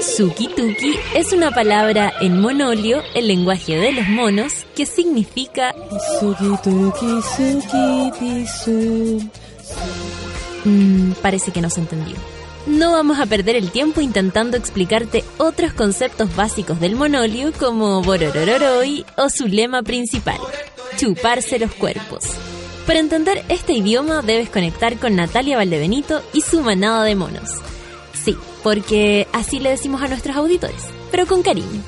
Suki-tuki es una palabra en monolio, el lenguaje de los monos, que significa Mm, parece que no se entendió. No vamos a perder el tiempo intentando explicarte otros conceptos básicos del monolio como Bororororoi o su lema principal, chuparse los cuerpos. Para entender este idioma debes conectar con Natalia Valdebenito y su manada de monos. Porque así le decimos a nuestros auditores, pero con cariño.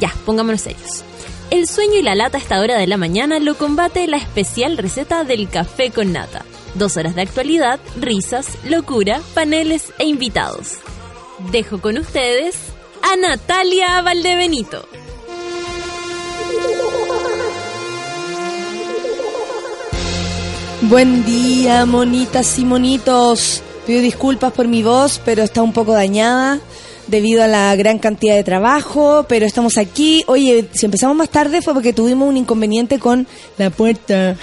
Ya, pongámonos serios. El sueño y la lata a esta hora de la mañana lo combate la especial receta del café con nata. Dos horas de actualidad, risas, locura, paneles e invitados. Dejo con ustedes a Natalia Valdebenito. Buen día, monitas y monitos. Pido disculpas por mi voz, pero está un poco dañada debido a la gran cantidad de trabajo, pero estamos aquí. Oye, si empezamos más tarde fue porque tuvimos un inconveniente con la puerta.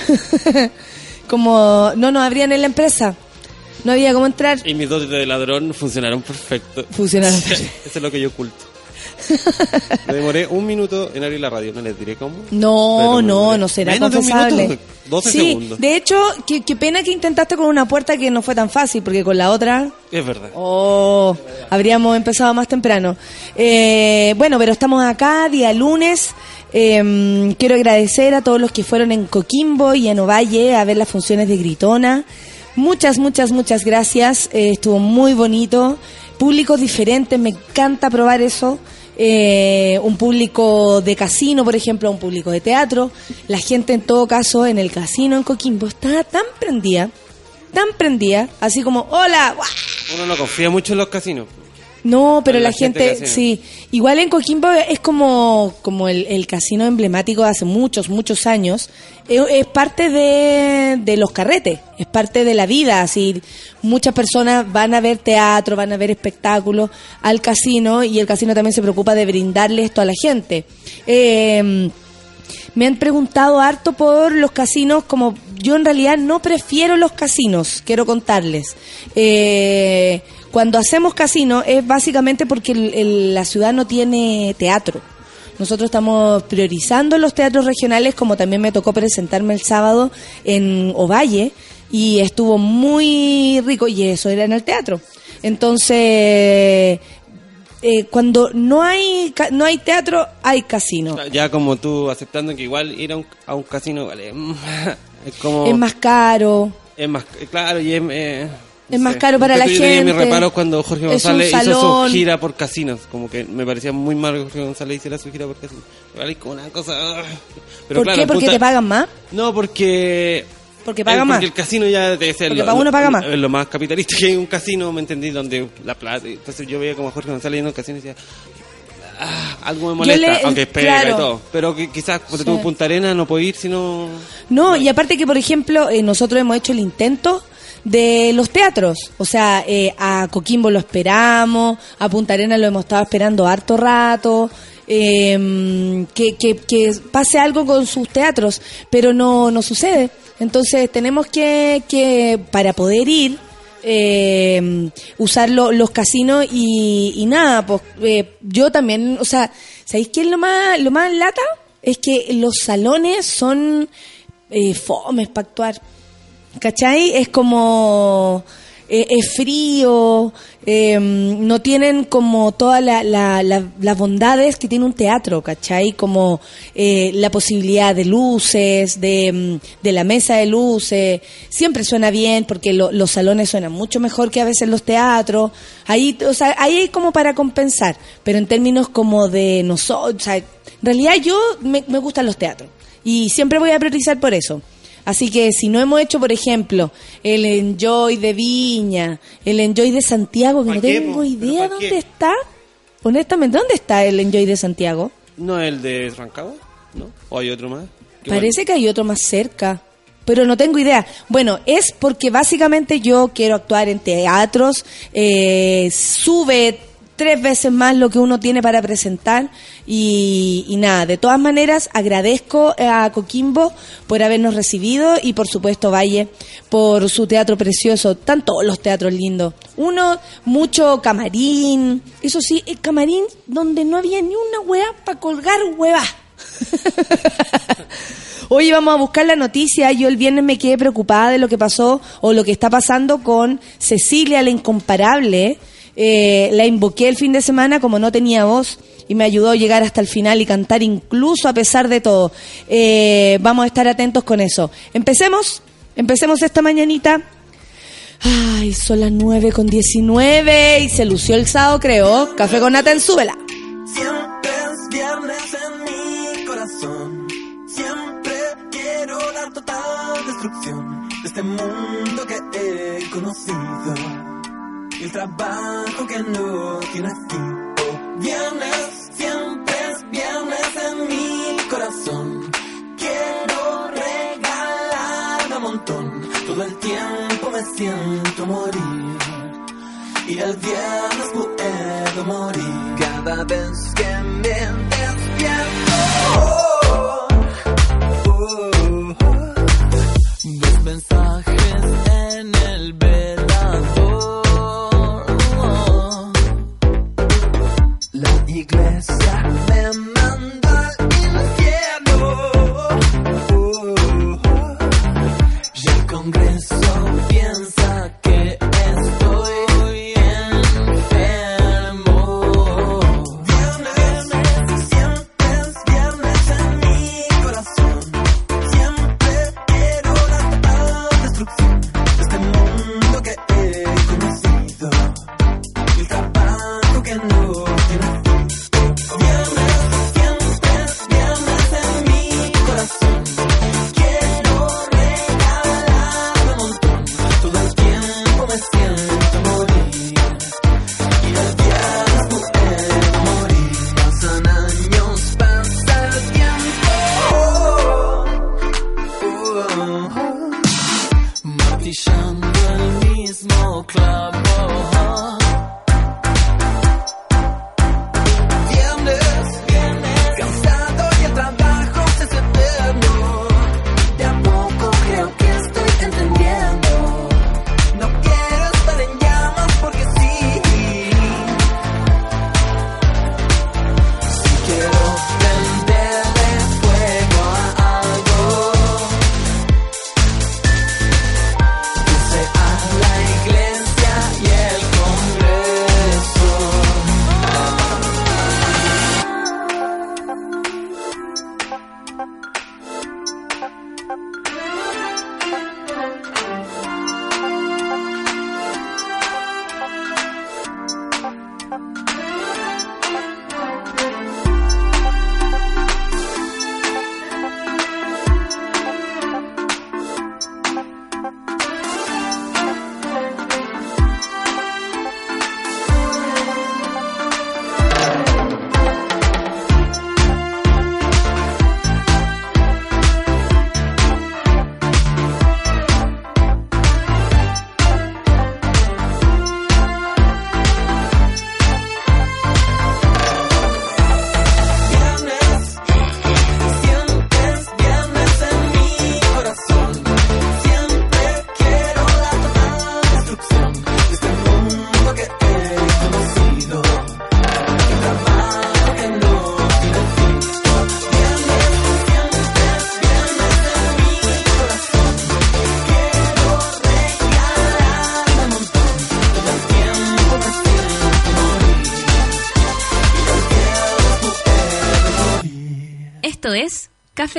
Como no nos abrían en la empresa. No había cómo entrar. Y mis dotes de ladrón funcionaron perfecto. Funcionaron. Eso es lo que yo oculto. Me demoré un minuto en abrir la radio, no les diré cómo. No, no, no será menos de un confesable. minuto, 12 sí, segundos. de hecho, qué, qué pena que intentaste con una puerta que no fue tan fácil, porque con la otra, Es verdad. oh, habríamos empezado más temprano. Eh, bueno, pero estamos acá, día lunes. Eh, quiero agradecer a todos los que fueron en Coquimbo y en Ovalle a ver las funciones de Gritona. Muchas, muchas, muchas gracias. Eh, estuvo muy bonito. Públicos diferentes, me encanta probar eso. Eh, un público de casino, por ejemplo, un público de teatro. La gente, en todo caso, en el casino en Coquimbo estaba tan prendida, tan prendida, así como, hola. Uno no confía mucho en los casinos. No, pero la, la gente sí. Igual en Coquimbo es como, como el, el casino emblemático de hace muchos, muchos años. Es, es parte de, de los carretes, es parte de la vida. Así, muchas personas van a ver teatro, van a ver espectáculos al casino y el casino también se preocupa de brindarle esto a la gente. Eh, me han preguntado harto por los casinos, como yo en realidad no prefiero los casinos, quiero contarles. Eh, cuando hacemos casino es básicamente porque el- el- la ciudad no tiene teatro. Nosotros estamos priorizando los teatros regionales, como también me tocó presentarme el sábado en Ovalle, y estuvo muy rico, y eso era en el teatro. Entonces, eh, cuando no hay, no hay teatro, hay casino. Ya como tú aceptando que igual ir a un, a un casino vale. Es como. Es más caro. es más- claro, y es. eh, Es más caro para la ejemplo, yo tenía mis gente. reparos cuando Jorge Es González hizo su gira por casinos. Como que me parecía muy mal que Jorge González hiciera su gira por casinos. Vale, como una cosa. Pero ¿Por claro, qué? ¿Porque punto- te pagan más? No, porque. Porque paga eh, más. Porque el casino ya debe ser Porque lo, uno paga más. lo- lo más capitalista que hay un casino, ¿me entendí? Donde la plata. Entonces yo veía como Jorge González yendo a un casino y decía. "Ah, algo me molesta, le- aunque pega claro. y todo. Pero que quizás cuando Sí. tuvo Punta Arena no puedo ir si no. No, y aparte que, por ejemplo, eh, nosotros hemos hecho el intento de los teatros. O sea, eh, a Coquimbo lo esperamos, a Punta Arena lo hemos estado esperando harto rato. eh, que, que, pase algo con sus teatros, pero no, no sucede. Entonces tenemos que, que para poder ir, eh, usar lo- los casinos y, y nada, pues eh, yo también, o sea, ¿sabéis qué es lo más, lo más lata? Es que los salones son eh, fomes para actuar. ¿Cachai? Es como... eh, es frío, eh, no tienen como todas la- la- la- las bondades que tiene un teatro, ¿cachai? Como eh, la posibilidad de luces, de, mm, de la mesa de luces, siempre suena bien porque lo- los salones suenan mucho mejor que a veces los teatros, ahí, o sea, ahí hay como para compensar, pero en términos como de nosotros, o sea, en realidad yo me, me gustan los teatros y siempre voy a priorizar por eso. Así que si no hemos hecho, por ejemplo, el Enjoy de Viña, el Enjoy de Santiago, que ¿Pa' no tengo idea ¿Pero pa' dónde qué? está. Honestamente, ¿dónde está el Enjoy de Santiago? ¿No el de Rancagua? ¿No? ¿O hay otro más? Parece que hay otro más cerca, pero no tengo idea. Bueno, es porque básicamente yo quiero actuar en teatros, eh, sube tres veces más lo que uno tiene para presentar y, y, nada, de todas maneras agradezco a Coquimbo por habernos recibido y por supuesto Valle por su teatro precioso, están todos los teatros lindos. Uno, mucho camarín, eso sí, el camarín donde no había ni una hueá para colgar hueva. Hoy vamos a buscar la noticia. Yo el viernes me quedé preocupada de lo que pasó o lo que está pasando con Cecilia, la incomparable. Eh, la invoqué el fin de semana como no tenía voz y me ayudó a llegar hasta el final y cantar incluso a pesar de todo. Eh, vamos a estar atentos con eso. Empecemos, empecemos esta mañanita. Ay, son las 9 con 19 y se lució el sábado, creo. Café con nata en súbela. Siempre es viernes en mi corazón. Siempre quiero la total destrucción de este mundo que he conocido. El trabajo que no tiene fin. Oh, viernes, siempre es viernes en mi corazón. Quiero regalarme un montón. Todo el tiempo me siento morir. Y el viernes puedo morir cada vez que me despierto.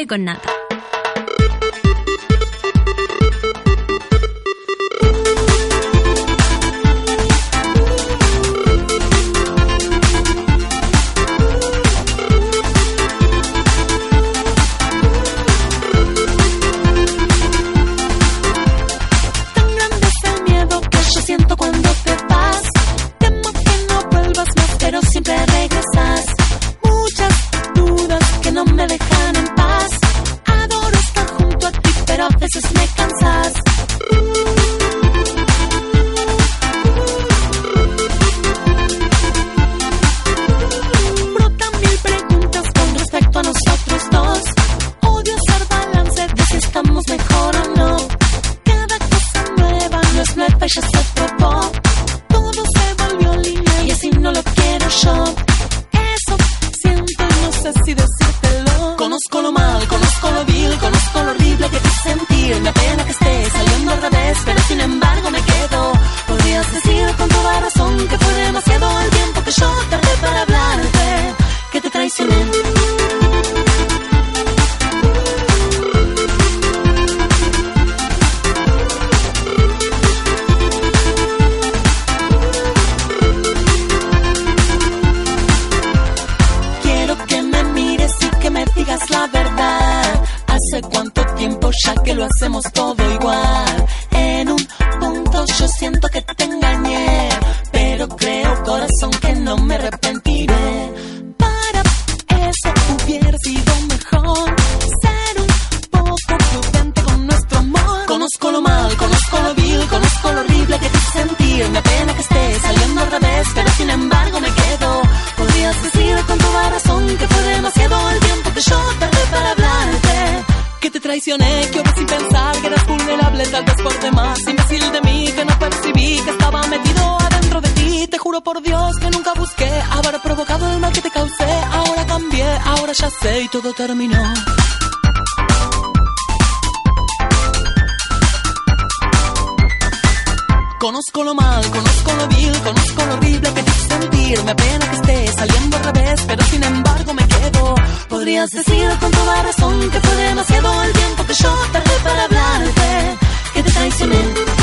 Con Nata. Traicioné, que obra sin pensar que eras vulnerable, tal vez por demás. Imbécil de mí, que no percibí que estaba metido adentro de ti. Te juro por Dios que nunca busqué haber provocado el mal que te causé. Ahora cambié, ahora ya sé y todo terminó. Conozco lo mal, conozco lo vil, conozco lo horrible que te hice sentir. Me apena que esté saliendo al revés, pero sin embargo me quedo. Podrías decir con toda razón que fue demasiado el tiempo que yo tardé para hablarte, que te traicioné.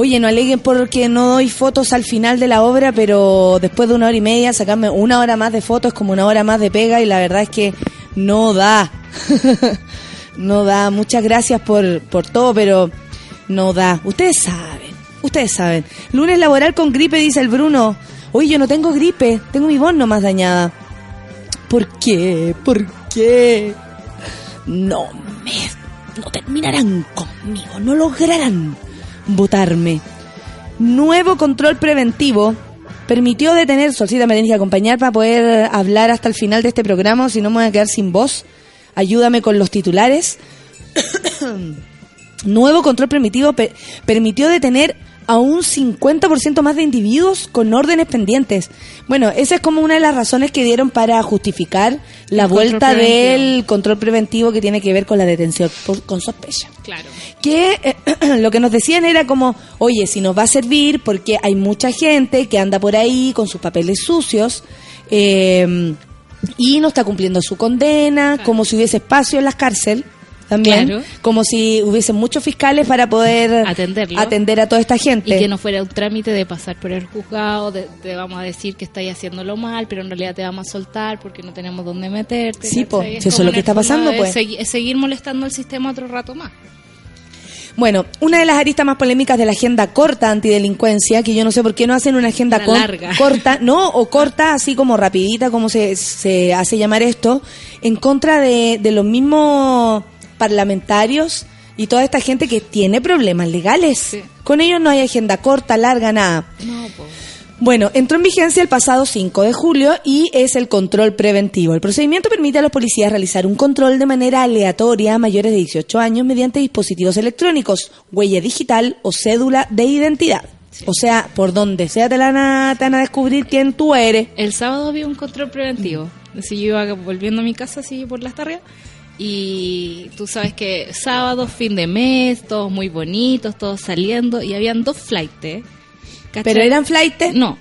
Oye, no aleguen porque no doy fotos al final de la obra, pero después de una hora y media, sacarme una hora más de fotos como una hora más de pega y la verdad es que no da. no da. Muchas gracias por, por todo, pero no da. Ustedes saben, ustedes saben. Lunes laboral con gripe, dice el Bruno. Oye, yo no tengo gripe, tengo mi voz nomás dañada. ¿Por qué? ¿Por qué? No me... No terminarán conmigo, no lograrán votarme. Nuevo control preventivo permitió detener, Solcita me tenés que acompañar para poder hablar hasta el final de este programa, si no me voy a quedar sin voz. Ayúdame con los titulares. Nuevo control permitivo pe- permitió detener a un 50% más de individuos con órdenes pendientes. Bueno, esa es como una de las razones que dieron para justificar la El vuelta del control preventivo que tiene que ver con la detención por- con sospecha Claro. que eh, lo que nos decían era como, oye, si nos va a servir porque hay mucha gente que anda por ahí con sus papeles sucios eh, y no está cumpliendo su condena, como si hubiese espacio en las cárceles también, Claro. como si hubiesen muchos fiscales para poder Atenderlo. atender a toda esta gente. Y que no fuera un trámite de pasar por el juzgado, de, te vamos a decir que estáis haciéndolo mal, pero en realidad te vamos a soltar porque no tenemos dónde meterte. Sí, po, si eso es lo que está pasando, es pues. segui- es seguir molestando al sistema otro rato más. Bueno, una de las aristas más polémicas de la agenda corta antidelincuencia, que yo no sé por qué no hacen una agenda La con- larga. corta, no, o corta así como rapidita, como se, se hace llamar esto, en contra de, de los mismos parlamentarios y toda esta gente que tiene problemas legales. Sí. Con ellos no hay agenda corta, larga, nada. No. Bueno, entró en vigencia el pasado 5 de julio y es el control preventivo. El procedimiento permite a los policías realizar un control de manera aleatoria a mayores de 18 años mediante dispositivos electrónicos, huella digital o cédula de identidad. O sea, por donde sea te, la van a- te van a descubrir quién tú eres. El sábado había un control preventivo. Así yo iba volviendo a mi casa así por las tardes. Y tú sabes que sábado, fin de mes, todos muy bonitos, todos saliendo. Y habían dos flights. ¿cachai? Pero eran flightes No.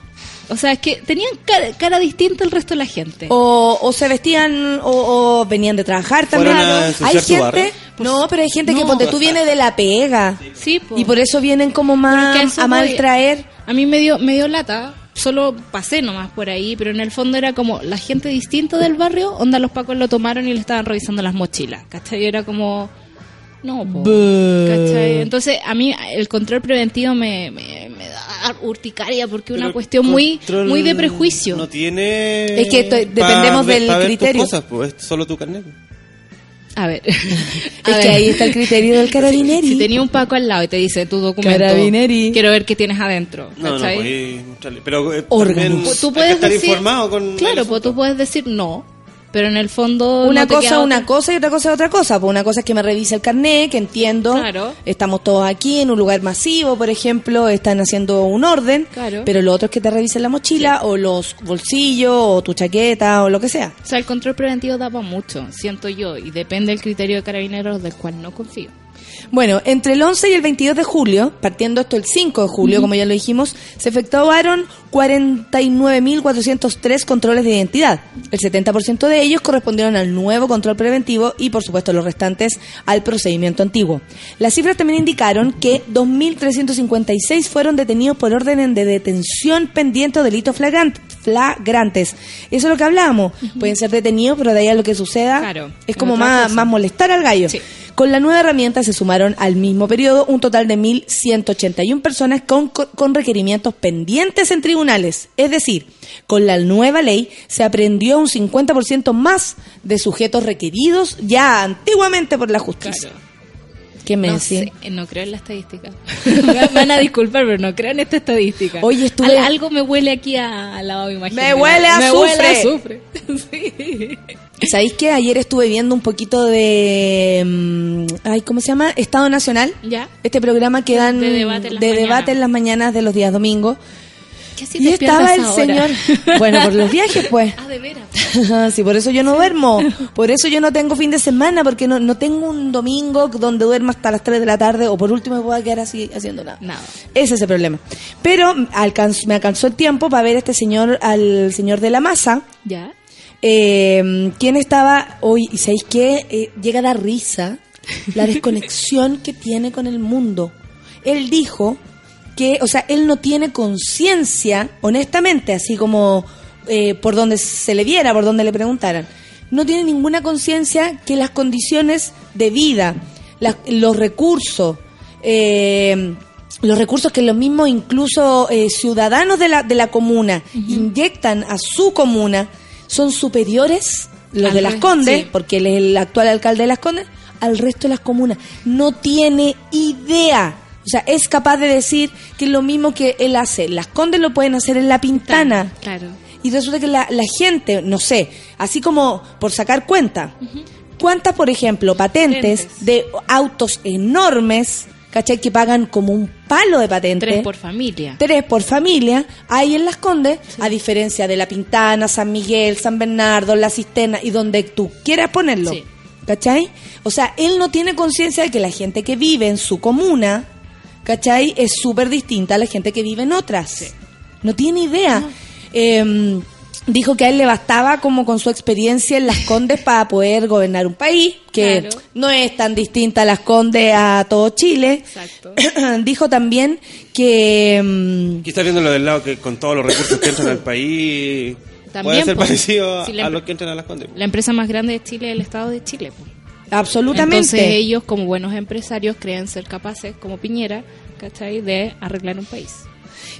O sea, es que tenían cara, cara distinta al resto de la gente. o, o se vestían o, o venían de trabajar también. ¿Fueron a Hay gente, no, pero hay gente que ponte tú viene de la pega. sí, po. Y por eso vienen como más a mal voy. traer. A mí me dio, me dio lata. Solo pasé nomás por ahí, pero en el fondo era como la gente distinta del barrio, onda los pacos lo tomaron y le estaban revisando las mochilas, ¿cachai? Era como... No, po, ¿cachai? Entonces a mí el control preventivo me, me, me da urticaria porque es una cuestión muy, muy de prejuicio. No tiene. Es que pa dependemos del pa tus criterio. cosas, pues, es solo tu carnet. A ver. Es que ahí está el criterio del carabineri. Si tenía un Paco al lado y te dice tu documento, Carabineri. quiero ver qué tienes adentro. No, no, mostrarle. Pero eh, Órganos. también Pues tú hay que puedes estar decir, informado con. Claro, pues tú puedes decir no, pero en el fondo Una no te cosa queda es una otra. cosa y otra cosa es otra cosa. Pues una cosa es que me revise el carnet, que entiendo. Claro. Estamos todos aquí en un lugar masivo, por ejemplo, están haciendo un orden. Claro. Pero lo otro es que te revisen la mochila o los bolsillos o tu chaqueta o lo que sea. O sea, el control preventivo da para mucho, siento yo, y depende del criterio de carabineros del cual no confío. Bueno, entre el 11 y el 22 de julio, partiendo esto el 5 de julio, como ya lo dijimos, se efectuaron 49.403 controles de identidad. El 70% de ellos correspondieron al nuevo control preventivo y, por supuesto, los restantes al procedimiento antiguo. Las cifras también indicaron que 2.356 fueron detenidos por orden de detención pendiente o delitos flagran- flagrantes. Eso es lo que hablábamos. Pueden ser detenidos, pero de ahí a lo que suceda Claro, es como más, cosa. más molestar al gallo. Sí. Con la nueva herramienta se sumaron al mismo periodo un total de 1.181 personas con, con requerimientos pendientes en tribunales. Es decir, con la nueva ley se aprendió un 50% más de sujetos requeridos ya antiguamente por la justicia. Claro. ¿Qué me No decís? sé, no creo en la estadística. Van a disculpar, pero no creo en esta estadística. Oye, estuve- Al- algo me huele aquí a, a de imagen. Me huele a me. Huele a azufre. sí. ¿Sabéis que ayer estuve viendo un poquito de... mm, Ay, ¿Cómo se llama? Estado Nacional. ¿Ya? Este programa que dan De debate en las de mañanas. debate en las mañanas de los días domingos. ¿Qué así Y estaba el señor... Bueno, por los viajes, pues. Ah, de veras. sí, por eso yo no duermo. Por eso yo no tengo fin de semana, porque no, no tengo un domingo donde duerma hasta las 3 de la tarde o por último me pueda quedar así haciendo nada. Nada. Ese es el problema. Pero me alcanzó el tiempo para ver a este señor, al señor de la masa, ¿Ya? Eh, quien estaba hoy, y sabéis qué, Eh, llega a dar risa la desconexión que tiene con el mundo. Él dijo que, o sea, él no tiene conciencia, honestamente, así como eh, por donde se le viera, por donde le preguntaran, no tiene ninguna conciencia que las condiciones de vida, las- los recursos, eh, los recursos que los mismos incluso eh, ciudadanos de la, de la comuna inyectan a su comuna son superiores, los Al de Las Condes, sí. porque él es el actual alcalde de Las Condes, al resto de las comunas. No tiene idea. O sea, es capaz de decir que es lo mismo que él hace. Las Condes lo pueden hacer en La Pintana. Claro. Y resulta que la, la gente, no sé, así como por sacar cuenta, ¿cuántas, por ejemplo, patentes, Patentes. de autos enormes, ¿cachai? Que pagan como un palo de patente. Tres por familia. Tres por familia, hay en Las Condes, a diferencia de La Pintana, San Miguel, San Bernardo, La Cisterna y donde tú quieras ponerlo. Sí. ¿Cachai? O sea, él no tiene conciencia de que la gente que vive en su comuna, ¿cachai? Es súper distinta a la gente que vive en otras. No tiene idea. Eh, dijo que a él le bastaba como con su experiencia en Las Condes para poder gobernar un país, que Claro. no es tan distinta a Las Condes a todo Chile. Exacto. dijo también que... mm, Aquí está viendo lo del lado que con todos los recursos que entran al país puede También, ser pues, parecido a, si le- a los que entran a las condes. La empresa más grande de Chile es el Estado de Chile. pues. absolutamente. Entonces ellos, como buenos empresarios, creen ser capaces, como Piñera, ¿cachai? De arreglar un país.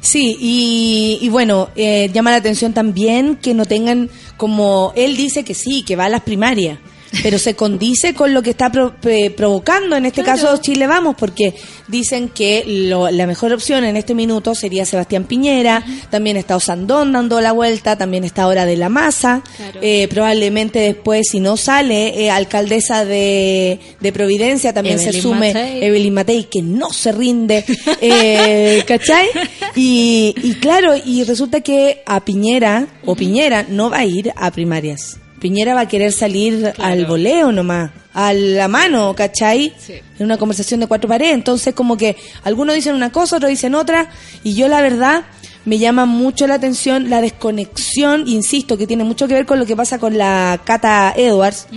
Sí, y, y bueno, eh, llama la atención también que no tengan, como él dice que sí, que va a las primarias, pero se condice con lo que está pro- pre- provocando, en este caso Chile Vamos, porque dicen que lo- la mejor opción en este minuto sería Sebastián Piñera, también está Osandón dando la vuelta, también está ahora de la Masa, Claro. eh, probablemente después, si no sale, eh, alcaldesa de, de Providencia, también se sume Matei. Evelyn Matei, que no se rinde, eh, ¿cachai? Y, y claro, y resulta que a Piñera, o Piñera, no va a ir a primarias. Piñera va a querer salir al voleo nomás, a la mano, ¿cachai? Sí. En una conversación de cuatro paredes. Entonces, como que algunos dicen una cosa, otros dicen otra, y yo la verdad me llama mucho la atención la desconexión, insisto, que tiene mucho que ver con lo que pasa con la Cata Edwards,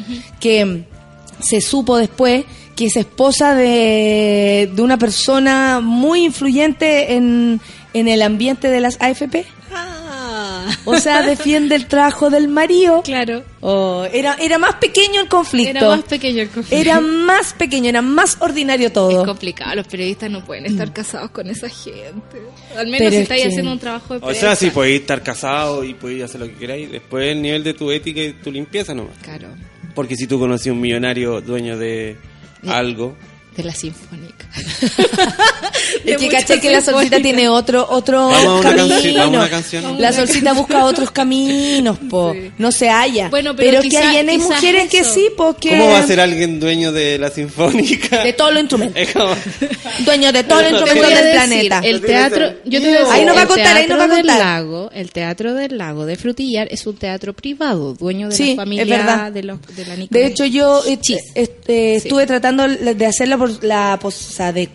que se supo después que es esposa de, de una persona muy influyente en, en el ambiente de las AFP. O sea, defiende el trabajo del marido. Claro. Oh, era, era más pequeño el conflicto. Era más pequeño el conflicto. Era más pequeño, era más ordinario Es todo. complicado, los periodistas no pueden estar casados con esa gente. Al menos Pero si es estáis que- haciendo un trabajo de O sea, sí, podéis estar casado y podéis hacer lo que queráis. Después el nivel de tu ética y tu limpieza nomás. Claro. Porque si tú conoces a un millonario dueño de algo, De la sinfónica. Es que caché que la solcita tiene otro otro Vamos camino. canción, vamos a una canción. La solcita busca otros caminos, po. Sí. No se halla. Bueno, pero pero, que quizá- hay, hay quizás mujeres que sí, pues que ¿cómo va a ser alguien dueño de la sinfónica? de todos los instrumentos. Es Dueño de todos los instrumentos del decir, planeta. El teatro, yo te voy a decir, Ahí no va a contar, ahí no va a contar. Lago, el Teatro del Lago de Frutillar es un teatro privado, dueño de Sí, la es familia verdad. de, los, de la De hecho, yo eh, eh, eh, estuve tratando de hacerlo la pos- o sea, de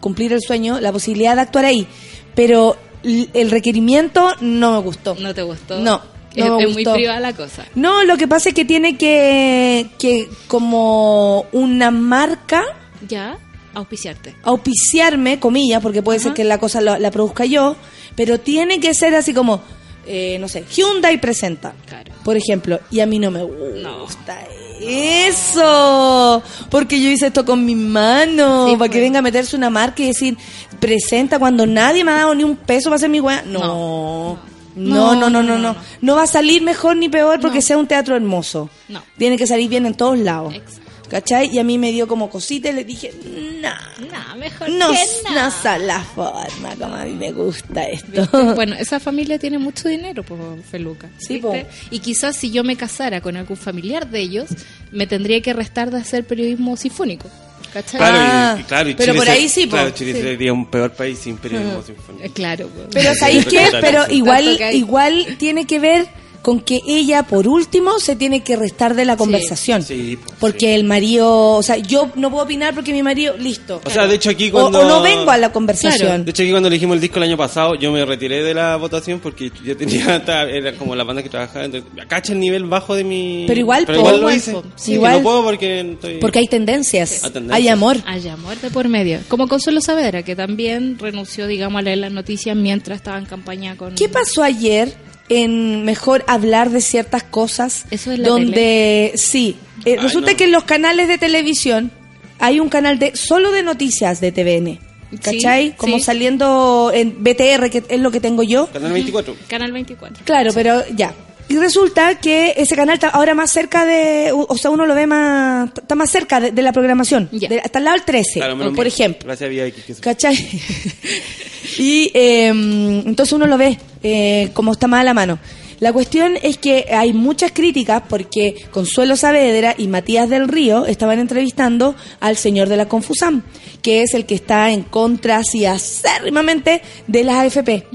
cumplir el sueño, la posibilidad de actuar ahí, pero el requerimiento no me gustó. ¿No te gustó? No, es, no me es muy privada la cosa. No, lo que pasa es que tiene que que como una marca Ya, auspiciarte. auspiciarme, comillas, porque puede ser que la cosa lo- la produzca yo, pero tiene que ser así como, eh, no sé, Hyundai presenta, Claro. por ejemplo, y a mí no me gusta eso, porque yo hice esto con mis manos, Sí, para que pues. venga a meterse una marca y decir, presenta cuando nadie me ha dado ni un peso para hacer mi weá. No. No, no, no, no, no, no. va a salir mejor ni peor porque No. sea un teatro hermoso. No. Tiene que salir bien en todos lados. Exacto. ¿Cachai? Y a mí me dio como cosita y le dije, nah, No, mejor no, que no son la forma como a mí me gusta esto. Bueno, esa familia tiene mucho dinero, pues, Feluca. Sí, po. Y quizás si yo me casara con algún familiar de ellos, me tendría que restar de hacer periodismo sinfónico. ¿Cachai? Claro, Ah, y, y claro, y pero Chile por ahí sí, po. Claro, Chile Sí. sería un peor país sin periodismo sinfónico. Claro, pues. Pero ¿sabéis qué? Pero igual, igual tiene que ver con que ella, por último, se tiene que restar de la conversación. Sí, po, Porque sí. el marido, o sea, yo no puedo opinar porque mi marido, listo. O sea, de hecho aquí O- cuando... o, no vengo a la conversación. De hecho, aquí cuando elegimos el disco el año pasado, yo me retiré de la votación porque yo tenía, era como la banda que trabajaba. Entonces, cacha el nivel bajo de mi. Pero igual, pero po, igual lo hice. po. Sí, Igual. no puedo porque estoy. Porque hay tendencias, Hay tendencias. hay amor. Hay amor de por medio. Como Consuelo Saavedra, que también renunció, digamos, a leer las noticias mientras estaba en campaña con... ¿Qué pasó ayer en mejor hablar de ciertas cosas? Eso es la donde sí, eh, Ay, resulta no. que en los canales de televisión hay un canal de solo de noticias de TVN. ¿Cachai? Sí, Como sí. saliendo en BTR, que es lo que tengo yo. Canal 24. Canal 24. Claro, pero ya. Y resulta que ese canal está ahora más cerca de, o sea, uno lo ve más, está más cerca de, de la programación. De- hasta el lado del 13, Claro, por mal. ejemplo. Gracias a X. que ¿Cachai? y eh, entonces uno lo ve eh, como está más a la mano. La cuestión es que hay muchas críticas porque Consuelo Saavedra y Matías del Río estaban entrevistando al señor de la Confusam, que es el que está en contra así acérrimamente de las AFP.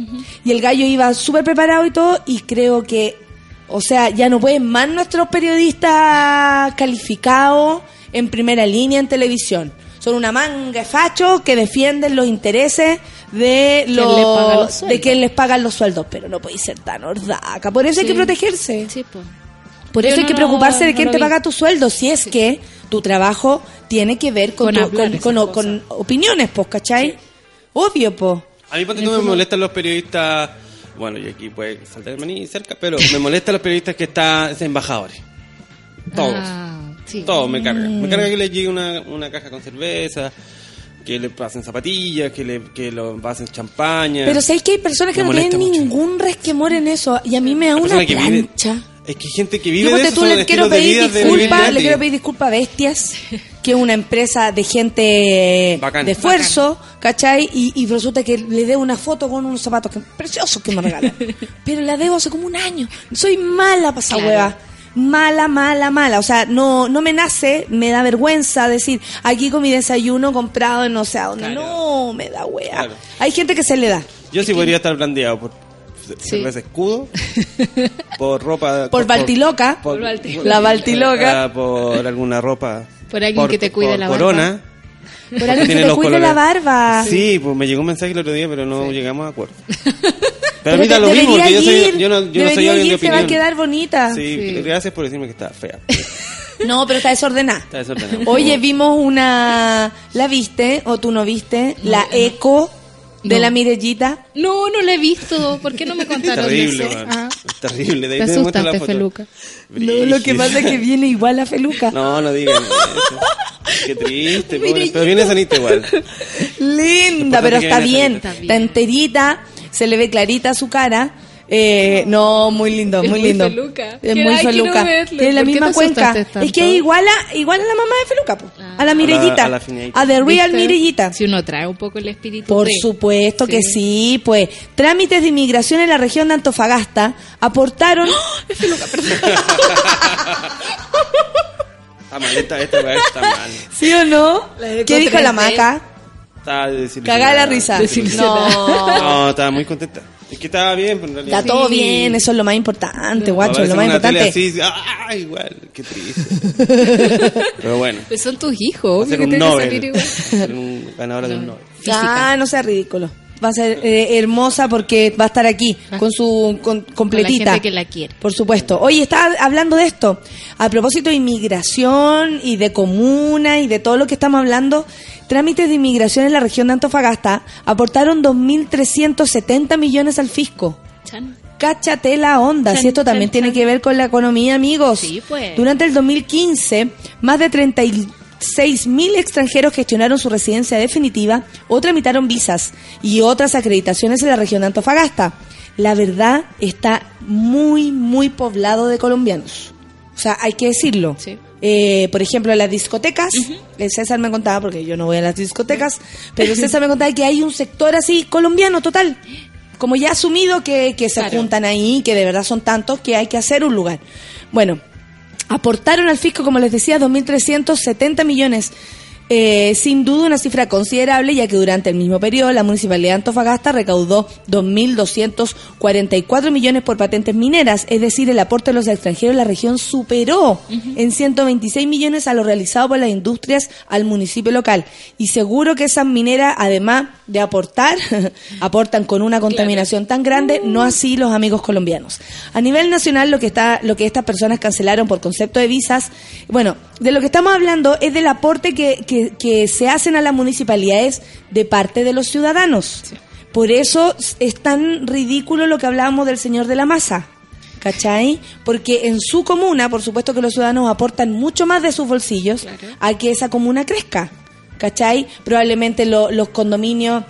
Y el gallo iba súper preparado y todo, y creo que, o sea, ya no pueden más nuestros periodistas calificados en primera línea en televisión. Son una manga de fachos que defienden los intereses de los de quien les pagan los sueldos, pero no podéis ser tan hordaca. Por eso hay que protegerse. Sí, pues. Por Yo eso hay no que preocuparse de quién te vi. paga tu sueldo, si es que tu trabajo tiene que ver con, Con tu- con, con- opiniones, pues, ¿cachai? Obvio, pues. A mí, ponte tú, me molestan los periodistas. Bueno, y aquí puede saltar el maní cerca, pero me molestan los periodistas que están embajadores. Todos. Ah, sí. Todos me cargan. Me Mm. carga que les llegue una, una caja con cerveza, que le pasen zapatillas, que le que lo pasen champaña. Pero sabéis que hay personas que Me no molesta tienen mucho. ningún resquemor en eso, y a mí me da La una vive- plancha. Es que hay gente que vive Yo de eso, tú le quiero pedir disculpas, le quiero pedir disculpas a Bestias, que es una empresa de gente Bacán. de esfuerzo, ¿cachai? Y, y resulta que le debo una foto con unos zapatos que, preciosos que me regalan. Pero la debo hace como un año. Soy mala para esa Claro. hueva. Mala, mala, mala. O sea, no, no me nace, me da vergüenza decir, aquí con mi desayuno comprado en no sé a dónde. Claro. No, me da hueá. Claro. Hay gente que se le da. Yo sí podría estar blandeado por Sí. cerveza escudo, por ropa... Por Baltiloca. Por Baltiloca. La Baltiloca. ah, por alguna ropa... Por alguien que te cuide por la corona. Por alguien que Tiene te cuide colores. la barba. Sí, pues me llegó un mensaje el otro día, pero no llegamos a acuerdo. Pero, a Pero mí da te- lo mismo, porque yo, soy, yo no, yo no soy alguien de ir, te va opinión. a quedar bonita. Sí, Sí. gracias por decirme que está fea. No, pero está desordenada. Está desordenada. Oye, vimos una... ¿La viste o tú no viste? la eco de No. la Mirellita. No, no lo he visto. ¿Por qué no me contaron terrible, eso? Ah. Es terrible. De ahí Te la asustaste, foto. Feluca. No, lo que pasa es que viene igual a Feluca. No, no digan eso. Qué triste, pobre. Pero viene sanita igual. Linda, pero está bien. sanita. Está bien. Está enterita, se le ve clarita su cara. Eh, no, muy lindo, Es muy muy lindo. feluca. Es muy ay, feluca. Tiene la ¿Por qué misma cuenca. Es que es igual a, igual a la mamá de feluca, po. a la Mirellita. a la Fineita. A The Real ¿Viste? Mirellita. Si uno trae un poco el espíritu Por de- supuesto que Sí. pues trámites de inmigración en la región de Antofagasta aportaron Está mal, esta, esta está mal. ¿Sí o no? La ¿Qué dijo la 3D. maca? Estaba. Cagá la risa. No. No, estaba muy contenta. Es que estaba bien, pero en realidad. Está todo Sí. bien, eso es lo más importante, guacho, lo más importante. así, ah, igual, qué triste. pero bueno. Pues son tus hijos, ser que un tienen que Nobel. salir igual. Ser un ganador de un Nobel. Ah, no sea ridículo. Va a ser eh, hermosa porque va a estar aquí con su con- completita. Con la gente que la quiere. Por supuesto. Oye, estaba hablando de esto. A propósito de inmigración y de comuna y de todo lo que estamos hablando, trámites de inmigración en la región de Antofagasta aportaron 2.370 millones al fisco. Chan. Cáchate la onda, Chan, si esto también chan, tiene que ver con la economía, amigos. Sí, pues. Durante el 2015, más de 36 mil extranjeros gestionaron su residencia definitiva o tramitaron visas y otras acreditaciones en la región de Antofagasta. La verdad está muy, muy poblado de colombianos. O sea, hay que decirlo. Sí. Eh, por ejemplo, las discotecas, el César me contaba, porque yo no voy a las discotecas, pero César me contaba que hay un sector así colombiano total, como ya asumido que, que se Claro. juntan ahí, que de verdad son tantos que hay que hacer un lugar. Bueno, aportaron al fisco, como les decía, 2.370 millones. Eh, sin duda una cifra considerable, ya que durante el mismo periodo la Municipalidad de Antofagasta recaudó 2.244 millones por patentes mineras, es decir, el aporte de los extranjeros en la región superó en 126 millones a lo realizado por las industrias al municipio local. Y seguro que esas mineras, además de aportar, aportan con una contaminación tan grande, no así los amigos colombianos. A nivel nacional, lo que está, lo que estas personas cancelaron por concepto de visas, bueno, de lo que estamos hablando es del aporte que, que, que se hacen a las municipalidades de parte de los ciudadanos. Por eso es tan ridículo lo que hablábamos del señor de la masa. ¿Cachai? Porque en su comuna, por supuesto que los ciudadanos aportan mucho más de sus bolsillos a que esa comuna crezca. ¿Cachai? Probablemente lo- los condominios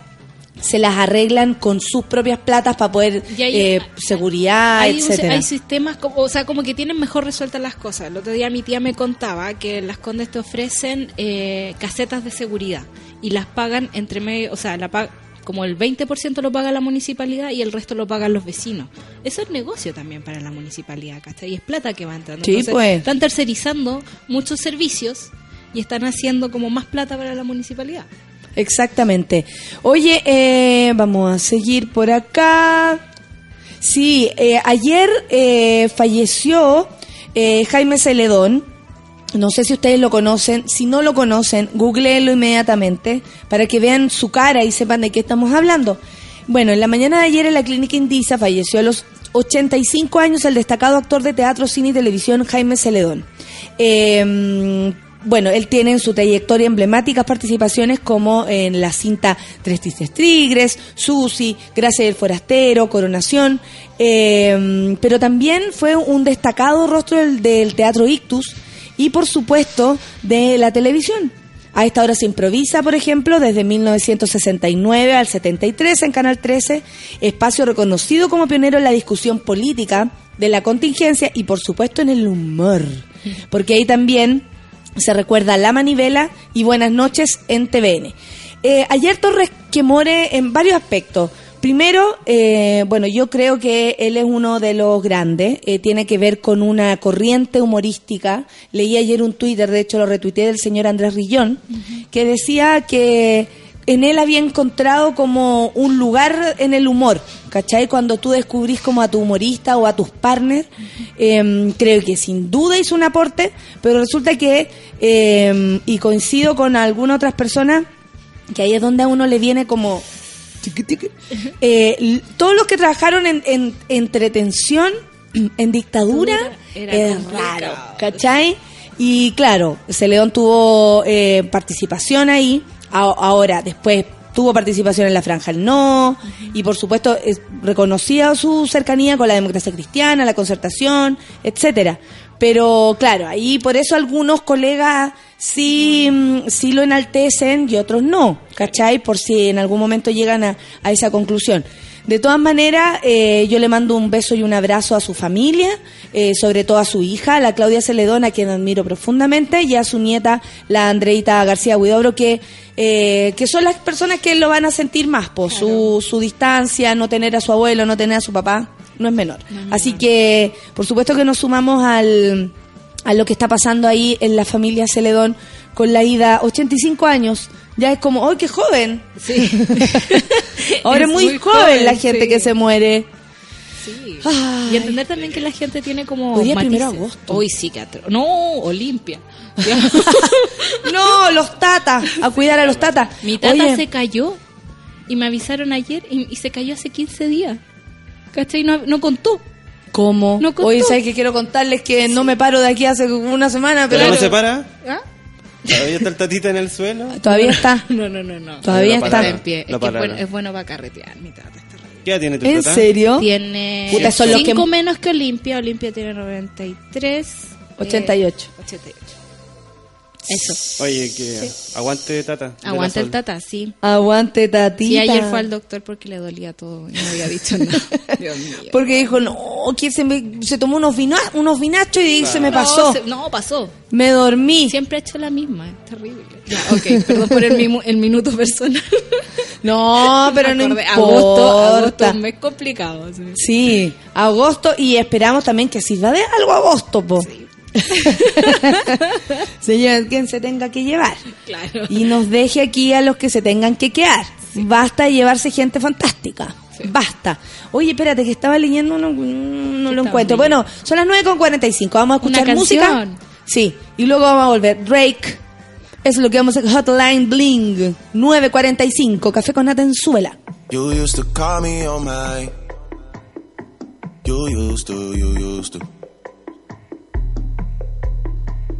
se las arreglan con sus propias platas para poder hay- eh, seguridad, hay, etcétera. hay sistemas, como- o sea, como que tienen mejor resueltas las cosas. El otro día mi tía me contaba que las condes te ofrecen eh, casetas de seguridad y las pagan entre medio, o sea, la pa- como el 20% lo paga la municipalidad y el resto lo pagan los vecinos. Eso es negocio también para la municipalidad, ¿cachai? Y es plata que va entrando. Sí, pues. Están tercerizando muchos servicios y están haciendo como más plata para la municipalidad. Exactamente. Oye, eh, vamos a seguir por acá. Sí, eh, ayer eh, falleció eh, Jaime Celedón. No sé si ustedes lo conocen. Si no lo conocen, googleenlo inmediatamente para que vean su cara y sepan de qué estamos hablando. Bueno, en la mañana de ayer en la clínica Indisa falleció a los 85 años el destacado actor de teatro, cine y televisión Jaime Celedón. Eh, bueno, él tiene en su trayectoria emblemáticas participaciones como en la cinta Tres Tristes Tigres, Susi, Gracia del Forastero, Coronación, eh, pero también fue un destacado rostro del, del teatro Ictus y por supuesto de la televisión. A esta hora se improvisa, por ejemplo, desde 1969 al 73 en Canal 13, espacio reconocido como pionero en la discusión política de la contingencia y por supuesto en el humor, porque ahí también se recuerda La Manivela y Buenas noches en TVN. Eh, ayer Torres Quemore en varios aspectos. Primero, eh, bueno, yo creo que él es uno de los grandes, eh, tiene que ver con una corriente humorística. Leí ayer un Twitter, de hecho lo retuiteé del señor Andrés Rillón, que decía que en él había encontrado como un lugar en el humor, ¿cachai? Cuando tú descubrís como a tu humorista o a tus partners, eh, creo que sin duda hizo un aporte, pero resulta que, eh, y coincido con algunas otras personas, que ahí es donde a uno le viene como... Eh, todos los que trabajaron en, en entretención, en dictadura, Era es complicado. raro, ¿cachai? Y claro, Celedón tuvo eh, participación ahí, ahora después tuvo participación en la Franja el No, y por supuesto es, reconocía su cercanía con la democracia cristiana, la concertación, etcétera. Pero claro, ahí por eso algunos colegas sí, mm, sí lo enaltecen y otros no, ¿cachai? Por si en algún momento llegan a, a esa conclusión. De todas maneras, eh, yo le mando un beso y un abrazo a su familia, eh, sobre todo a su hija, a la Claudia Celedón, a quien admiro profundamente, y a su nieta, la Andreita García Huidobro, que, eh, que son las personas que lo van a sentir más, por su, su distancia, no tener a su abuelo, no tener a su papá, no es menor. Así que, por supuesto que nos sumamos al, a lo que está pasando ahí en la familia Celedón con la ida 85 años. Ya es como, ¡ay, qué joven! Sí. Ahora es muy, joven, la gente sí. que se muere. Sí. Ay. Y entender también que la gente tiene como. Hoy día primero de agosto. Hoy sí que atro- No, Olimpia. No, los tatas, a cuidar a los tatas. Mi tata Oye, se cayó y me avisaron ayer y, y se cayó hace 15 días. ¿Cachai? No, no contó. ¿Cómo? No contó. Oye, ¿sabes que quiero contarles que no me paro de aquí hace una semana, ¿Pero pero no se para? ¿Ah? ¿Todavía está el tatita en el suelo? todavía está. No, no, no, no. Todavía Lo está. en pie. Es, que bueno, es bueno para carretear, mi tata. está. ¿Qué edad tiene tu ¿En tata? serio? Tiene Puta, son los que- 5 menos que Olimpia. Olimpia tiene 93. eh, 88. 88. Eso. Oye, que aguante tata. Aguanta el tata, sí. Aguante, tatita. Sí, ayer fue al doctor porque le dolía todo y no había dicho nada. Dios mío. Porque dijo, no, que se, me, se tomó unos, vina, unos vinachos y se me pasó. No, se- no, pasó. Me dormí. Siempre ha hecho la misma, es terrible. Ya, ok, perdón por el, el minuto personal. No, pero no importa. Agosto, agosto es un mes complicado. sí. Sí, agosto y esperamos también que sirva de algo agosto, po. se quien se tenga que llevar. Claro. Y nos deje aquí a los que se tengan que quedar. Basta de llevarse gente fantástica. Basta. Oye, espérate, que estaba leyendo, no, no lo encuentro. leyendo? Bueno, son las 9.45. Vamos a escuchar Una música. Sí, y luego vamos a volver. Drake. Es lo que vamos a Hotline Bling. 9.45. Café con nata en suela. You used to call me on my. You used to, you used to.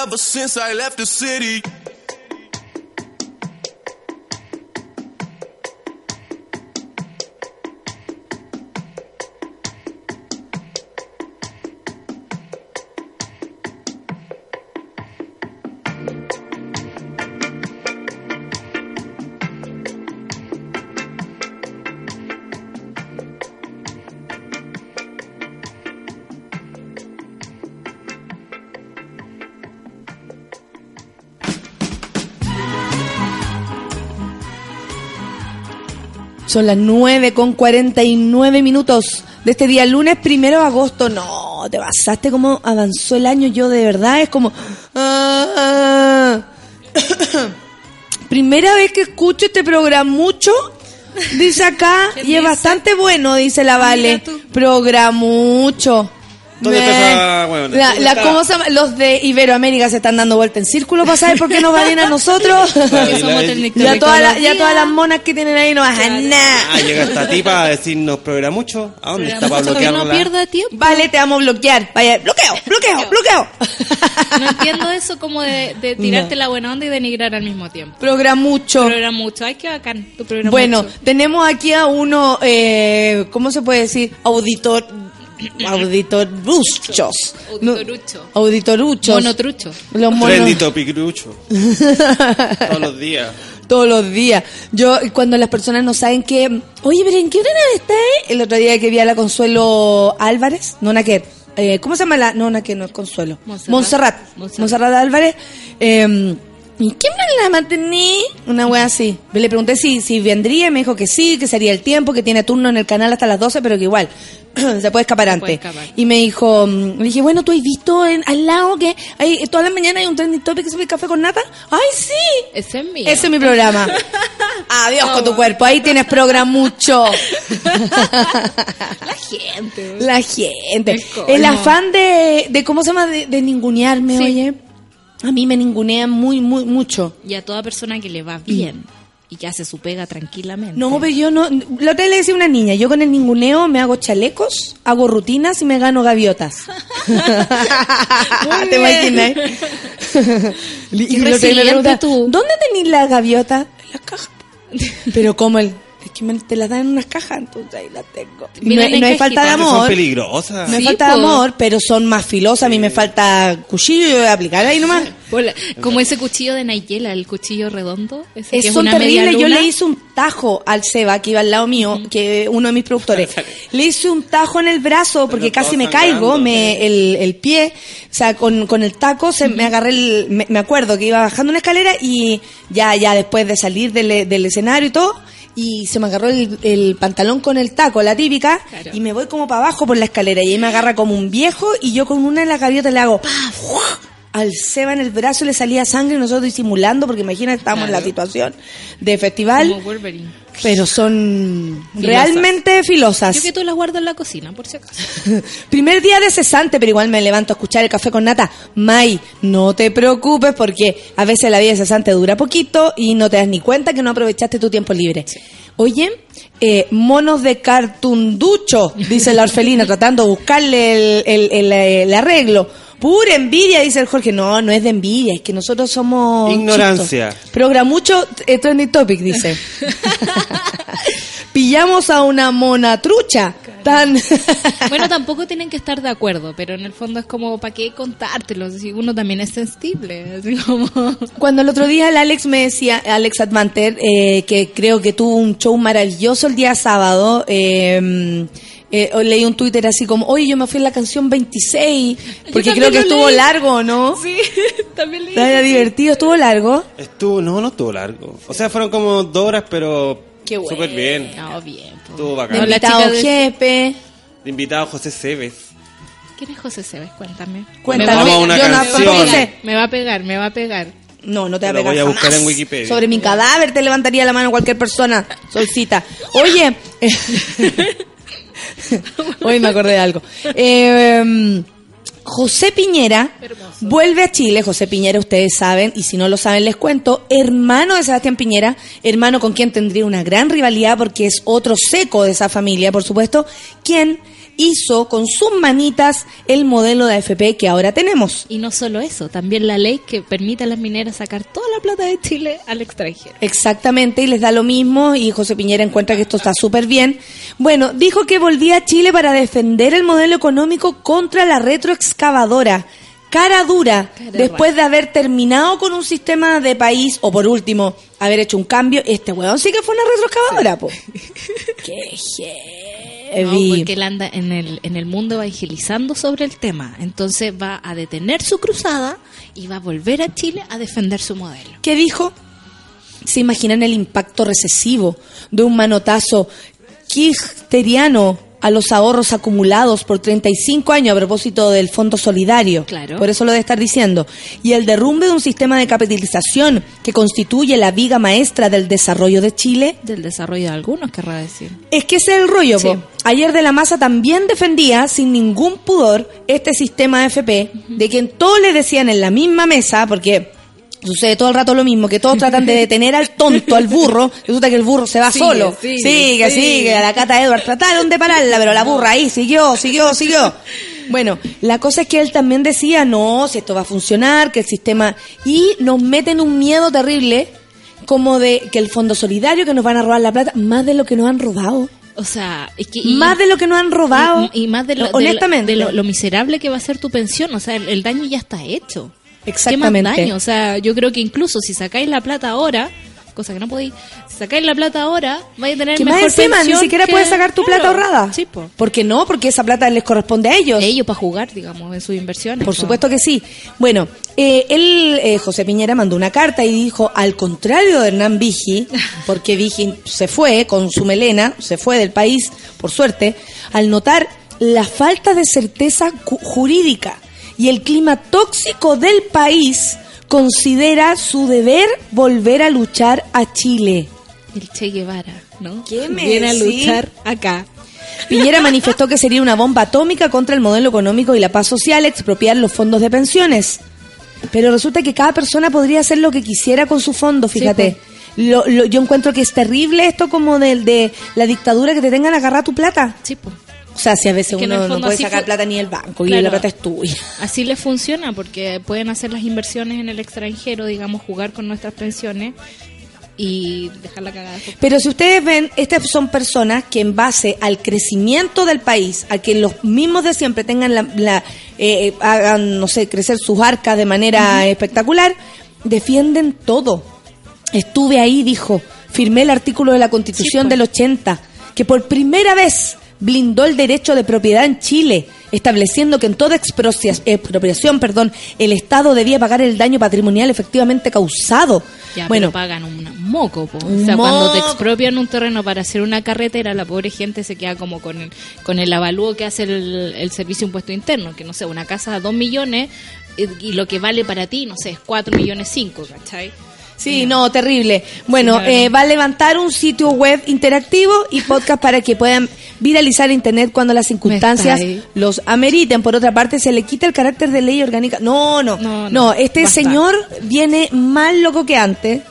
Ever since I left the city. Son las 9 con 49 minutos de este día, lunes primero de agosto. No, te pasaste como avanzó el año. Yo de verdad es como. ah. Primera vez que escucho este programa mucho. Dice acá, ¿Quién y es dice? bastante bueno, dice la Vale. Mira tú. La- ¿Dónde la- está? ¿cómo se llama? Los de Iberoamérica se están dando vuelta en círculo para saber por qué nos va bien a nosotros. Que Ahí somos ya, todas las- ya todas las monas que tienen ahí no bajan nada. Ah, llega esta tipa a decirnos programa mucho. ¿A dónde está para Mucho bloquearla? no pierda tiempo. Vale, te vamos a bloquear. Vaya, bloqueo, bloqueo, bloqueo. No entiendo eso como de, de tirarte No. la buena onda y denigrar al mismo tiempo. Programucho. Programa mucho. Ay, qué bacán. Tu programa Bueno, mucho. tenemos aquí a uno, eh, ¿cómo se puede decir? Auditor, auditoruchos. No, Auditorucho. auditoruchos. Monotrucho. Los monos. Todos los días. Todos los días. Yo, cuando las personas no saben que, oye, pero ¿en qué hora está? eh? El otro día que vi a la Consuelo Álvarez, no Naquer, eh, ¿cómo se llama la? No, Naquer, no es Consuelo. Montserrat. Montserrat. Montserrat. Montserrat Álvarez. Eh, ¿Y qué me la mantení? Una wea así. Le pregunté si, si vendría y me dijo que sí, que sería el tiempo, que tiene turno en el canal hasta las 12, pero que igual se puede escapar antes. puede escapar. Y me dijo, mm, le dije, bueno, ¿tú has visto en, al lado que hay, todas las mañanas hay un trending topic que se café con nata? ¡Ay, sí! Ese es mío. Ese es mi programa. Adiós con tu cuerpo. Ahí tienes programucho. La gente. La gente. El afán de, de ¿cómo se llama? De, de ningunearme, Sí. oye. A mí me ningunean muy, muy, mucho. Y a toda persona que le va bien y que hace su pega tranquilamente. No, pero yo no. La otra vez le decía a una niña, yo con el ninguneo me hago chalecos, hago rutinas y me gano gaviotas. ¿Te imaginas? y la me pregunta, tú. ¿Dónde tenés la gaviota? En las cajas. pero como el. Es que me, te las dan en unas cajas, entonces ahí las tengo. Y no, no hay falta de cajitas. Son amor. peligrosas. No hay Sí, falta de amor, pero son más filosas. A mí me falta cuchillo y yo voy a aplicar ahí nomás. Hola, Como ese cuchillo de Nayela, el cuchillo redondo. Ese que Es es son una media terribles. Yo le hice un tajo al Seba, que iba al lado mío, que uno de mis productores. le hice un tajo en el brazo porque casi me caigo, sangrando. me, el, el pie, o sea, con, con el taco se me agarré el, me, me acuerdo que iba bajando una escalera y ya, ya después de salir del, del escenario y todo, y se me agarró el, el pantalón con el taco, la típica, Claro. y me voy como para abajo por la escalera y ahí me agarra como un viejo y yo con una de las gaviotas le hago ¡paf! al Seba en el brazo le salía sangre y nosotros disimulando porque imagina que estábamos en la situación de festival, Como Wolverine. Pero son Filosas. realmente filosas. Yo que tú las guardo en la cocina, por si acaso. Primer día de cesante, pero igual me levanto a escuchar el café con nata. May, no te preocupes porque a veces la vida de cesante dura poquito y no te das ni cuenta que no aprovechaste tu tiempo libre. Oye, eh, monos de cartunducho, dice la orfelina, tratando de buscarle el, el- el- el arreglo. Pura envidia, dice el Jorge. No, no es de envidia, es que nosotros somos... Ignorancia. chistos. Programucho, eh, trending topic, dice. Pillamos a una mona trucha. Tan... Bueno, tampoco tienen que estar de acuerdo, pero en el fondo es como, ¿para qué contártelo? Si uno también es sensible, así como... Cuando el otro día el Alex me decía, Alex Advanter, eh, que creo que tuvo un show maravilloso el día sábado, eh, eh, leí un Twitter así como, oye, yo me fui en la canción 26, porque creo que lo estuvo leí. largo, ¿no? Sí, también le Estaba divertido, estuvo largo. Estuvo, no, no estuvo largo. O sea, fueron como dos horas, pero Qué bueno. Súper bien. No, bien. po. Estuvo De bacán. Invitado chica de- invitado José Cebes. ¿Quién es José Cebes? Cuéntame. Cuéntame. A una Yo no- canción. Me va a pegar, me va a pegar. No, no te va a Lo pegar voy a buscar jamás. en Wikipedia. Sobre mi cadáver te levantaría la mano cualquier persona, solcita. Oye, hoy me acordé de algo. Eh, José Piñera vuelve a Chile. José Piñera, ustedes saben, y si no lo saben, les cuento. Hermano de Sebastián Piñera, hermano con quien tendría una gran rivalidad porque es otro seco de esa familia, por supuesto, quien hizo con sus manitas el modelo de AFP que ahora tenemos. Y no solo eso, también la ley que permite a las mineras sacar toda la plata de Chile al extranjero. Exactamente, y les da lo mismo y José Piñera encuentra que esto está súper bien. Bueno, dijo que volvía a Chile para defender el modelo económico contra la retroexcavadora. Cara dura, después de haber terminado con un sistema de país, o por último, haber hecho un cambio, este weón sí que fue una retroexcavadora, po. Qué No, heavy. porque él anda en el, en el mundo evangelizando sobre el tema. Entonces va a detener su cruzada y va a volver a Chile a defender su modelo. ¿Qué dijo? ¿Se imaginan el impacto recesivo de un manotazo kirchteriano a los ahorros acumulados por 35 años a propósito del Fondo Solidario? Claro. Por eso lo de estar diciendo. Y el derrumbe de un sistema de capitalización que constituye la viga maestra del desarrollo de Chile. Del desarrollo de algunos, querrá decir. Es que ese es el rollo, Sí. Ayer de la Masa también defendía sin ningún pudor este sistema de FP, de quien todos le decían en la misma mesa, porque sucede todo el rato lo mismo, que todos tratan de detener al tonto, al burro, resulta que el burro se va Sigue, solo. sigue, sigue, sigue. a la cata Edward trataron de pararla, pero la burra ahí siguió, siguió, siguió. Bueno, la cosa es que él también decía, no, si esto va a funcionar, que el sistema... Y nos meten un miedo terrible, como de que el Fondo Solidario, que nos van a robar la plata, más de lo que nos han robado. O sea, es que... y- más de lo que nos han robado. Y, y más de lo, de lo- honestamente. de lo, lo miserable que va a ser tu pensión. O sea, el, el daño ya está hecho. Exactamente. ¿Qué más daño? O sea, yo creo que incluso si sacáis la plata ahora, cosa que no podéis, si sacáis la plata ahora, vais a tener que mejor más encima ni siquiera que- puedes sacar tu Claro. plata ahorrada. Sí, po. ¿Por qué no? Porque esa plata les corresponde a ellos. Ellos para jugar, digamos, en sus inversiones. Por po. supuesto que sí. Bueno, eh, él, eh, José Piñera, mandó una carta y dijo, al contrario de Hernán Vigi, porque Vigi se fue con su melena, se fue del país, por suerte, al notar la falta de certeza jurídica y el clima tóxico del país, considera su deber volver a luchar a Chile. El Che Guevara, ¿no? ¿Qué me Viene a luchar acá. Piñera manifestó que sería una bomba atómica contra el modelo económico y la paz social expropiar los fondos de pensiones. Pero resulta que cada persona podría hacer lo que quisiera con su fondo, fíjate. Lo- lo- yo encuentro que es terrible esto como de, de la dictadura que te tengan agarrar tu plata. Sí, po. O sea, si a veces que uno no puede sacar plata ni del banco y la plata es tuya. Así les funciona porque pueden hacer las inversiones en el extranjero, digamos, jugar con nuestras pensiones y dejar la cagada. Pero si ustedes ven, estas son personas que en base al crecimiento del país, a que los mismos de siempre tengan la, la, eh, hagan, no sé, crecer sus arcas de manera espectacular, defienden todo. Estuve ahí, dijo, firmé el artículo de la Constitución Sí, pues. del 80, que por primera vez blindó el derecho de propiedad en Chile, estableciendo que en toda expropiación, perdón, el Estado debía pagar el daño patrimonial efectivamente causado. Ya, bueno, pero pagan un moco, po. O sea, cuando te expropian un terreno para hacer una carretera, la pobre gente se queda como con el, con el avalúo que hace el, el servicio impuesto interno, que no sé, una casa a dos millones eh, y lo que vale para ti, no sé, es cuatro millones cinco, ¿cachai? Sí, no, terrible. Bueno, eh, va a levantar un sitio web interactivo y podcast para que puedan viralizar Internet cuando las circunstancias los ameriten. Por otra parte, se le quita el carácter de ley orgánica. No, no, no. No, no, este basta. señor viene más loco que antes.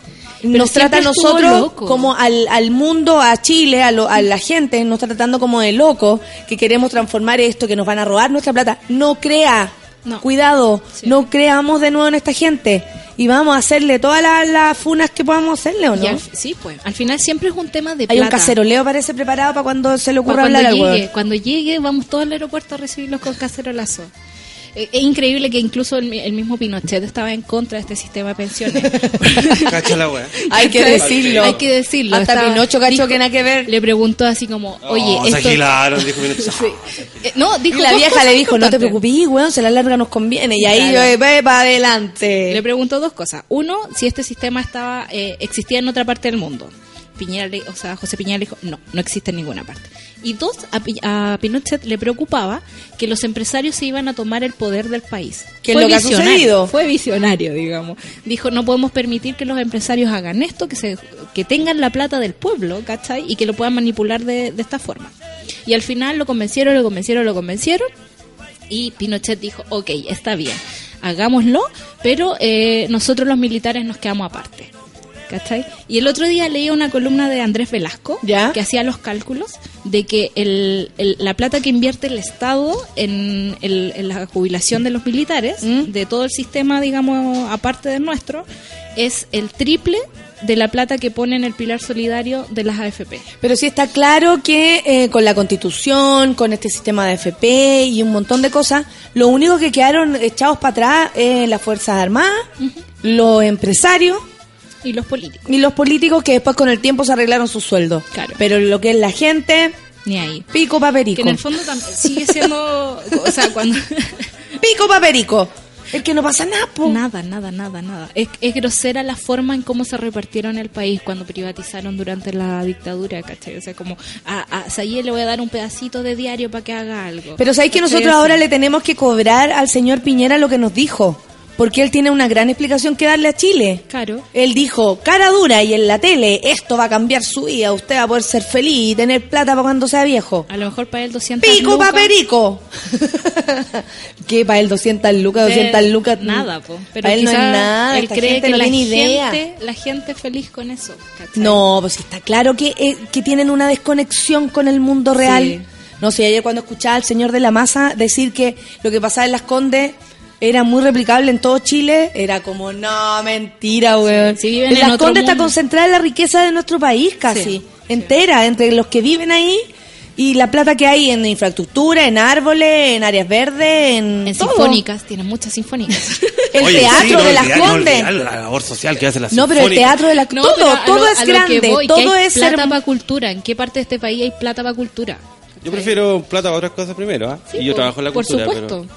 nos trata a nosotros como al, al mundo, a Chile, a, lo- a la gente, nos está tratando como de loco, que queremos transformar esto, que nos van a robar nuestra plata. No crea. No. Cuidado, Sí. no creamos de nuevo en esta gente y vamos a hacerle todas las, las funas que podamos hacerle, ¿o Y al- no? sí, pues, al final siempre es un tema de Hay un caceroleo parece preparado para cuando se le ocurra cuando hablar llegue, cuando llegue, vamos todos al aeropuerto a recibirlos con cacerolazo. Eh, Es increíble que incluso el, mi- el mismo Pinochet estaba en contra de este sistema de pensiones. Cacha la wea. Hay que decirlo. Hay que decirlo. Hasta Estaba- Pinocho cachó dijo- que nada que ver. Le preguntó así como, oye, Oh, se agilaron, dijo Pinochet. Sí. Eh, no, Y dijo la vieja le dijo, no te preocupes, weón, se la larga nos conviene. Y ahí Claro. yo, ve para adelante. Le preguntó dos cosas. Uno, si este sistema estaba eh, existía en otra parte del mundo. Piñera, le- o sea, José Piñera le dijo, no, no existe en ninguna parte. Y dos, a, Pi- a Pinochet le preocupaba que los empresarios se iban a tomar el poder del país. Que Fue lo que ha visionario, sucedido. Fue visionario, digamos. Dijo, no podemos permitir que los empresarios hagan esto, que se que tengan la plata del pueblo, ¿cachai? Y que lo puedan manipular de, de esta forma. Y al final lo convencieron, lo convencieron, lo convencieron. Y Pinochet dijo, ok, está bien, hagámoslo, pero eh, nosotros los militares nos quedamos aparte. ¿Cachai? Y el otro día leí una columna de Andrés Velasco ¿Ya? que hacía los cálculos de que el, el- la plata que invierte el Estado en, el- en la jubilación de los militares, ¿Mm? de todo el sistema, digamos, aparte del nuestro, es el triple de la plata que pone en el pilar solidario de las AFP. Pero sí está claro que eh, con la constitución, con este sistema de FP y un montón de cosas, lo único que quedaron echados para atrás es las Fuerzas Armadas, los empresarios Y los políticos, y los políticos que después con el tiempo se arreglaron sus sueldos. Claro. Pero lo que es la gente, ni ahí. pico paperico. Que en el fondo tam- sigue siendo, o sea, cuando... Pico paperico. Es que no pasa nada, po. Nada, nada, nada, nada. Es, es grosera la forma en cómo se repartieron el país cuando privatizaron durante la dictadura, ¿cachai? O sea, como a, a Sayé le voy a dar un pedacito de diario para que haga algo. Pero sabéis que nosotros ahora le tenemos que cobrar al señor Piñera lo que nos dijo. Porque él tiene una gran explicación que darle a Chile. Claro. Él dijo, cara dura y en la tele, esto va a cambiar su vida, usted va a poder ser feliz y tener plata para cuando sea viejo. A lo mejor para él 200 ¡Pico lucas paperico! ¿Qué? ¿Para él 200 lucas? de- 200 lucas? Nada, po. Pero para él no es nada, Él esta cree gente que no la, tiene idea. gente, la gente es feliz con eso, ¿cachai? No, pues está claro que, eh, que tienen una desconexión con el mundo real. Sí. No sé, ayer cuando escuchaba al señor de la masa decir que lo que pasaba en Las Condes era muy replicable en todo Chile, era como, no, mentira, weón. Sí, viven en en Las Condes está concentrada la riqueza de nuestro país casi, Sí, entera, entre los que viven ahí y la plata que hay en infraestructura, en árboles, en áreas verdes, en, En todo. sinfónicas, tienen muchas sinfónicas. El Oye, teatro sí, no de Las olvidar- no Condes. la labor social que hace la No, pero el teatro de Las No, todo, pero a todo lo- es a lo que grande, voy, todo hay es plata herm- para cultura. ¿En qué parte de este país hay plata para cultura? Yo prefiero plata para otras cosas primero, ¿ah? Sí, y yo por- trabajo en la Por cultura, supuesto.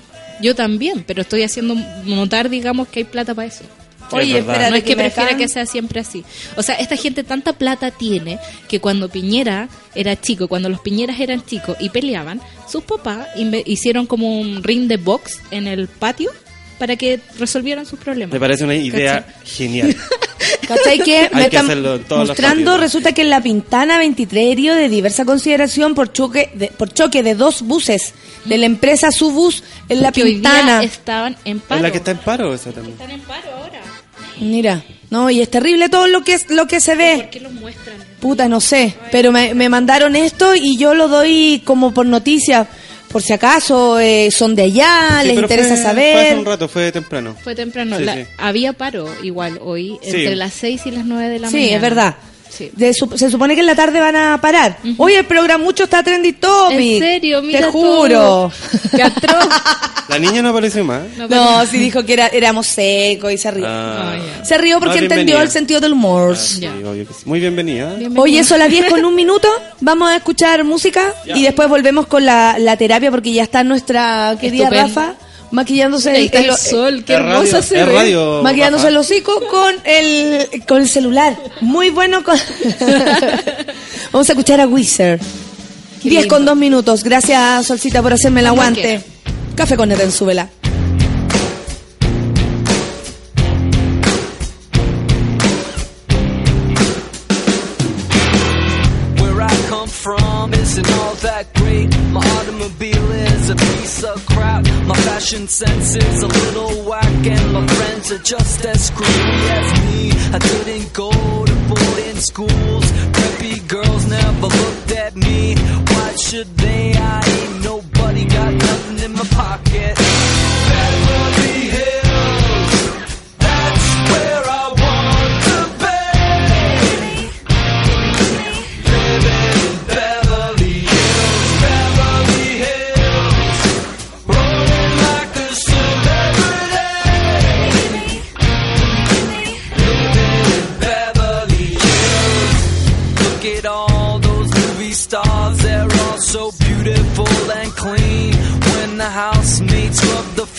Yo también, pero estoy haciendo notar, digamos, que hay plata para eso. Oye, Es no es que, me prefiera que sea siempre así. O sea, esta gente tanta plata tiene que cuando Piñera era chico, cuando los Piñeras eran chicos y peleaban, sus papás inve- hicieron como un ring de box en el patio para que resolvieran sus problemas. Me parece una idea genial. ¿Cachai? Que me que están hacerlo en todos los mostrando, resulta que en la Pintana 23 herido de diversa consideración por choque de, por choque de dos buses de la empresa Subus en la que hoy día Pintana. estaban en paro. Es la que está en paro esa también. Están en paro ahora. Mira, no, y es terrible todo lo que es lo que se ¿Por ve. qué los muestran? Puta, no sé, pero me, me mandaron esto y yo lo doy como por noticia, por si acaso eh, son de allá, Sí, les interesa fue- Fue saber. hace un rato, fue temprano. Fue temprano. Sí, La- sí. Había paro igual hoy, Sí. entre las 6 y las 9 de la Sí, mañana. es verdad. Sí. De su- se supone que en la tarde van a parar. Hoy el programa mucho está trendy topic. En serio, mira Te juro. Qué atroz. La niña no apareció más. No, No, sí dijo que era, éramos secos y se rió. Ah. ya. Se rió porque Ah, entendió bienvenida. el sentido del humor. Sí. Muy bienvenida. Bienvenido. Oye, son las 10 con un minuto. Vamos a escuchar música y después volvemos con la, la terapia porque ya está nuestra querida Estupendo. Rafa maquillándose el, el el- sol, qué hermosa radio, se radio, maquillándose Rafa. el hocico con el, con el celular. Muy bueno con... Vamos a escuchar a Wizard. Qué 10 con. 2 minutos. Gracias, Solcita, por hacerme el aguante. Café con Eden, súbela. Fashion sense is a little whack, and my friends are just as screwy as me. I didn't go to boarding schools. Preppy girls never looked at me. Why should they? I ain't nobody got nothing in my pocket.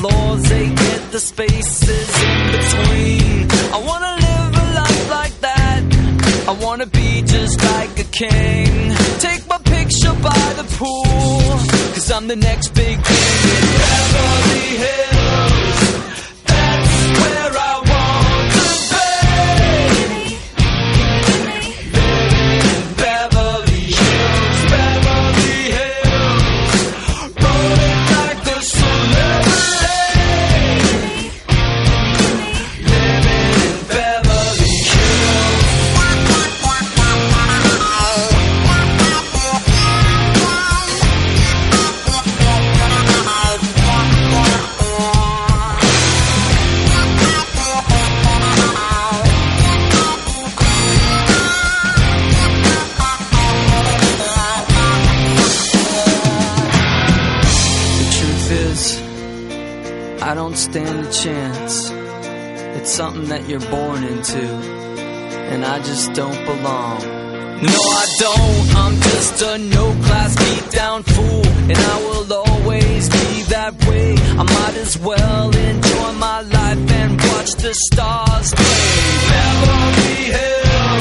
Floors, they get the spaces in between. I wanna live a life like that. I wanna be just like a king. Take my picture by the pool, cause I'm the next big thing in Beverly Hills. Stand a chance. It's something that you're born into, and I just don't belong. No, I don't. I'm just a no class beat down fool, and I will always be that way. I might as well enjoy my life and watch the stars play. Beverly Hills,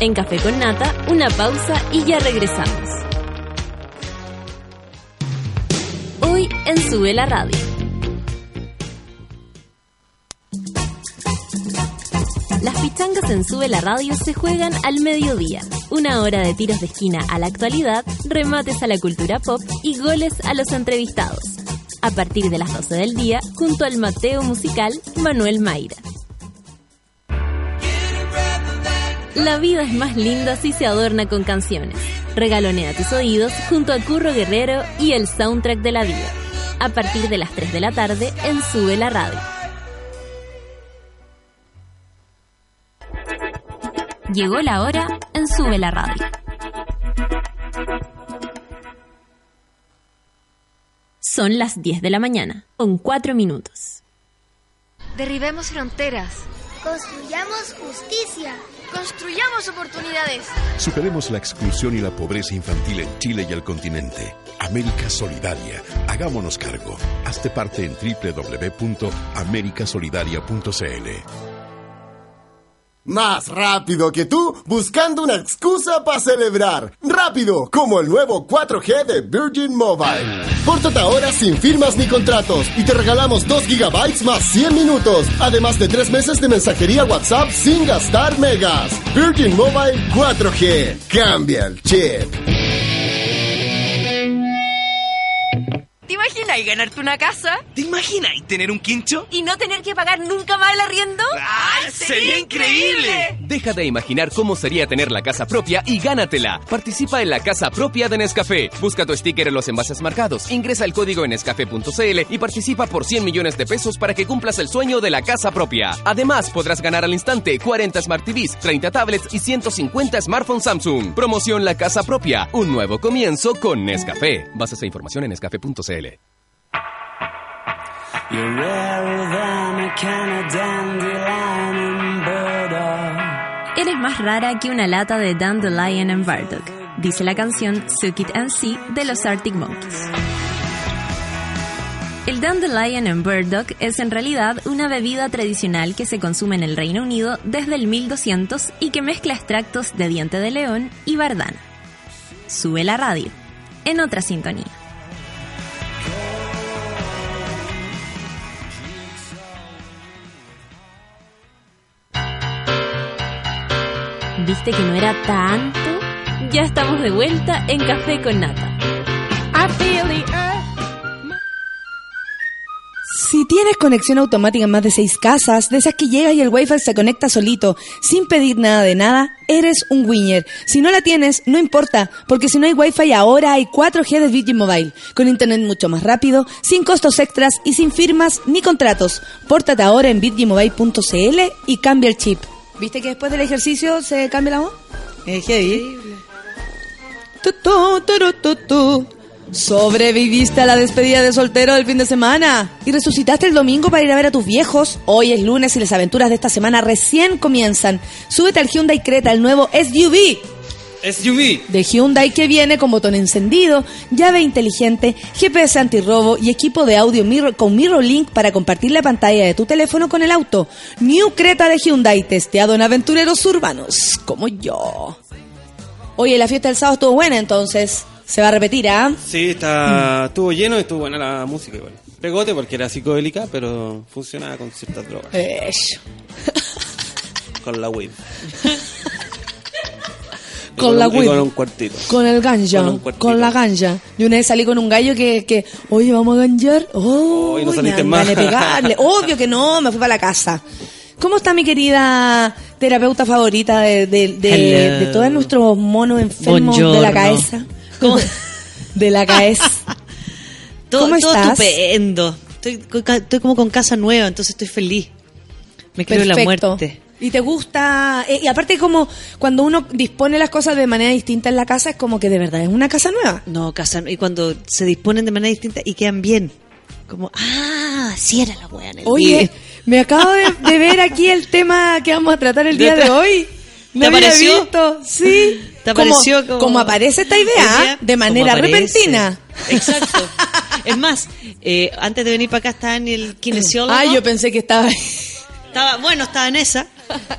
En Café con Nata, una pausa y ya regresamos. Hoy en Sube la Radio. Las pichangas en Sube la Radio se juegan al mediodía. Una hora de tiros de esquina a la actualidad, remates a la cultura pop y goles a los entrevistados. A partir de las 12 del día, junto al Mateo musical Manuel Mayra. La vida es más linda si se adorna con canciones. Regalonea tus oídos junto a Curro Guerrero y el soundtrack de la vida. A partir de las 3 de la tarde en Sube la Radio. Llegó la hora en Sube la Radio. Son las 10 de la mañana, con 4 minutos. Derribemos fronteras. Construyamos justicia. Construyamos oportunidades. Superemos la exclusión y la pobreza infantil en Chile y el continente. América Solidaria. Hagámonos cargo. Hazte parte en www.americasolidaria.cl. Más rápido que tú, buscando una excusa para celebrar. Rápido, como el nuevo 4G de Virgin Mobile. Pórtate ahora sin firmas ni contratos y te regalamos 2 gigabytes más 100 minutos, además de 3 meses de mensajería WhatsApp sin gastar megas. Virgin Mobile 4G. Cambia el chip. ¿Te imaginas ganarte una casa ¿Te imaginas tener un quincho? y no tener que pagar nunca más el arriendo? ¡Ay, sería increíble! Deja de imaginar cómo sería tener la casa propia y gánatela. Participa en la casa propia de Nescafé. Busca tu sticker en los envases marcados. Ingresa el código en nescafé.cl y participa por 100 millones de pesos para que cumplas el sueño de la casa propia. Además, podrás ganar al instante 40 Smart TVs, 30 tablets y 150 smartphones Samsung. Promoción La Casa Propia. Un nuevo comienzo con Nescafé. Bases e información en nescafé.cl. You're rarer than a can of dandelion and burdock. Eres más rara que una lata de Dandelion and Bardock, dice la canción Suck It and See de los Arctic Monkeys. El Dandelion and Burdock es en realidad una bebida tradicional que se consume en el Reino Unido desde el 1200 y que mezcla extractos de diente de león y bardana. Sube la radio, en otra sintonía. ¿Viste que no era tanto? Ya estamos de vuelta en Café con Nata. Si tienes conexión automática en más de seis casas, de esas que llegas y el wifi se conecta solito, sin pedir nada de nada, eres un winner. Si no la tienes, no importa, porque si no hay wifi ahora hay 4G de Virgin Mobile, con internet mucho más rápido, sin costos extras y sin firmas ni contratos. Pórtate ahora en virginmobile.cl y cambia el chip. ¿Viste que después del ejercicio se cambia la voz? Es heavy. Tu, tu, tu. Sobreviviste a la despedida de soltero del fin de semana y resucitaste el domingo para ir a ver a tus viejos. Hoy es lunes y las aventuras de esta semana recién comienzan. Súbete al Hyundai Creta, el nuevo SUV SUV. de Hyundai que viene con botón encendido, llave inteligente, GPS antirrobo y equipo de audio mirror, con MirrorLink para compartir la pantalla de tu teléfono con el auto. New Creta de Hyundai, testeado en aventureros urbanos, como yo. Oye, la fiesta del sábado estuvo buena entonces. Se va a repetir, ¿ah? Sí, está, estuvo lleno y estuvo buena la música igual. Pegote porque era psicodélica, pero funcionaba con ciertas drogas. Eso. Con la weed. Con la un- y weed. con un cuartito. Con el ganja, Con un con, cuartito. la ganja. Y una vez salí con un gallo que, que oye, vamos a ganjar. Oh, y no saliste más. pegarle. Obvio que no, me fui para la casa. ¿Cómo está mi querida terapeuta favorita de, de, de, de todos nuestros monos enfermos de la cabeza? ¿Cómo? De la cabeza. Todo, ¿Cómo todo estás? estupendo. Estoy, estoy como con casa nueva, entonces estoy feliz. Me creo la muerte. Y te gusta, eh, y aparte como cuando uno dispone las cosas de manera distinta en la casa, es como que de verdad es una casa nueva. No, casa y cuando se disponen de manera distinta y quedan bien. Como, ah, sí era la wea en el Oye, me acabo de, de ver aquí el tema que vamos a tratar el día de hoy. No ¿Te apareció? visto, sí. ¿Te apareció como- como aparece esta idea, de manera repentina. Exacto. Es más, eh, antes de venir para acá estaba en el kinesiólogo. Ah, yo pensé que estaba... Estaba, bueno, estaba en esa.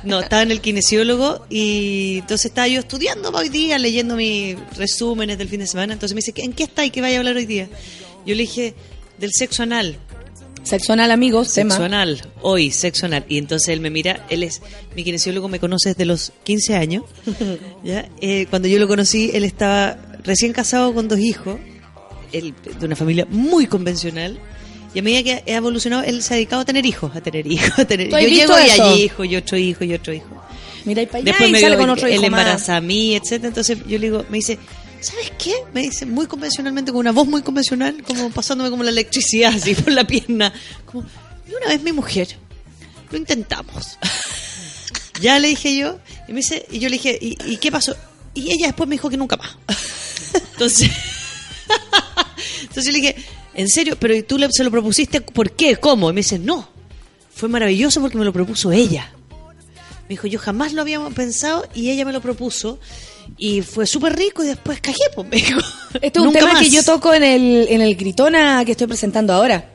No, estaba en el kinesiólogo y entonces estaba yo estudiando hoy día, leyendo mis resúmenes del fin de semana. Entonces me dice, ¿en qué está y qué vaya a hablar hoy día? Yo le dije, del sexo anal. Sexo anal, amigos, tema. Sexo anal, hoy, sexo anal. Y entonces él me mira, él es, mi kinesiólogo me conoce desde los 15 años. ¿ya? Eh, cuando yo lo conocí, él estaba recién casado con dos hijos, él, de una familia muy convencional. Y a medida que ha evolucionado, él se ha dedicado a tener hijos, a tener hijos, a tener ¿Tú has Yo llego y eso? hay hijo, y otro hijo, y otro hijo. Mira, y para allá Después y me sale con otro él hijo más. embaraza a mí, etcétera. Entonces yo le digo, me dice, ¿sabes qué? Me dice muy convencionalmente, con una voz muy convencional, como pasándome como la electricidad así por la pierna. Como, y una vez mi mujer, lo intentamos. ya le dije yo, y me dice, y yo le dije, ¿y, y qué pasó? Y ella después me dijo que nunca más. Entonces, entonces yo le dije, ¿en serio? ¿Pero tú le- se lo propusiste? ¿Por qué? ¿Cómo? Y me dice, no, fue maravilloso porque me lo propuso ella. Me dijo, yo jamás lo habíamos pensado y ella me lo propuso. Y fue súper rico y después cajé, pues, me dijo. Este es un tema más. que yo toco en el, en el Gritona que estoy presentando ahora.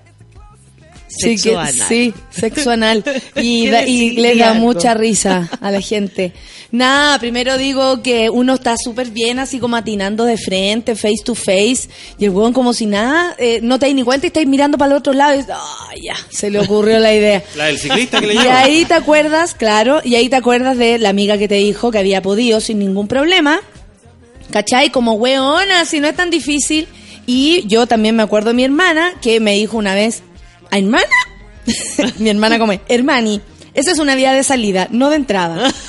Sí, Sexo anal. sí, sexo anal. Y, ¿Qué da- y decir? le Di da algo. mucha risa a la gente. Nada, primero digo que uno está súper bien así como atinando de frente, face to face, y el huevón como si nada, eh, no te das ni cuenta y estáis mirando para el otro lado y dices, "Ah, ya, se le ocurrió la idea. La del ciclista que le Y lleva. ahí te acuerdas, claro, y ahí te acuerdas de la amiga que te dijo que había podido sin ningún problema. ¿Cachai? Como weona, si no es tan difícil. Y yo también me acuerdo de mi hermana que me dijo una vez, ¿a hermana? mi hermana come, hermani, esa es una vía de salida, no de entrada.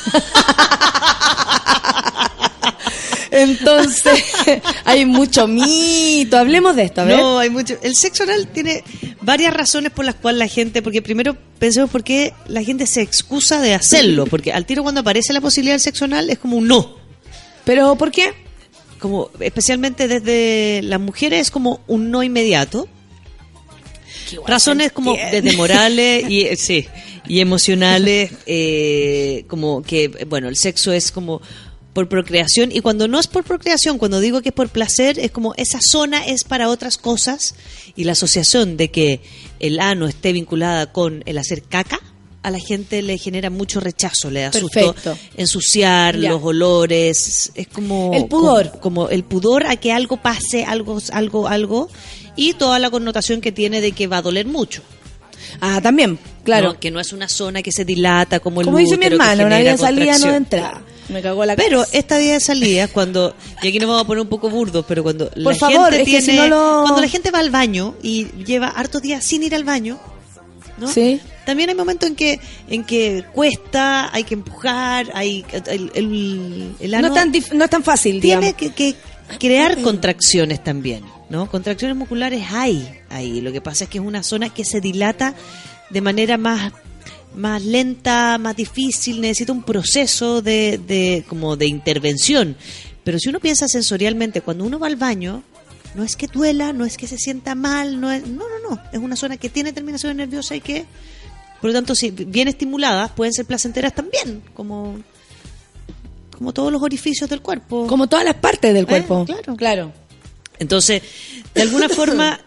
Entonces, hay mucho mito. Hablemos de esto, a ver. No, hay mucho. El sexo oral tiene varias razones por las cuales la gente, porque primero pensemos por qué la gente se excusa de hacerlo, porque al tiro cuando aparece la posibilidad del sexo anal es como un no. ¿Pero por qué? Como especialmente desde las mujeres es como un no inmediato. Razones como desde morales y sí, y emocionales, eh, como que bueno, el sexo es como por procreación. Y cuando no es por procreación, cuando digo que es por placer, es como esa zona es para otras cosas. Y la asociación de que el ano esté vinculada con el hacer caca a la gente le genera mucho rechazo, le da susto ensuciar Ya. los olores, es como El pudor. como, como el pudor a que algo pase, algo algo algo y toda la connotación que tiene de que va a doler mucho. Ah, también, claro. ¿no? que no es una zona que se dilata como el Como dice mi hermana, una vía de salida no de entrada. Me cagó la Pero esta vía de salida, cuando, y aquí nos vamos a poner un poco burdos, pero cuando la Por favor, gente tiene, si no lo- cuando la gente va al baño y lleva hartos días sin ir al baño, ¿no? Sí. También hay momentos en que en que cuesta, hay que empujar, hay el, el, el ano No es tan, dif- no es tan fácil, tiene digamos. que, que crear contracciones también, ¿no? Contracciones musculares hay ahí. Lo que pasa es que es una zona que se dilata de manera más más lenta, más difícil, necesita un proceso de, de como de intervención. Pero si uno piensa sensorialmente, cuando uno va al baño, no es que duela, no es que se sienta mal, no es, no, no, no, es una zona que tiene terminación nerviosa y que, por lo tanto, si bien estimuladas, pueden ser placenteras también, como, como todos los orificios del cuerpo. Como todas las partes del Eh, cuerpo. claro. Claro. Entonces, de alguna forma,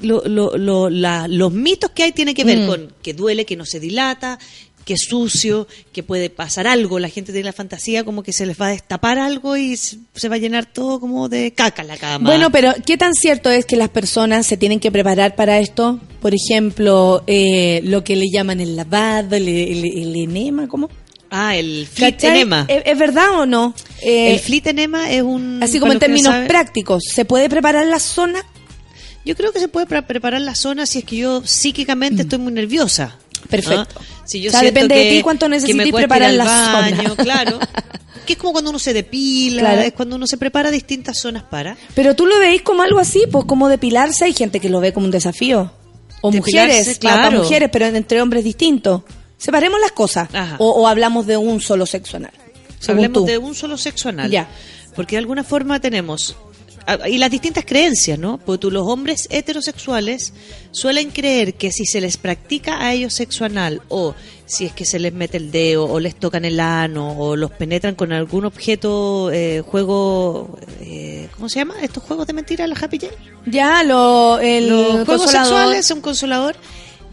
lo- lo- lo- la- los mitos que hay tienen que ver Mm. con que duele, que no se dilata, que es sucio, que puede pasar algo. La gente tiene la fantasía como que se les va a destapar algo y se, va a llenar todo como de caca en la cama. Bueno, pero ¿qué tan cierto es que las personas se tienen que preparar para esto? Por ejemplo, eh, lo que le llaman el lavado, el, el- el enema, ¿cómo? Ah, el flit enema. ¿Es, es verdad o no? Eh, el flit enema es un... así como en no términos prácticos, ¿se puede preparar la zona? Yo creo que se puede pre- preparar la zona si es que yo psíquicamente estoy muy nerviosa. Mm. Perfecto. ¿Ah? Si yo O sea, depende de que- ti cuánto necesites preparar la baño, zona. claro. Que es como cuando uno se depila, Claro. es cuando uno se prepara distintas zonas para. Pero tú lo veis como algo así, pues como depilarse, hay gente que lo ve como un desafío. O Depilarse, mujeres, para- para claro. mujeres, pero entre hombres distintos. Separemos las cosas. O, o hablamos de un solo sexo anal. Hablemos tú. de un solo sexo anal. Ya. Porque de alguna forma tenemos. Y las distintas creencias, ¿no? Porque tú, los hombres heterosexuales suelen creer que si se les practica a ellos sexo anal, o si es que se les mete el dedo, o les tocan el ano, o los penetran con algún objeto, eh, juego. eh, ¿Cómo se llama? ¿Estos juegos de mentira, la Happy Jane? Ya, lo, el los juegos consolador. sexuales, un consolador,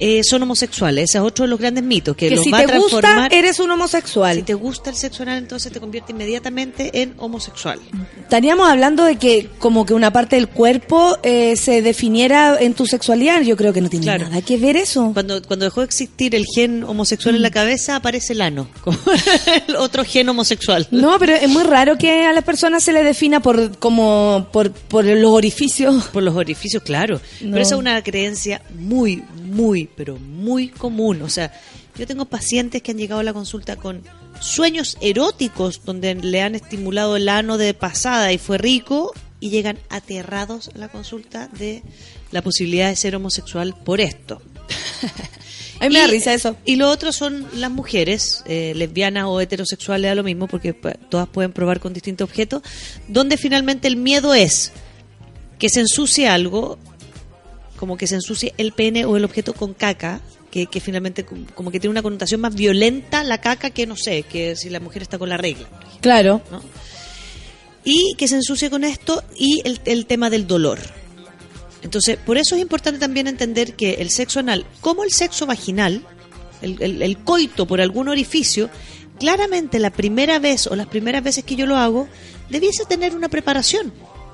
eh, son homosexuales. Ese es otro de los grandes mitos. Que, Que los si va a te gusta, transformar. eres un homosexual. Si te gusta el sexo anal, entonces te convierte inmediatamente en homosexual. Estaríamos hablando de que como que una parte del cuerpo eh, se definiera en tu sexualidad. Yo creo que no tiene Claro. nada que ver eso. Cuando, cuando dejó de existir el gen homosexual en la cabeza, aparece el ano, como el otro gen homosexual. No, pero es muy raro que a las personas se le defina por como por, por los orificios. Por los orificios, claro. No. Pero esa es una creencia muy, muy, pero muy común. O sea, yo tengo pacientes que han llegado a la consulta con sueños eróticos donde le han estimulado el ano de pasada y fue rico y llegan aterrados a la consulta de la posibilidad de ser homosexual por esto. A mí me da risa eso. Y lo otro son las mujeres, eh, lesbianas o heterosexuales, da lo mismo, porque todas pueden probar con distintos objetos, donde finalmente el miedo es que se ensucie algo, como que se ensucie el pene o el objeto con caca, que, que finalmente com- como que tiene una connotación más violenta la caca que, no sé, que si la mujer está con la regla. Claro. ¿no? Y que se ensucie con esto y el, el tema del dolor. Entonces, por eso es importante también entender que el sexo anal, como el sexo vaginal, el, el- el coito por algún orificio, claramente la primera vez o las primeras veces que yo lo hago, debiese tener una preparación.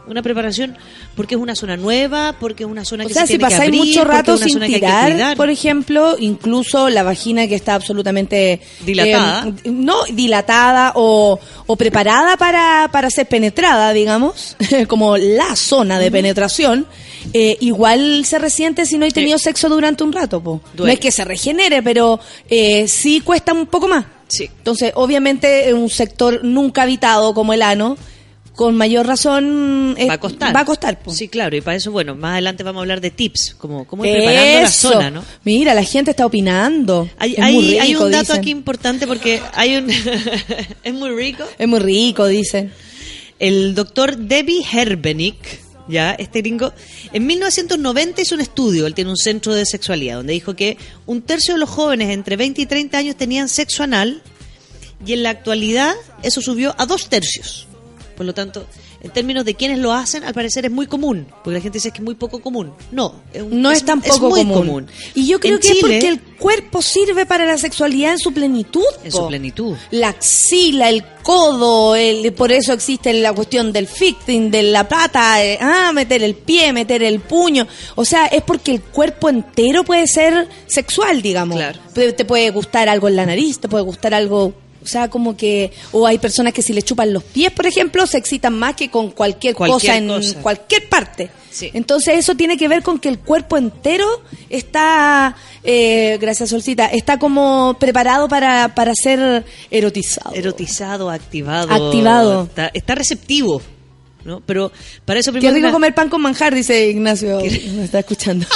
Una preparación porque es una zona nueva, porque es una zona O que sea, se si tiene que abrir, mucho rato sin tirar, por ejemplo, incluso la vagina que está absolutamente Dilatada. eh, no dilatada o, o preparada para, para ser penetrada, digamos, como la zona de penetración, eh, igual se resiente si no hay tenido sexo durante un rato. Po. No es que se regenere, pero eh, sí cuesta un poco más. Sí. Entonces, obviamente, en un sector nunca habitado como el ano, con mayor razón eh, va a costar. Va a costar. po. Sí, claro, y para eso, bueno, más adelante vamos a hablar de tips, como cómo ir preparando la zona, ¿no? Mira, la gente está opinando. Hay, es hay- muy rico, hay un dato dicen. aquí importante porque hay un... es muy rico. Es muy rico, dicen. El doctor Debbie Herbenick, ya, este gringo, en 1990 hizo un estudio, él tiene un centro de sexualidad, donde dijo que un tercio de los jóvenes entre 20 y 30 años tenían sexo anal y en la actualidad eso subió a dos tercios. Por lo tanto, en términos de quienes lo hacen, al parecer es muy común, porque la gente dice que es muy poco común. No, es un- No es, tan poco muy común. Y yo creo En que es porque el cuerpo sirve para la sexualidad en su plenitud. En po. su plenitud. La axila, el codo, el, por eso existe la cuestión del fixing, de la pata, eh, ah, meter el pie, meter el puño. O sea, es porque el cuerpo entero puede ser sexual, digamos. Claro. Te puede gustar algo en la nariz, te puede gustar algo... O sea, como que... O hay personas que si le chupan los pies, por ejemplo, se excitan más que con cualquier, Cualquier cosa en cosa. cualquier parte. Sí. Entonces eso tiene que ver con que el cuerpo entero está, eh, gracias Solcita, está como preparado para, para ser erotizado. Erotizado, activado. Activado. Está, está receptivo. ¿no? Pero para eso Qué primero. rico una- comer pan con manjar, dice Ignacio. Me está escuchando.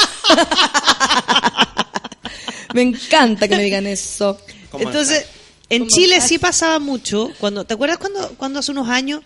me encanta que me digan eso. Entonces, en Chile sí pasaba mucho. cuando ¿Te acuerdas cuando, cuando hace unos años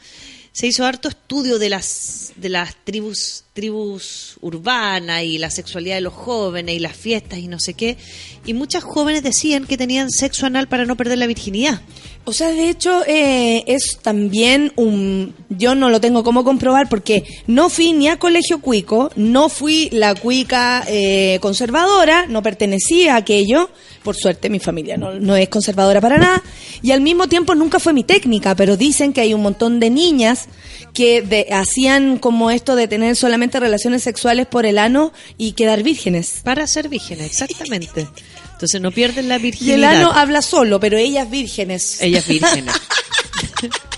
se hizo harto estudio de las de las tribus tribus urbanas y la sexualidad de los jóvenes y las fiestas y no sé qué? Y muchas jóvenes decían que tenían sexo anal para no perder la virginidad. O sea, de hecho, eh, es también un... Yo no lo tengo como comprobar porque no fui ni a colegio cuico, no fui la cuica eh, conservadora, no pertenecía a aquello. Por suerte, mi familia no, no es conservadora para nada. Y al mismo tiempo nunca fue mi técnica, pero dicen que hay un montón de niñas que de- hacían como esto de tener solamente relaciones sexuales por el ano y quedar vírgenes. Para ser vírgenes, exactamente. Entonces no pierden la Y virginidad. el ano habla solo, pero ellas vírgenes. Ellas vírgenes.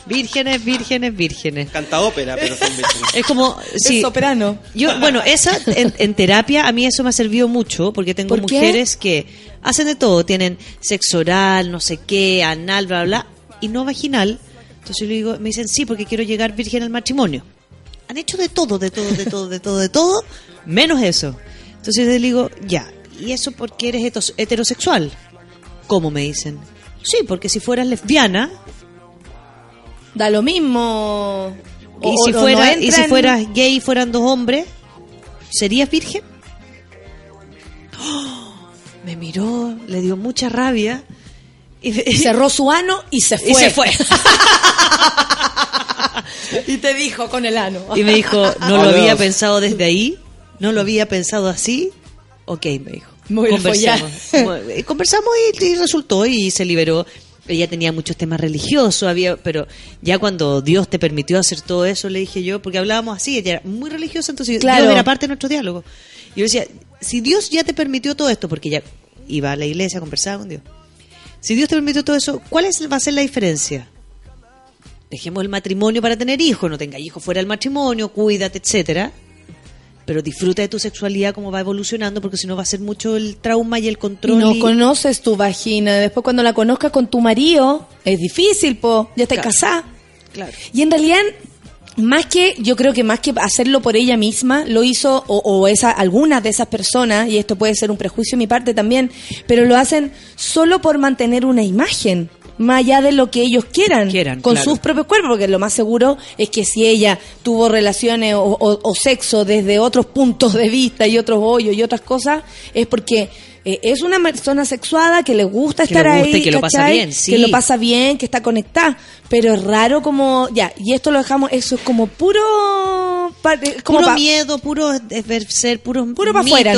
vírgenes, vírgenes, vírgenes. Canta ópera, pero son vírgenes. Es como sí. Es soprano. Yo, bueno, esa en, en terapia a mí eso me ha servido mucho porque tengo ¿Por qué? mujeres que hacen de todo, tienen sexo oral, no sé qué, anal, bla, bla, bla, y no vaginal. Entonces yo le digo, me dicen, sí, porque quiero llegar virgen al matrimonio. Han hecho de todo, de todo, de todo, de todo, de todo, menos eso. Entonces yo le digo, ya, ¿y eso porque eres heterosexual? ¿Cómo me dicen? Sí, porque si fueras lesbiana Da lo mismo. y, O- si, o fuera, no y si fueras gay y fueran dos hombres, ¿serías virgen? ¡Oh! Me miró, le dio mucha rabia. Y, cerró su ano y se fue. Y se fue. y te dijo con el ano. Y me dijo, no lo había pensado desde ahí, no lo había pensado así. Ok, me dijo. A Conversamos. Y Conversamos y, y resultó y se liberó. Ella tenía muchos temas religiosos, había, pero ya cuando Dios te permitió hacer todo eso, le dije yo, porque hablábamos así, ella era muy religiosa, entonces Claro. Dios era parte de nuestro diálogo. Y yo decía, si Dios ya te permitió todo esto, porque ella iba a la iglesia, conversaba con Dios, si Dios te permitió todo eso, ¿cuál es, va a ser la diferencia? Dejemos el matrimonio para tener hijos, no tenga hijos fuera del matrimonio, cuídate, etcétera. Pero disfruta de tu sexualidad como va evolucionando, porque si no va a ser mucho el trauma y el Y control. no y- conoces tu vagina. Después cuando la conozcas con tu marido, es difícil, po. Ya estás Claro. casada. Claro. Y en realidad, más que, yo creo que más que hacerlo por ella misma, lo hizo, o, o esa, algunas de esas personas, y esto puede ser un prejuicio de mi parte también, pero lo hacen solo por mantener una imagen, más allá de lo que ellos quieran, con claro. sus propios cuerpos, porque lo más seguro es que si ella tuvo relaciones o, o- o sexo desde otros puntos de vista y otros hoyos y otras cosas, es porque eh, es una persona sexuada que le gusta Que estar le gusta ahí, y que lo pasa bien, sí. que lo pasa bien, que está conectada, pero es raro como, ya, y esto lo dejamos, eso es como puro, como puro pa- miedo, puro ser, puro, puro para afuera,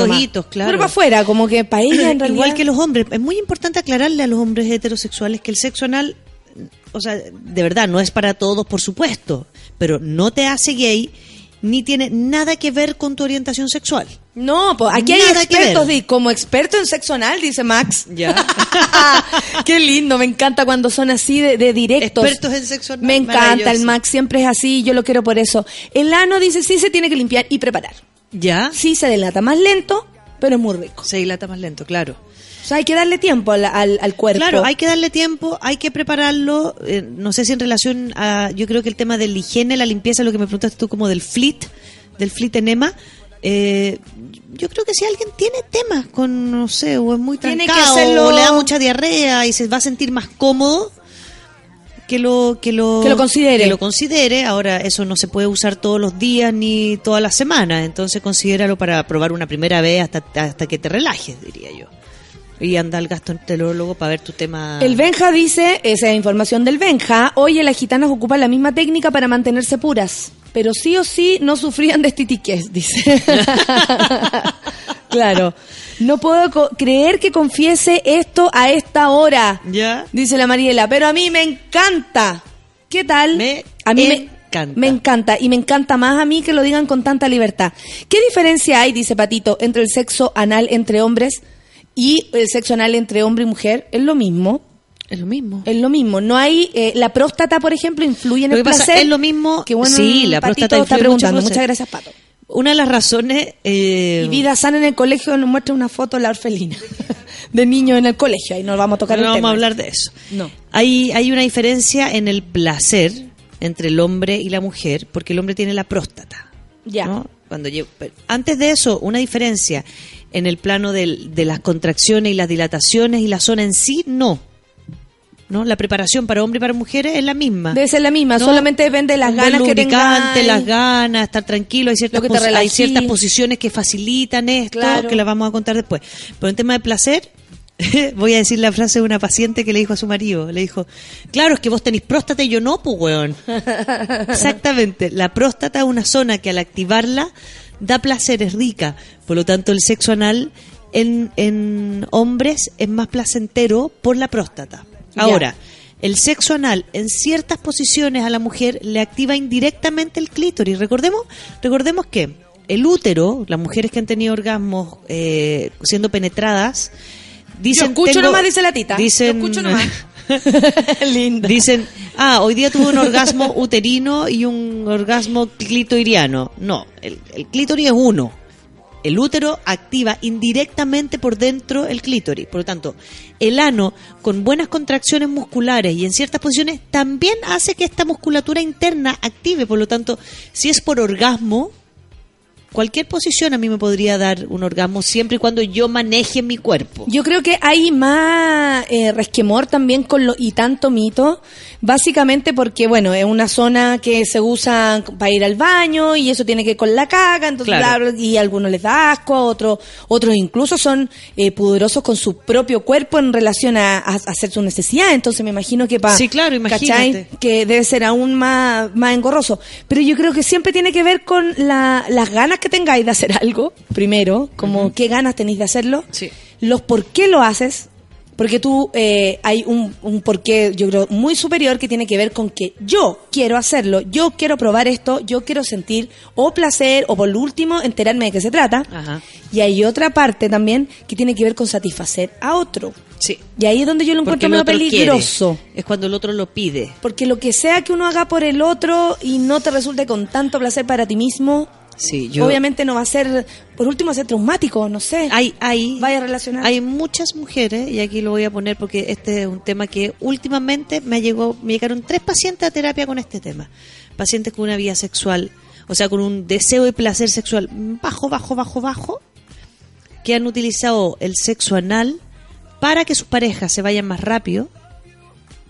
claro. puro para afuera, como que para ella en realidad. Igual que los hombres. Es muy importante aclararle a los hombres heterosexuales que el sexo anal, o sea, de verdad, no es para todos, por supuesto, pero no te hace gay ni tiene nada que ver con tu orientación sexual. No, pues aquí hay Nada expertos, di- como experto en sexo anal, dice Max. Ya. Qué lindo, me encanta cuando son así de, de directos. Expertos en sexo anal, Me encanta, el. Max siempre es así, yo lo quiero por eso. El ano dice sí se tiene que limpiar y preparar. ¿Ya? Sí se dilata más lento, pero es muy rico. Se dilata más lento, claro. O sea, hay que darle tiempo al, al, al cuerpo. Claro, hay que darle tiempo, hay que prepararlo. eh, no sé si en relación a. Yo creo que el tema de la higiene, la limpieza, lo que me preguntaste tú, como del flit, del flit enema. Eh, yo creo que si alguien tiene temas con, no sé, o es muy Tiene que trancado, hacerlo- o le da mucha diarrea y se va a sentir más cómodo, que lo, que lo, Que lo considere. que lo considere. Ahora, eso no se puede usar todos los días ni todas las semanas, entonces considéralo para probar una primera vez hasta, hasta que te relajes, diría yo. Y anda al gastroenterólogo para ver tu tema. El Benja dice, esa es información del Benja, oye, las gitanas ocupan la misma técnica para mantenerse puras, pero sí o sí no sufrían de estitiquez, dice. claro. No puedo creer que confiese esto a esta hora, Ya. dice la Mariela, pero a mí me encanta. ¿Qué tal? Me a mí encanta. me, me encanta y me encanta más a mí que lo digan con tanta libertad. ¿Qué diferencia hay, dice Patito, entre el sexo anal entre hombres y el sexo anal entre hombre y mujer? Es lo mismo. Es lo mismo. Es lo mismo. No hay eh, la próstata, por ejemplo, influye en Lo el que pasa placer. es lo mismo. Que bueno, sí, la Patito próstata está preguntando. Muchas gracias, Pato. una de las razones... eh, Y Vida Sana en el colegio nos muestra una foto de la orfelina de niños en el colegio. Ahí no vamos a tocar no el vamos tema. a hablar de eso. No. Hay, hay una diferencia en el placer entre el hombre y la mujer, porque el hombre tiene la próstata. Ya. ¿no? Cuando pero antes de eso, una diferencia en el plano del- de las contracciones y las dilataciones y la zona en sí, no. ¿No? La preparación para hombres y para mujeres es la misma. Debe ser la misma, No. solamente depende de las ganas que tengas. las ganas, estar tranquilo. Hay ciertas, que te hay ciertas posiciones que facilitan esto, Claro. que las vamos a contar después. Pero en tema de placer, voy a decir la frase de una paciente que le dijo a su marido. Le dijo, claro, es que vos tenés próstata y yo no, pues, weón. Exactamente. La próstata es una zona que al activarla da placer, es rica. Por lo tanto, el sexo anal en, en hombres es más placentero por la próstata. Ya. Ahora, el sexo anal en ciertas posiciones a la mujer le activa indirectamente el clítoris. Recordemos, recordemos que el útero, las mujeres que han tenido orgasmos eh, siendo penetradas, dicen... Yo escucho tengo- nomás, dice la tita. Dicen, Yo escucho nomás. Linda. Dicen, ah, hoy día tuve un orgasmo uterino y un orgasmo clitoriano. No, el, el clítoris es uno. El útero activa indirectamente por dentro el clítoris. Por lo tanto, el ano, con buenas contracciones musculares y en ciertas posiciones, también hace que esta musculatura interna active. Por lo tanto, si es por orgasmo, cualquier posición a mí me podría dar un orgasmo siempre y cuando yo maneje mi cuerpo. Yo creo que hay más eh, resquemor también con lo y tanto mito, básicamente porque, bueno, es una zona que se usa para ir al baño y eso tiene que ver con la caga, entonces Claro. y a algunos les da asco, a otros, otros incluso son eh, pudorosos con su propio cuerpo en relación a, a hacer su necesidad, entonces me imagino que para... Sí, claro, imagínate. Que debe ser aún más, más engorroso. Pero yo creo que siempre tiene que ver con la- las ganas que tengáis de hacer algo, primero, como qué ganas tenéis de hacerlo Sí. los por qué lo haces, porque tú eh, hay un, un porqué, yo creo, muy superior que tiene que ver con que yo quiero hacerlo, yo quiero probar esto, yo quiero sentir o placer o por último enterarme de qué se trata. Ajá. Y hay otra parte también que tiene que ver con satisfacer a otro. Sí. Y ahí es donde yo lo Porque encuentro medio quiere. peligroso. Es cuando el otro lo pide. Porque lo que sea que uno haga por el otro y no te resulte con tanto placer para ti mismo, Sí, yo- obviamente no va a ser, por último, va a ser traumático, no sé. Hay, hay, Vaya a relacionar. hay muchas mujeres, y aquí lo voy a poner porque este es un tema que últimamente me, llegó, me llegaron tres pacientes a terapia con este tema. Pacientes con una vida sexual, o sea, con un deseo y placer sexual bajo, bajo, bajo, bajo, que han utilizado el sexo anal para que sus parejas se vayan más rápido,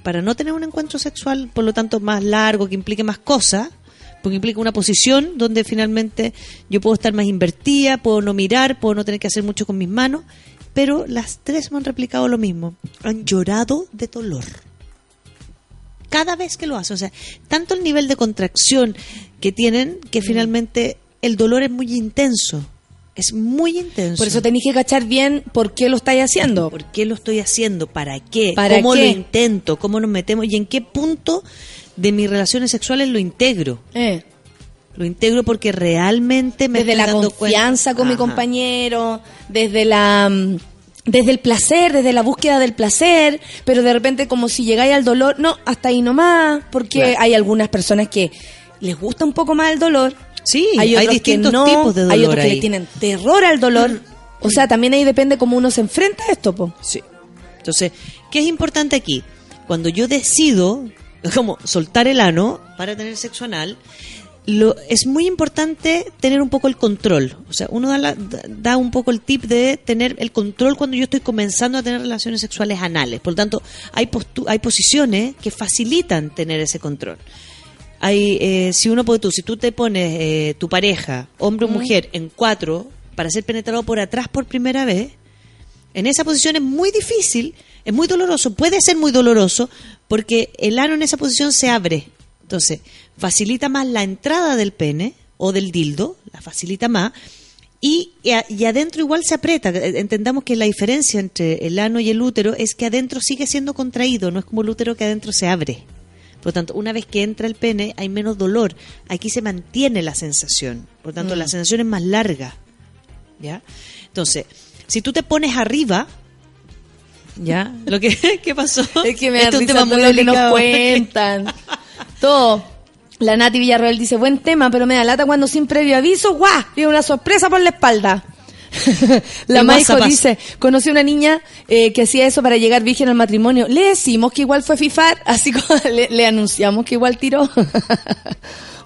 para no tener un encuentro sexual, por lo tanto, más largo, que implique más cosas, porque implica una posición donde finalmente yo puedo estar más invertida, puedo no mirar, puedo no tener que hacer mucho con mis manos, pero las tres me han replicado lo mismo. Han llorado de dolor. Cada vez que lo hacen. O sea, tanto el nivel de contracción que tienen Mm. que finalmente el dolor es muy intenso. Es muy intenso. Por eso tenéis que cachar bien por qué lo estáis haciendo. ¿Por qué lo estoy haciendo? ¿Para qué? ¿Para ¿Cómo qué? lo intento? ¿Cómo nos metemos? ¿Y en qué punto de mis relaciones sexuales lo integro? Eh. Lo integro porque realmente me desde estoy la dando confianza cuenta. con mi compañero, desde la mm, desde el placer, desde la búsqueda del placer, pero de repente como si llegáis al dolor, no, hasta ahí nomás, porque Claro. hay algunas personas que les gusta un poco más el dolor. Sí, hay, hay otros distintos que no, tipos de hay dolor otros que le tienen terror al dolor. O sea, también ahí depende cómo uno se enfrenta a esto, po. Sí. Entonces, ¿qué es importante aquí? Cuando yo decido como soltar el ano para tener sexo anal, lo, es muy importante tener un poco el control. O sea, uno da, la- da- un poco el tip de tener el control cuando yo estoy comenzando a tener relaciones sexuales anales. Por lo tanto, hay, postu- hay posiciones que facilitan tener ese control. Hay, eh, si uno puede tú, si tú te pones eh, tu pareja, hombre o mujer, en cuatro para ser penetrado por atrás por primera vez, en esa posición es muy difícil, es muy doloroso, puede ser muy doloroso porque el ano en esa posición se abre. Entonces, facilita más la entrada del pene o del dildo, la facilita más, y, y adentro igual se aprieta. Eh, Entendamos que la diferencia entre el ano y el útero es que adentro sigue siendo contraído, no es como el útero que adentro se abre. Por lo tanto, una vez que entra el pene hay menos dolor. Aquí se mantiene la sensación. Por lo tanto, Mm. la sensación es más larga. ¿Ya? Entonces, si tú te pones arriba, ¿ya? Lo que, ¿Qué pasó? Es que me Este da es un risa todo lo que nos cuentan. Todo. La Nati Villarreal dice, buen tema, pero me da lata cuando sin previo aviso, ¡guau! Viene una sorpresa por la espalda. la Maico dice, conocí una niña eh, que hacía eso para llegar virgen al matrimonio. Le decimos que igual fue fifar, así como le, le anunciamos que igual tiró.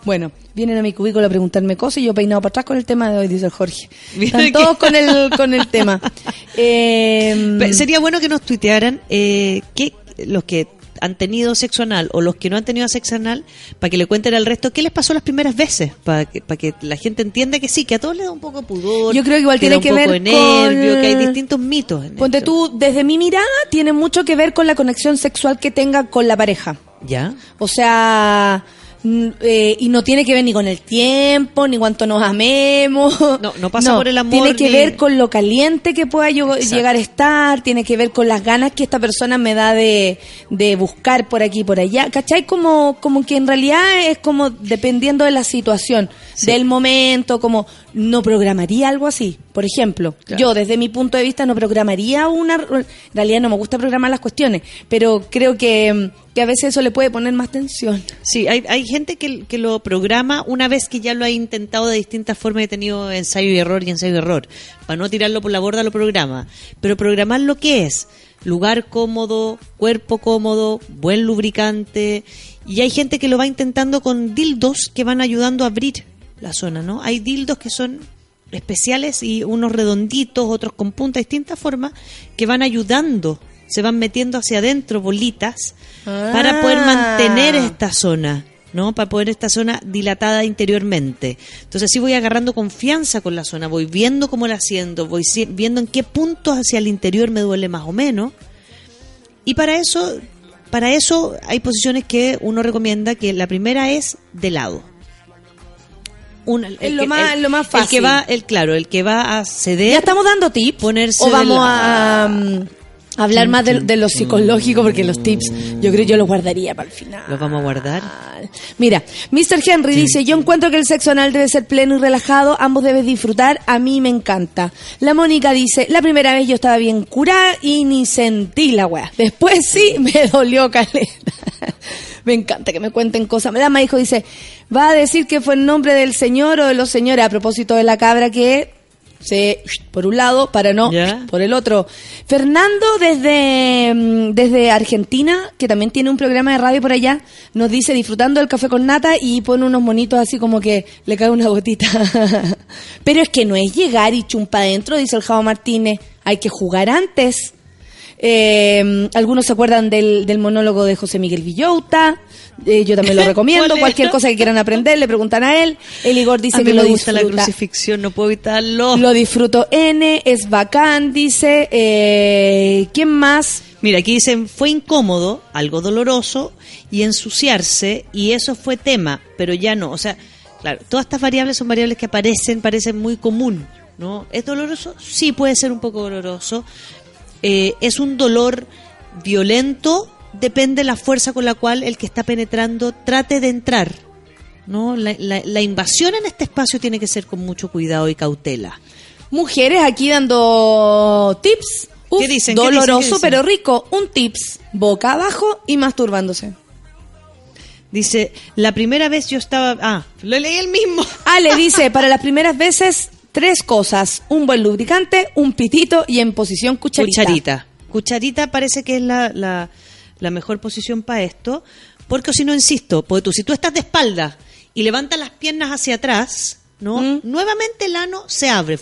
Bueno, vienen a mi cubículo a preguntarme cosas y yo peinado para atrás con el tema de hoy, dice el Jorge. Están que- todos con el, con el tema. Eh, Pe- Sería bueno que nos tuitearan eh, que los que han tenido sexo anal o los que no han tenido sexo anal, para que le cuenten al resto qué les pasó las primeras veces, para que, para que la gente entienda que sí, que a todos les da un poco de pudor. Yo creo que igual da tiene que ver de nervio, con- que hay distintos mitos. en Ponte esto. tú, desde mi mirada, tiene mucho que ver con la conexión sexual que tenga con la pareja. ¿Ya? O sea, eh, y no tiene que ver ni con el tiempo, ni cuánto nos amemos. No, no pasa por el amor Tiene que ni- ver con lo caliente que pueda yo llegar a estar, tiene que ver con las ganas que esta persona me da de, de buscar por aquí y por allá. ¿Cachai? Como, como que en realidad es como dependiendo de la situación, del momento, como no programaría algo así. Por ejemplo, Claro. yo desde mi punto de vista no programaría una... En realidad no me gusta programar las cuestiones, pero creo que, mm, que a veces eso le puede poner más tensión. Sí, hay, hay gente que, que lo programa una vez que ya lo ha intentado de distintas formas y ha tenido ensayo y error y ensayo y error. Para no tirarlo por la borda lo programa. Pero programar lo que es lugar cómodo, cuerpo cómodo, buen lubricante. Y hay gente que lo va intentando con dildos que van ayudando a abrir la zona, ¿no? Hay dildos que son especiales y unos redonditos, otros con punta, distintas formas, que van ayudando, se van metiendo hacia adentro bolitas para poder Ah. mantener esta zona. ¿No? Para poder esta zona dilatada interiormente. Entonces así voy agarrando confianza con la zona, voy viendo cómo la siento, voy viendo en qué puntos hacia el interior me duele más o menos. Y para eso, para eso hay posiciones que uno recomienda que la primera es de lado. Una- el Es lo que- más- el- lo más El que fácil. va, el claro, el que va a ceder. ¿Ya estamos dando tips? Ponerse ¿O de vamos lado. a mm, hablar más de, de lo psicológico? Porque los tips yo creo que yo los guardaría para el final. Los vamos a guardar. Mira, Mr. Henry dice, yo encuentro que el sexo anal debe ser pleno y relajado, ambos deben disfrutar, a mí me encanta. La Mónica dice, la primera vez yo estaba bien curada y ni sentí la weá. Después sí, me dolió caleta. me encanta que me cuenten cosas. La hijo dice, va a decir que fue en nombre del señor o de los señores a propósito de la cabra que se por un lado para no por el otro. Fernando desde mm, desde Argentina, que también tiene un programa de radio por allá, nos dice disfrutando del café con nata y pone unos monitos así como que le cae una gotita. Pero es que no es llegar y chumpa adentro, dice el Javo Martínez, hay que jugar antes. Eh, algunos se acuerdan del, del monólogo de José Miguel Villouta. Eh, yo también lo recomiendo. Cualquier cosa que quieran aprender, le preguntan a él. El Igor dice a mí que me lo gusta la disfruta. crucifixión, no puedo evitarlo. Lo disfruto N, es bacán, dice. Eh, ¿Quién más? Mira, aquí dicen, fue incómodo, algo doloroso y ensuciarse, y eso fue tema, pero ya no. O sea, claro, todas estas variables son variables que aparecen, parecen muy común, ¿no? ¿Es doloroso? Sí, puede ser un poco doloroso. Eh, es un dolor violento, depende de la fuerza con la cual el que está penetrando trate de entrar, ¿no? La, la- la invasión en este espacio tiene que ser con mucho cuidado y cautela. Mujeres aquí dando tips. Uf, ¿Qué dicen? ¿Qué Doloroso dicen? ¿Qué dicen? pero rico. Un tips. Boca abajo y masturbándose. Dice, la primera vez yo estaba... Ah, lo leí el mismo. Ale dice, para las primeras veces, tres cosas. Un buen lubricante, un pitito y en posición cucharita. Cucharita. Cucharita parece que es la, la, la mejor posición para esto. Porque si no, insisto, porque tú, si tú estás de espalda y levantas las piernas hacia atrás, ¿no? Mm. Nuevamente el ano se abre.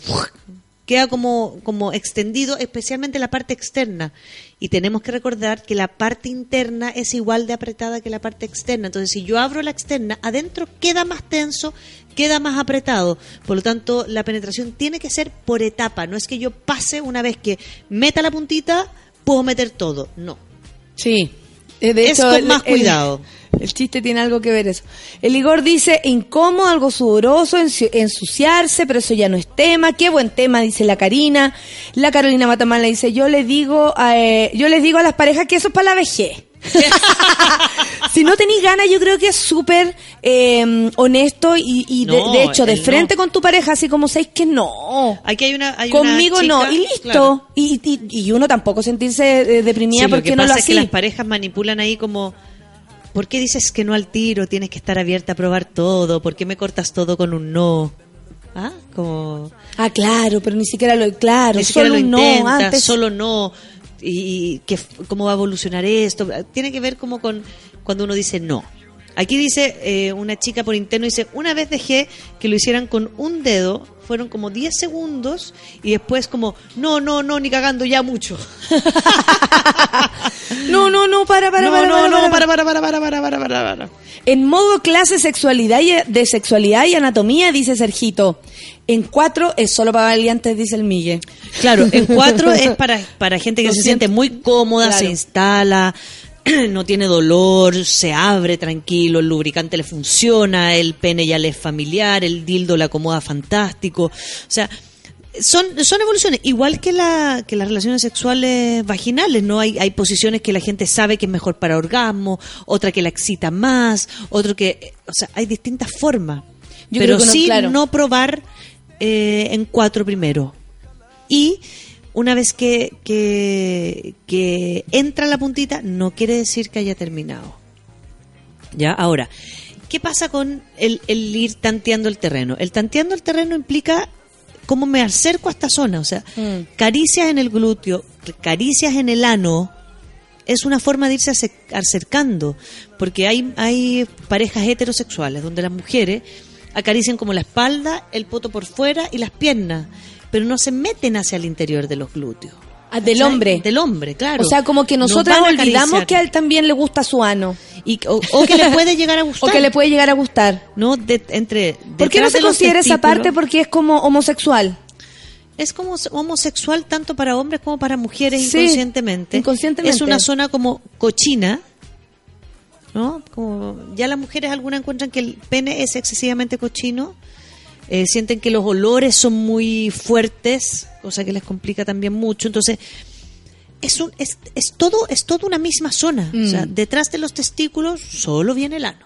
Queda como, como extendido, especialmente la parte externa. Y tenemos que recordar que la parte interna es igual de apretada que la parte externa. Entonces, si yo abro la externa, adentro queda más tenso, queda más apretado. Por lo tanto, la penetración tiene que ser por etapa. No es que yo pase una vez que meta la puntita, puedo meter todo. No. Sí. Eh, De Es hecho, con el- más el- cuidado. El, chiste tiene algo que ver eso. El Igor dice, incómodo, algo sudoroso, ensu- ensuciarse, pero eso ya no es tema. Qué buen tema, dice la Karina. La Carolina Matamala dice, yo le digo, a, eh, yo les digo a las parejas que eso es para la vejez. si no tenéis ganas, yo creo que es súper eh, honesto y, y de, No, de hecho, de no. frente con tu pareja, así como sabéis que no. Aquí hay una. hay una Conmigo chica- no, y listo. claro. Y, y, y uno tampoco sentirse eh, deprimida Sí, lo porque que no lo pasa es que así. las parejas manipulan ahí como ¿por qué dices que no al tiro? Tienes que estar abierta a probar todo. ¿Por qué me cortas todo con un no? ¿Ah? Como... Ah, claro, pero ni siquiera lo... Claro, Ni siquiera solo lo un no intenta, antes. solo no. Y, que, cómo va a evolucionar esto. Tiene que ver como con cuando uno dice no. Aquí dice eh, una chica por interno, dice, una vez dejé que lo hicieran con un dedo, fueron como 10 segundos y después como, no, no, no, ni cagando, ya mucho. No, no, no, para, para, No, para, no, para, no, para, para, para, para, para, para, para, para. En modo clase sexualidad y, de sexualidad y anatomía, dice Sergito. En cuatro es solo para valientes, dice el Migue. Claro, en cuatro es para, para gente que se siento. siente muy cómoda, Claro. se instala, no tiene dolor, se abre tranquilo, el lubricante le funciona, el pene ya le es familiar, el dildo le acomoda fantástico. O sea, son, son evoluciones, igual que, la, que las relaciones sexuales vaginales, ¿no? Hay, hay posiciones que la gente sabe que es mejor para orgasmo, otra que la excita más, otro que... O sea, hay distintas formas. Yo pero creo que no, sí claro. no probar eh, en cuatro primero. Y una vez que, que, que entra la puntita, no quiere decir que haya terminado. Ya, ahora, ¿qué pasa con el, el ir tanteando el terreno? El tanteando el terreno implica cómo me acerco a esta zona, o sea, caricias en el glúteo, caricias en el ano, es una forma de irse ace- acercando, porque hay, hay parejas heterosexuales donde las mujeres acarician como la espalda, el poto por fuera y las piernas, pero no se meten hacia el interior de los glúteos. Ah, del hombre. Del hombre, claro. O sea, como que No nosotras olvidamos que a él también le gusta su ano. Y, o, o que le puede llegar a gustar. O que le puede llegar a gustar. No, de- entre. ¿Por qué no se considera esa parte? Porque es como homosexual. Es como homosexual tanto para hombres como para mujeres Sí, inconscientemente. inconscientemente. Es una zona como cochina, ¿no? Como ya las mujeres algunas encuentran que el pene es excesivamente cochino, eh, sienten que los olores son muy fuertes, cosa que les complica también mucho. Entonces, es, un, es, es todo es toda una misma zona. O sea, Mm. detrás de los testículos solo viene el ano.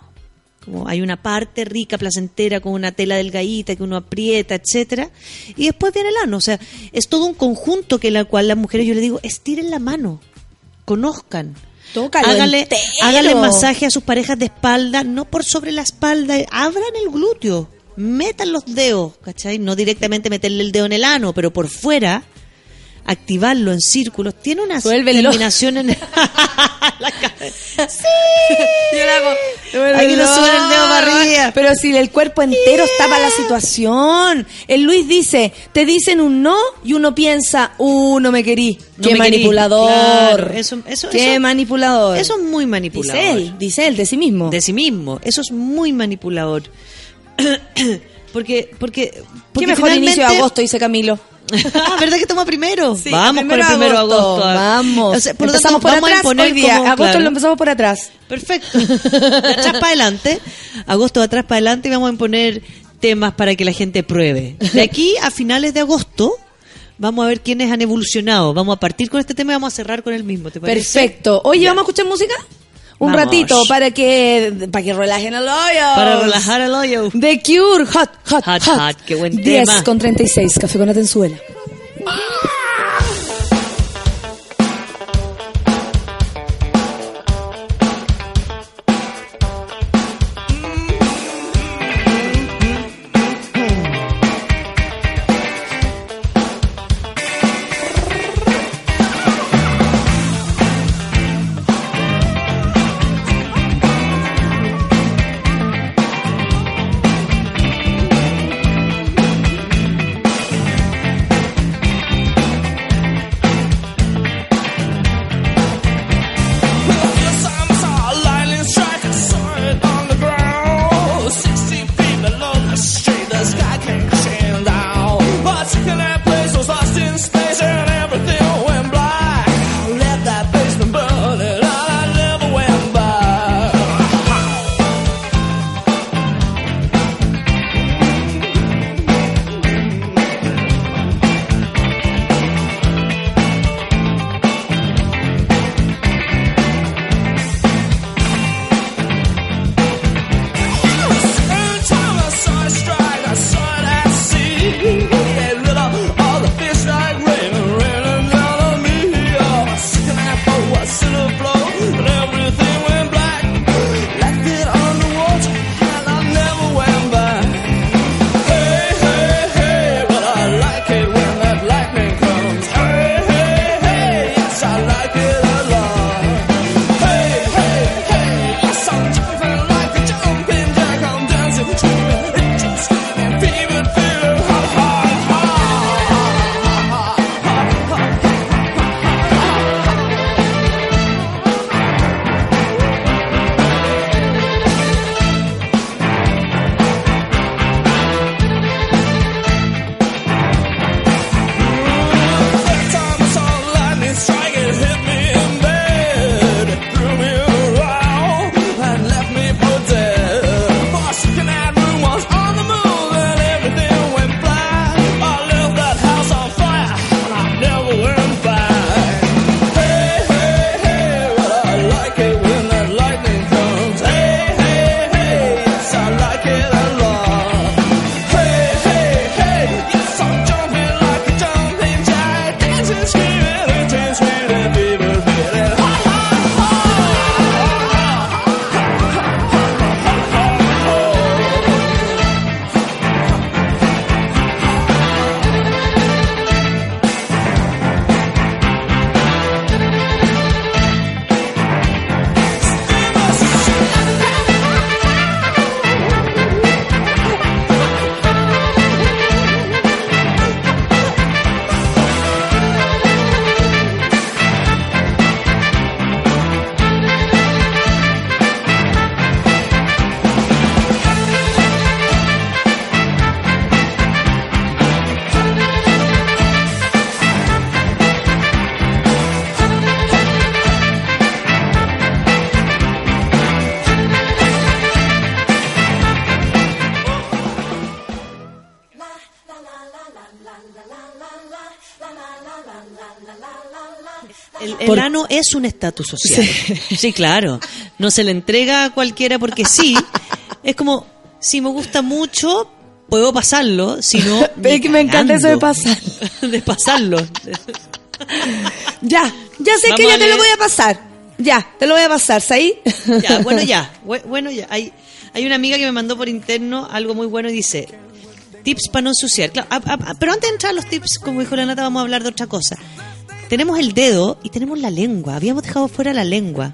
Como hay una parte rica, placentera, con una tela delgadita que uno aprieta, etcétera, y después viene el ano. O sea, es todo un conjunto que la cual las mujeres yo le digo, estiren la mano, conozcan. Tócalo hágale, entero. hágale masaje a sus parejas de espalda, no por sobre la espalda, abran el glúteo, metan los dedos, ¿cachai? No directamente meterle el dedo en el ano, pero por fuera, activarlo en círculos. Tiene una Suélvenlo. terminación en la cabeza. Yo Aquí no suben el dedo para arriba. Pero si el cuerpo entero está para la situación. El Luis dice, te dicen un no y uno piensa, uh, no me querí. No Qué me manipulador. Claro, eso- eso- Qué eso- manipulador. Eso es muy manipulador. Dice él, dice él, de sí mismo. De sí mismo. Eso es muy manipulador. porque, porque, Qué mejor inicio de agosto, dice Camilo. ¿verdad que toma primero? Sí, vamos con el primero primero agosto, agosto. Vamos. O sea, por lo empezamos tanto, por vamos a atrás imponer hoy día. como- agosto claro. lo empezamos por atrás. Perfecto. De atrás para adelante. Agosto de atrás para adelante y vamos a imponer temas para que la gente pruebe. De aquí a finales de agosto vamos a ver quiénes han evolucionado. Vamos a partir con este tema y vamos a cerrar con el mismo. ¿te parece? Perfecto. Oye, ¿vamos a escuchar música? Un Vamos. ratito para que para que relajen el hoyo. Para relajar el hoyo. The Cure, hot, hot, Hot, hot. hot, qué buen 10 tema. con 36, café con Atenzuela. Es un estatus social. Sí. claro. No se le entrega a cualquiera porque sí. Es como, si me gusta mucho, puedo pasarlo. Si no, Pero es que me encanta eso de pasar. de pasarlo. Ya, ya sé Vamos que ya te lo voy a pasar. Ya, te lo voy a pasar, ¿sabí? Ya, bueno, ya. Bu- Bueno, ya. Hay, hay una amiga que me mandó por interno algo muy bueno y dice: tips para no ensuciar. Claro, a- a- a- pero antes de entrar a los tips, como dijo la nata, vamos a hablar de otra cosa. Tenemos el dedo y tenemos la lengua. Habíamos dejado fuera la lengua.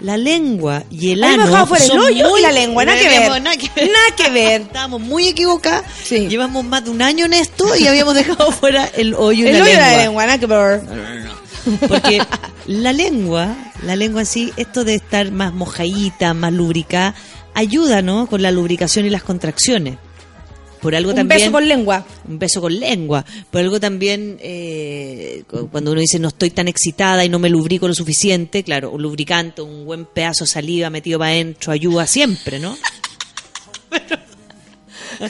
La lengua y el Habíamos ano. dejado fuera el hoyo muy- y la lengua, nada que ver. Nada que ver. Nada que ver. Estábamos muy equivocadas. Llevamos más de un año en esto y habíamos dejado fuera el hoyo y El la hoyo lengua. la lengua, nada que ver. Porque la lengua, la lengua en sí, esto de estar más mojadita, más lubricada, ayuda, ¿no? Con la lubricación y las contracciones. Por algo Un también. beso con lengua. Un beso con lengua. Por algo también, eh, cu- cuando uno dice no estoy tan excitada y no me lubrico lo suficiente, claro, un lubricante, un buen pedazo de saliva metido para adentro ayuda siempre, ¿no?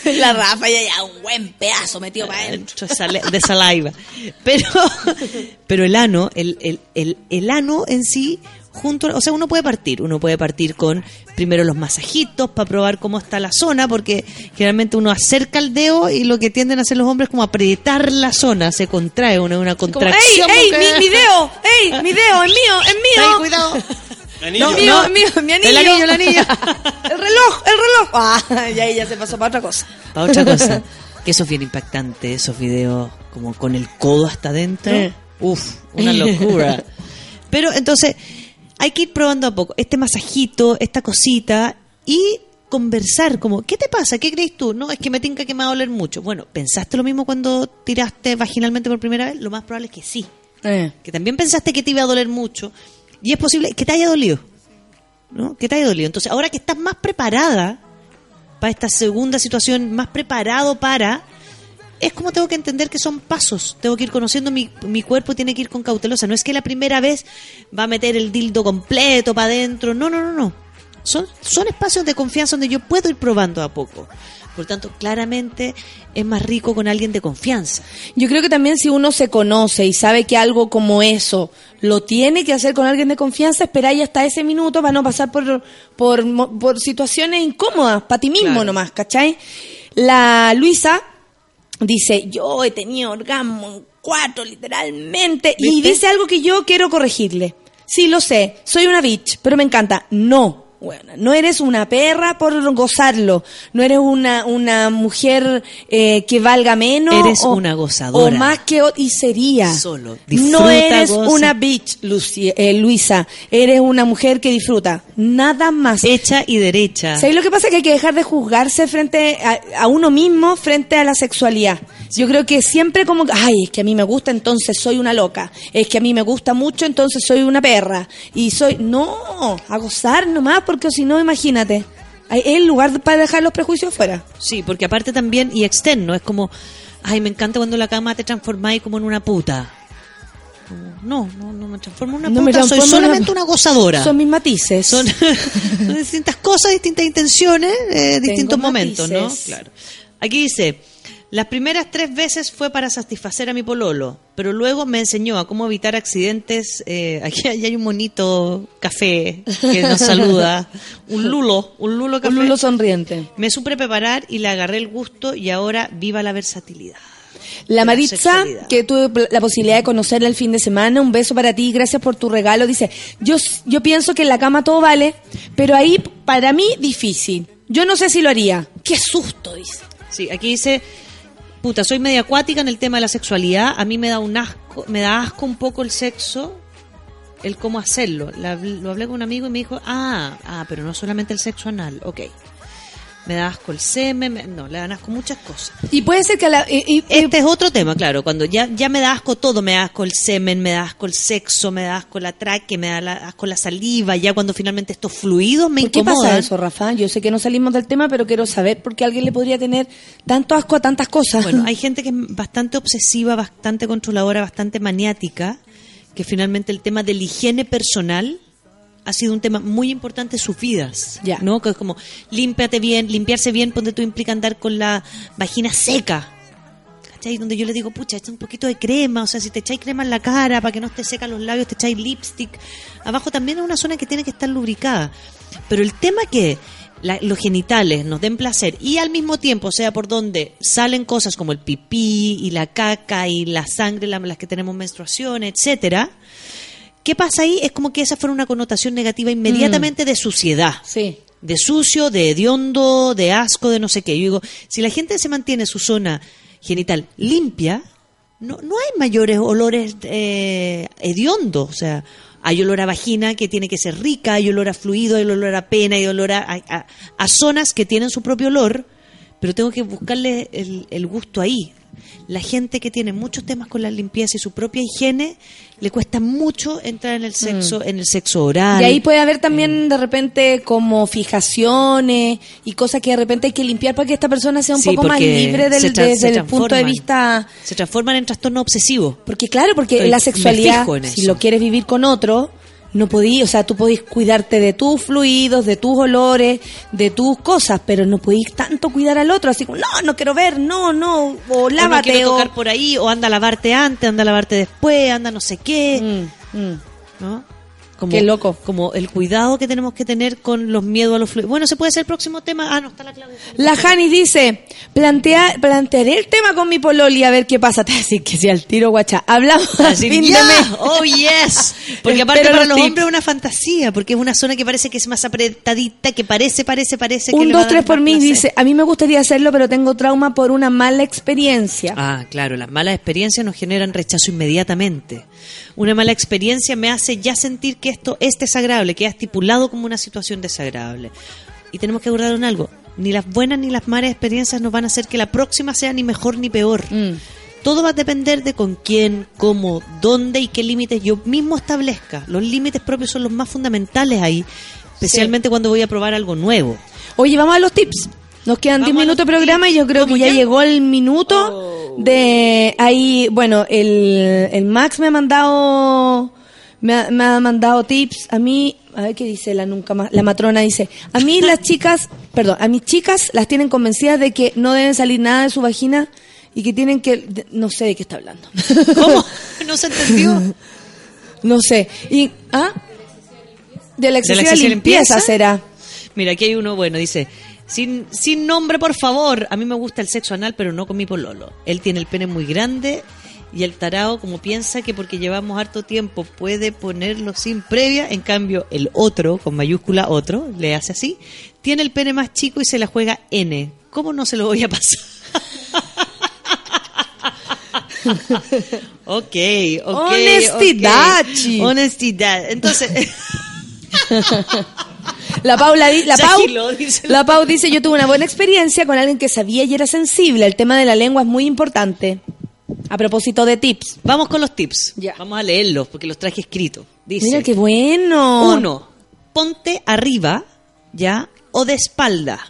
La Rafa ya, ya, un buen pedazo metido para adentro. Mucho sale- de saliva. Pero, pero el ano, el, el, el, el ano en sí, junto, o sea, uno puede partir, uno puede partir con primero los masajitos para probar cómo está la zona, porque generalmente uno acerca el dedo y lo que tienden a hacer los hombres es como apretar la zona, se contrae una, una Como, ¡Ey, contracción. ey, mi, mi dedo! ¡Ey, mi dedo! ¡Es mío! ¡Es mío! Ey, cuidado. No, mío, es mío, mi anillo. El anillo, el anillo. el reloj, el reloj. Ah, y ahí ya se pasó para otra cosa. Para otra cosa, que eso es bien impactante, esos videos como con el codo hasta adentro. Eh. Uf, una locura. Pero entonces, hay que ir probando a poco este masajito, esta cosita y conversar como, ¿qué te pasa? ¿Qué crees tú? No, es que me tinca que me va a doler mucho. Bueno, ¿pensaste lo mismo cuando tiraste vaginalmente por primera vez? Lo más probable es que sí. Eh. Que también pensaste que te iba a doler mucho y es posible que te haya dolido. ¿No? Que te haya dolido. Entonces, ahora que estás más preparada para esta segunda situación, más preparado para, es como tengo que entender que son pasos. Tengo que ir conociendo mi, mi cuerpo, tiene que ir con cautelosa. No es que la primera vez va a meter el dildo completo para adentro. No, no, no, no. Son, son espacios de confianza donde yo puedo ir probando a poco. Por tanto, claramente es más rico con alguien de confianza. Yo creo que también si uno se conoce y sabe que algo como eso lo tiene que hacer con alguien de confianza, esperáis hasta ese minuto para no pasar por, por, por situaciones incómodas, para ti mismo Claro. nomás, ¿cachai? La Luisa dice, yo he tenido orgasmo en cuatro, literalmente, y dice algo que yo quiero corregirle. Sí, lo sé, soy una bitch, pero me encanta. No. Bueno, no eres una perra por gozarlo, no eres una, una mujer eh, que valga menos. Eres o- una gozadora. O más que y sería. Solo. no Disfruta, eres goza. una bitch, eh, Luisa. Eres una mujer que disfruta. Nada más. Hecha y derecha. ¿Sabes lo que pasa? Que hay que dejar de juzgarse frente a, a uno mismo frente a la sexualidad. Yo creo que siempre como, ay, es que a mí me gusta, entonces soy una loca. Es que a mí me gusta mucho, entonces soy una perra. Y soy, no, a gozar nomás, porque si no, imagínate. Es el lugar para dejar los prejuicios fuera. Sí, porque aparte también, y externo, es como, ay, me encanta cuando la cama te transformáis como en una puta. No, no, no me transformo en una No puta, soy solamente una, gozadora. Son mis matices. Son, distintas cosas, distintas intenciones, eh, distintos momentos, ¿no? Claro. Aquí dice, las primeras tres veces fue para satisfacer a mi pololo, pero luego me enseñó a cómo evitar accidentes. eh, aquí hay hay un monito café que nos saluda, un lulo, un lulo café. Un lulo sonriente. Me supe preparar y le agarré el gusto y ahora viva la versatilidad. La Maritza, que tuve la posibilidad de conocerla el fin de semana, un beso para ti, gracias por tu regalo. Dice, yo, yo pienso que en la cama todo vale, pero ahí para mí difícil. Yo no sé si lo haría. Qué susto, dice. Sí, aquí dice, puta, soy media acuática en el tema de la sexualidad. A mí me da un asco, me da asco un poco el sexo, el cómo hacerlo. La- lo hablé con un amigo y me dijo, ah, ah, pero no solamente el sexo anal, ok. Me da asco el semen, me- no, le dan asco muchas cosas. Y puede ser que a la... y- y- Este es otro tema, claro, cuando ya, ya me da asco todo, me da asco el semen, me da asco el sexo, me da asco la traque, me da la- asco la saliva, ya cuando finalmente estos fluidos me ¿Por qué incomodan. pasa eso, Rafa? Yo sé que no salimos del tema, pero quiero saber por qué alguien le podría tener tanto asco a tantas cosas. Bueno, hay gente que es bastante obsesiva, bastante controladora, bastante maniática, que finalmente el tema de la higiene personal ha sido un tema muy importante sus vidas. Ya. ¿No? Que es como, límpiate bien, limpiarse bien, ponte tú implica andar con la vagina seca. ¿cachai? Donde yo le digo, pucha, echa un poquito de crema, o sea, si te echáis crema en la cara para que no te secan los labios, te echáis lipstick. Abajo también es una zona que tiene que estar lubricada. Pero el tema que la- los genitales nos den placer y al mismo tiempo, sea por donde salen cosas como el pipí y la caca y la sangre, la- las que tenemos menstruación, etcétera, ¿qué pasa ahí? Es como que esa fuera una connotación negativa inmediatamente de suciedad. Sí. De sucio, de hediondo, de asco, de no sé qué. Yo digo, si la gente se mantiene su zona genital limpia, no, no hay mayores olores eh, hediondos. O sea, hay olor a vagina que tiene que ser rica, hay olor a fluido, hay olor a pena, hay olor a, a- a zonas que tienen su propio olor, pero tengo que buscarle el, el gusto ahí. La gente que tiene muchos temas con la limpieza y su propia higiene, le cuesta mucho entrar en el sexo, en el sexo oral. Mm. Y ahí puede haber también de repente como fijaciones y cosas que de repente hay que limpiar para que esta persona sea un Sí, poco más libre del, desde el punto de vista... se transforman en trastorno obsesivo. Porque claro, porque Estoy- la sexualidad, si lo quieres vivir con otro, no podí, o sea, tú podís cuidarte de tus fluidos, de tus olores, de tus cosas, pero no podís tanto cuidar al otro, así como, no, no quiero ver, no, no, o O no lávate, quiero o... tocar por ahí, o anda a lavarte antes, anda a lavarte después, anda no sé qué. ¿No? Como, Qué loco. Como el cuidado que tenemos que tener con los miedos a los fluidos. Bueno, ¿se puede ser el próximo tema? Ah, no, está la clave. La Jani dice, plantea, plantearé el tema con mi pololi a ver qué pasa. Te decir que si al tiro guacha. Hablamos Así, fin de ¡ya! mes. ¡Oh, yes! Porque aparte Espero para los los hombres es una fantasía, porque es una zona que parece que es más apretadita, que parece, parece, parece que Un, a dos, tres por mí placer. dice, a mí me gustaría hacerlo, pero tengo trauma por una mala experiencia. Ah, claro, las malas experiencias nos generan rechazo inmediatamente. Una mala experiencia me hace ya sentir que esto es desagradable, que ha estipulado como una situación desagradable. Y tenemos que acordar en algo, ni las buenas ni las malas experiencias nos van a hacer que la próxima sea ni mejor ni peor. Mm. Todo va a depender de con quién, cómo, dónde y qué límites yo mismo establezca. Los límites propios son los más fundamentales ahí, especialmente cuando voy a probar algo nuevo. Oye, vamos a los tips. Nos quedan 10 minutos de programa y yo creo que ya, llegó el minuto de ahí, bueno, el, el Max me ha mandado me ha, me ha mandado tips a mí, a ver qué dice la nunca más, la matrona dice, a mí las chicas, perdón, a mis chicas las tienen convencidas de que no deben salir nada de su vagina y que tienen que de- no sé de qué está hablando. ¿Cómo? No se entendió. No sé. Y ah de la ¿De excesiva, la excesiva limpieza, limpieza? será. Mira, aquí hay uno bueno, dice, sin, sin nombre, por favor, a mí me gusta el sexo anal, pero no con mi pololo. Él tiene el pene muy grande y el tarao, como piensa que porque llevamos harto tiempo puede ponerlo sin previa, en cambio el otro, con mayúscula otro, le hace así, tiene el pene más chico y se la juega N. ¿Cómo no se lo voy a pasar? ok, ok. Honestidad. Honestidad. Entonces... La Paula la Pau, la Pau dice, yo tuve una buena experiencia con alguien que sabía y era sensible. El tema de la lengua es muy importante. A propósito de tips. Vamos con los tips. Vamos a leerlos porque los traje escritos. Dice, Mira qué bueno. uno, ponte arriba, ¿ya? O de espalda.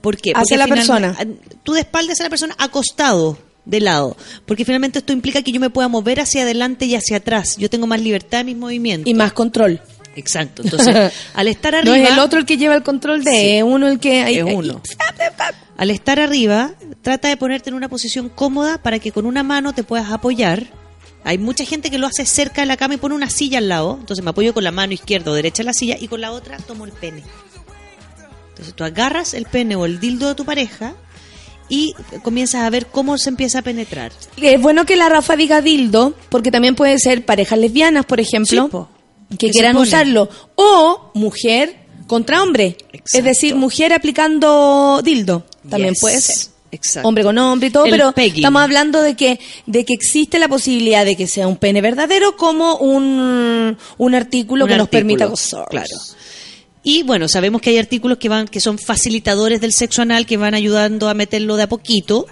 ¿Por qué? Hacia la persona. Tú de espalda hacia la persona acostado, de lado. Porque finalmente esto implica que yo me pueda mover hacia adelante y hacia atrás. Yo tengo más libertad en mis movimientos. Y más control. Exacto. Entonces, al estar arriba... No es el otro el que lleva el control de, Sí. es uno el que... es uno. Al estar arriba, trata de ponerte en una posición cómoda para que con una mano te puedas apoyar. Hay mucha gente que lo hace cerca de la cama y pone una silla al lado. Entonces me apoyo con la mano izquierda o derecha en la silla y con la otra tomo el pene. Entonces tú agarras el pene o el dildo de tu pareja y comienzas a ver cómo se empieza a penetrar. Es bueno que la Rafa diga dildo, porque también puede ser parejas lesbianas, por ejemplo, Sí, po. Que, quieran usarlo. O mujer contra hombre. Es decir, mujer aplicando dildo. También Yes. puede ser. Exacto. Hombre con hombre y todo, El pero pegging. estamos hablando de que de que existe la posibilidad de que sea un pene verdadero como un, un artículo Un que nos permita gozar. Claro. Y bueno, sabemos que hay artículos que van que son facilitadores del sexo anal que van ayudando a meterlo de a poquito.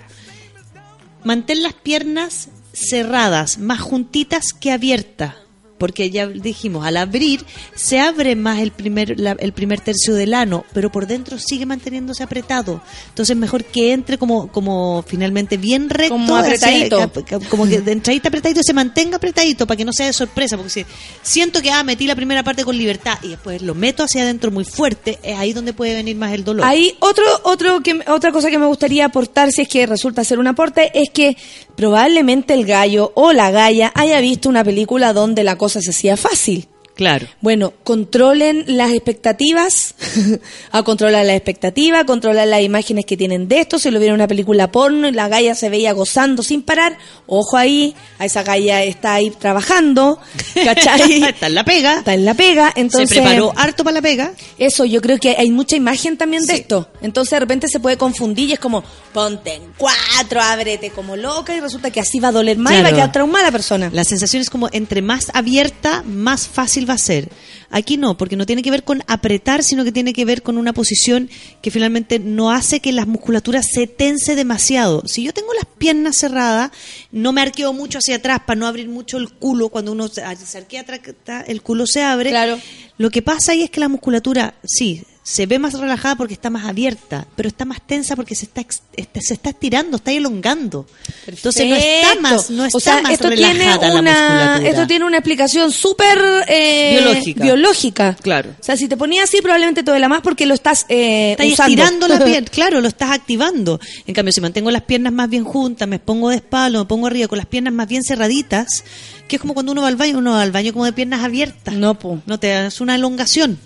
Mantén las piernas cerradas, más juntitas que abiertas, porque ya dijimos, al abrir se abre más el primer, la- el primer tercio del ano, pero por dentro sigue manteniéndose apretado. Entonces mejor que entre como, como finalmente bien recto. Como apretadito. hacia- como que de entradita apretadito se mantenga apretadito para que no sea de sorpresa, porque si siento que ah, metí la primera parte con libertad y después lo meto hacia adentro muy fuerte, es ahí donde puede venir más el dolor. Hay otro, otro que, otra cosa que me gustaría aportar, si es que resulta ser un aporte, es que probablemente el gallo o la galla haya visto una película donde la cosa se hacía fácil. Claro. Bueno, controlen las expectativas, a controlar las expectativas, controlar las imágenes que tienen de esto. Si lo vieron en una película porno y la galla se veía gozando sin parar, ojo ahí, a esa galla está ahí trabajando, ¿cachai? Está en la pega. Está en la pega, entonces... se preparó harto para la pega. Eso, yo creo que hay mucha imagen también de esto. Entonces de repente se puede confundir y es como, ponte en cuatro, ábrete como loca y resulta que así va a doler más y va a quedar traumada la persona. La sensación es como entre más abierta, más fácil va a ser. Aquí no, porque no tiene que ver con apretar, sino que tiene que ver con una posición que finalmente no hace que las musculaturas se tense demasiado. Si yo tengo las piernas cerradas, no me arqueo mucho hacia atrás para no abrir mucho el culo. Cuando uno se se arquea atrás, el culo se abre. Claro. Lo que pasa ahí es que la musculatura, sí, se ve más relajada porque está más abierta, pero está más tensa porque se está, este, se está estirando, está elongando. Entonces no está más, no está o sea, más esto tiene relajada una, esto tiene una explicación súper eh, Biológica. biológica. Claro. O sea, si te ponías así, probablemente te duela más porque lo estás eh, Estás usando. estirando la pierna, claro, lo estás activando. En cambio, si mantengo las piernas más bien juntas, me pongo de espalda, me pongo arriba con las piernas más bien cerraditas, que es como cuando uno va al baño, uno va al baño como de piernas abiertas. No, po. No te das una elongación.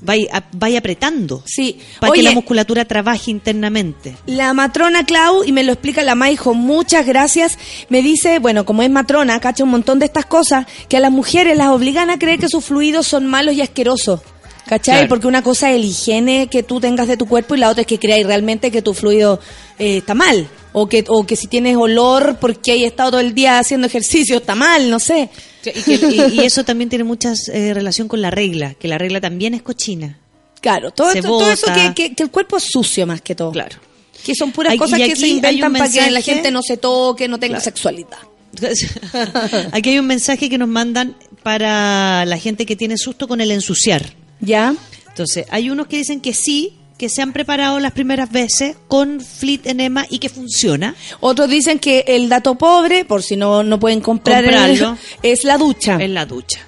Vaya, vaya apretando. Sí. Para Oye, que la musculatura trabaje internamente. La matrona Clau, y me lo explica la Maijo, muchas gracias, me dice, bueno, como es matrona, cacha un montón de estas cosas, que a las mujeres las obligan a creer que sus fluidos son malos y asquerosos. ¿Cachai? Claro. Porque una cosa es el higiene que tú tengas de tu cuerpo y la otra es que creáis realmente que tu fluido eh, está mal. O que, o que si tienes olor porque hay estado todo el día haciendo ejercicio está mal, no sé. Y, que- y- y eso también tiene mucha eh, relación con la regla, que la regla también es cochina. Claro, todo, esto- todo eso que, que- que el cuerpo es sucio más que todo. Claro. Que son puras Ay, cosas que se inventan para que la gente no se toque, no tenga Claro. sexualidad. Aquí hay un mensaje que nos mandan para la gente que tiene susto con el ensuciar. ¿Ya? Entonces, hay unos que dicen que sí, que se han preparado las primeras veces con Fleet Enema y que funciona. Otros dicen que el dato pobre, por si no, no pueden comprar el- Comprarlo. es la ducha. En la ducha.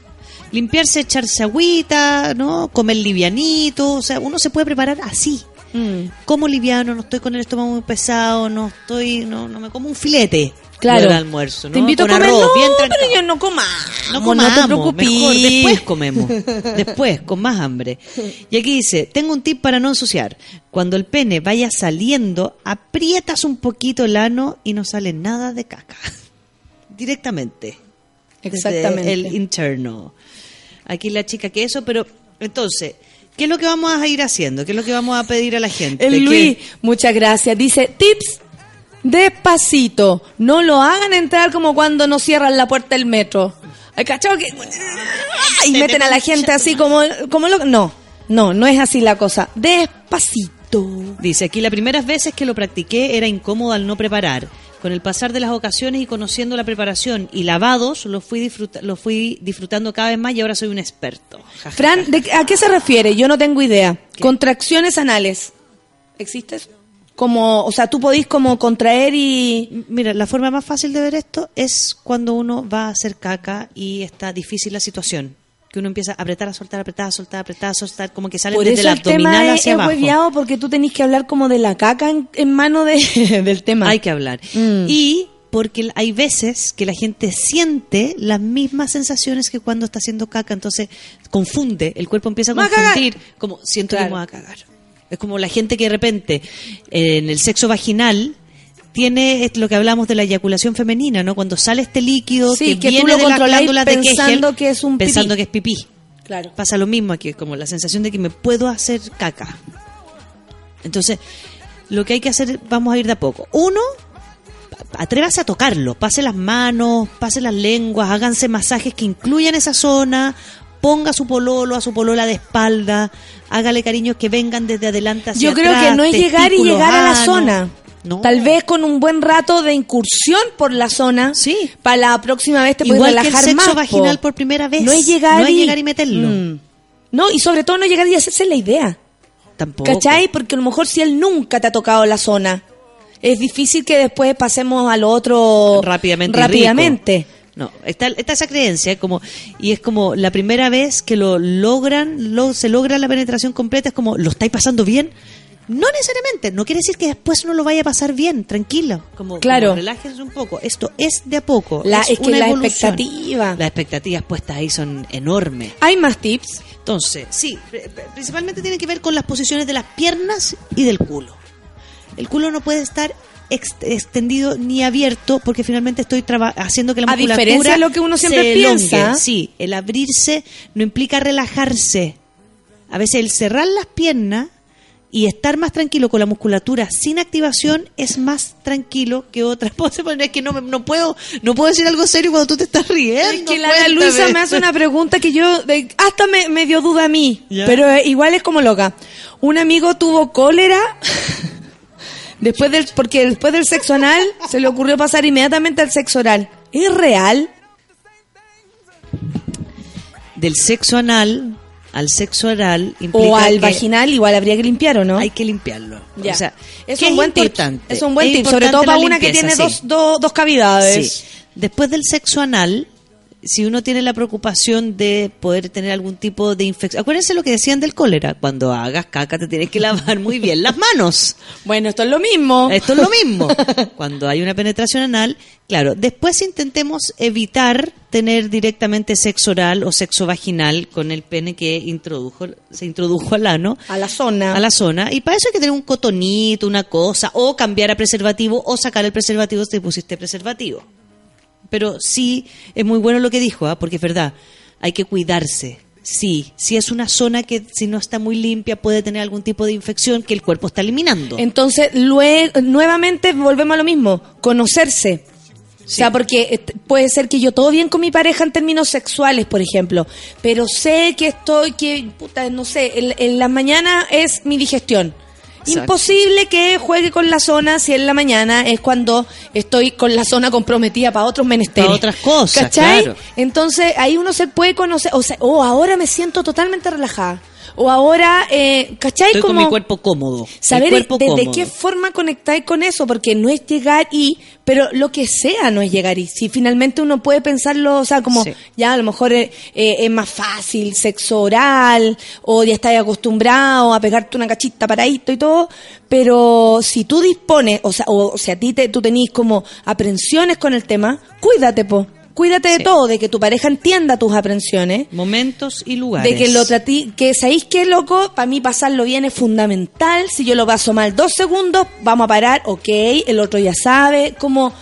Limpiarse, echarse agüita, ¿no? Comer livianito, o sea, uno se puede preparar así. Mm. Como liviano, no estoy con el estómago muy pesado, no estoy, no, no me como un filete. Claro. almuerzo, ¿no? Te invito con a comer. arroz, no, bien pero yo no coma. No no comamos, te preocupes. mejor, después comemos. Después, con más hambre. Y aquí dice, tengo un tip para no ensuciar. Cuando el pene vaya saliendo, aprietas un poquito el ano y no sale nada de caca. Directamente. Desde Exactamente. el interno. Aquí la chica que eso, pero entonces, ¿qué es lo que vamos a ir haciendo? ¿Qué es lo que vamos a pedir a la gente? El ¿Qué- Luis, muchas gracias. Dice, tips despacito. No lo hagan entrar como cuando no cierran la puerta del metro. ¿Hay cachado que... Y meten a la gente así como... como lo... No, no, no es así la cosa. Despacito. Dice, aquí las primeras veces que lo practiqué era incómodo al no preparar. Con el pasar de las ocasiones y conociendo la preparación y lavados, lo fui, disfruta- lo fui disfrutando cada vez más y ahora soy un experto. Ja, Fran, ¿de qué- ¿a qué se refiere? Yo no tengo idea. Contracciones anales. ¿Existe eso? Como, o sea, tú podís como contraer y... Mira, la forma más fácil de ver esto es cuando uno va a hacer caca y está difícil la situación. Que uno empieza a apretar, a soltar, apretar, a soltar, apretar, a soltar, como que sale Por desde el el tema abdominal es, hacia es abajo. hueviado porque tú tenés que hablar como de la caca en, en mano de, del tema. Hay que hablar. Mm. Y porque hay veces que la gente siente las mismas sensaciones que cuando está haciendo caca, entonces confunde, el cuerpo empieza a confundir, como siento que me voy a cagar. Es como la gente que de repente eh, en el sexo vaginal tiene lo que hablamos de la eyaculación femenina, ¿no? Cuando sale este líquido Sí, que, viene de controláis glándulas de pensando Kegel, que es un pipí. pensando que es pipí. Claro. Pasa lo mismo aquí, como la sensación de que me puedo hacer caca. Entonces, lo que hay que hacer, vamos a ir de a poco. Uno, atrévase a tocarlo, pase las manos, pase las lenguas, háganse masajes que incluyan esa zona, ponga a su pololo, a su polola de espalda, hágale cariños que vengan desde adelante hacia Yo creo atrás, que no es llegar y llegar a la zona. No. Tal vez con un buen rato de incursión por la zona. Sí. Para la próxima vez te puedes Igual que el relajar sexo más. po. vaginal por primera vez. No es llegar No es y- llegar y meterlo. Mm. No, y sobre todo no llegar y hacerse la idea. Tampoco. ¿Cachai? Porque a lo mejor si él nunca te ha tocado la zona, es difícil que después pasemos al otro rápidamente. rápidamente. rico. No, está, está esa creencia, como, y es como la primera vez que lo logran, lo, se logra la penetración completa, es como, ¿lo estáis pasando bien? No necesariamente, no quiere decir que después no lo vaya a pasar bien, tranquilo. Como, Claro. como relájense un poco. Esto es de a poco. La- es que la evolución. expectativa. Las expectativas puestas ahí son enormes. ¿Hay más tips? Entonces, sí, pri- pri- principalmente tiene que ver con las posiciones de las piernas y del culo. El culo no puede estar ex- extendido ni abierto porque finalmente estoy haciendo que la A musculatura diferencia de lo que uno siempre se elongue. piensa. Sí, el abrirse no implica relajarse. A veces el cerrar las piernas y estar más tranquilo con la musculatura sin activación es más tranquilo que otras poses. Es que no, no puedo no puedo decir algo serio cuando tú te estás riendo. Es que la Ana cuéntame. Luisa me hace una pregunta que yo de- hasta me, me dio duda a mí, Ya. pero eh, igual es como loca. Un amigo tuvo cólera después del porque después del sexo anal se le ocurrió pasar inmediatamente al sexo oral. ¿Es real? del sexo anal al sexo oral implica O al vaginal igual habría que limpiar o no? hay que limpiarlo. Ya. O sea, es ¿qué un buen tip. importante? Es un buen Es tip, sobre todo para una que tiene sí. dos, dos, dos cavidades. Sí. Después del sexo anal, si uno tiene la preocupación de poder tener algún tipo de infección, acuérdense lo que decían del cólera, cuando hagas caca te tienes que lavar muy bien las manos. Bueno, esto es lo mismo. Esto es lo mismo. Cuando hay una penetración anal, claro, después intentemos evitar tener directamente sexo oral o sexo vaginal con el pene que introdujo, se introdujo al ano. A la zona. A la zona. Y para eso hay que tener un cotonito, una cosa, o cambiar a preservativo, o sacar el preservativo si te pusiste preservativo. Pero sí, es muy bueno lo que dijo, ¿ah? porque es verdad, hay que cuidarse. Sí, si es una zona que si no está muy limpia puede tener algún tipo de infección que el cuerpo está eliminando. Entonces, nuevamente volvemos a lo mismo, conocerse. O sea, porque eh, puede ser que yo todo bien con mi pareja en términos sexuales, por ejemplo, pero sé que estoy, que, puta, no sé, en, en la mañana es mi digestión. Exacto. Imposible que juegue con la zona si en la mañana es cuando estoy con la zona comprometida para otros menesteres. Para otras cosas, ¿Cachai? claro. Entonces ahí uno se puede conocer, o sea, oh, ahora me siento totalmente relajada. O ahora, eh, ¿cachai? Estoy Como con mi cuerpo cómodo. saber cuerpo de, de cómodo. qué forma conectáis con eso, porque no es llegar y, pero lo que sea no es llegar y. Si finalmente uno puede pensarlo, o sea, como Sí. ya a lo mejor eh, eh, es más fácil, sexo oral, o ya estás acostumbrado a pegarte una cachita paradito y todo, pero si tú dispones, o sea, o, o sea, a ti te, tú tenís como aprensiones con el tema, cuídate, po. Cuídate de todo, de que tu pareja entienda tus aprensiones. Momentos y lugares. De que lo tratí, que sabéis que loco, para mí pasarlo bien es fundamental. Si yo lo paso mal dos segundos, vamos a parar, ok, el otro ya sabe, como,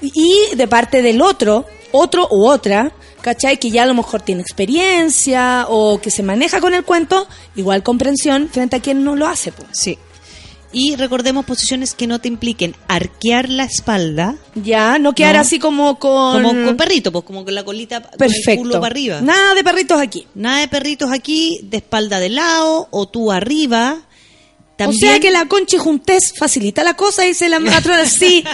y de parte del otro, otro u otra, ¿cachai? Que ya a lo mejor tiene experiencia o que se maneja con el cuento, igual comprensión frente a quien no lo hace. pues. Sí. Y recordemos posiciones que no te impliquen arquear la espalda. Ya, no quedar No. así como con... Como con perrito, pues como con la colita con el Perfecto. culo para arriba. Nada de perritos aquí. Nada de perritos aquí, de espalda de lado o tú arriba. También, O sea que la conchi juntés facilita la cosa, dice la matrona. Sí,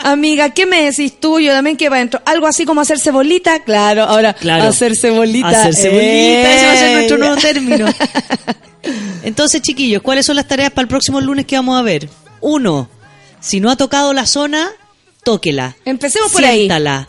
amiga, ¿qué me decís tú? Yo también que va adentro. Algo así como hacerse bolita. Claro, ahora Claro. hacerse bolita. Hacerse bolita, ese va a ser nuestro nuevo Ey. término. Entonces, chiquillos, ¿cuáles son las tareas para el próximo lunes que vamos a ver? Uno, si no ha tocado la zona, tóquela. Empecemos por ahí. Siéntala,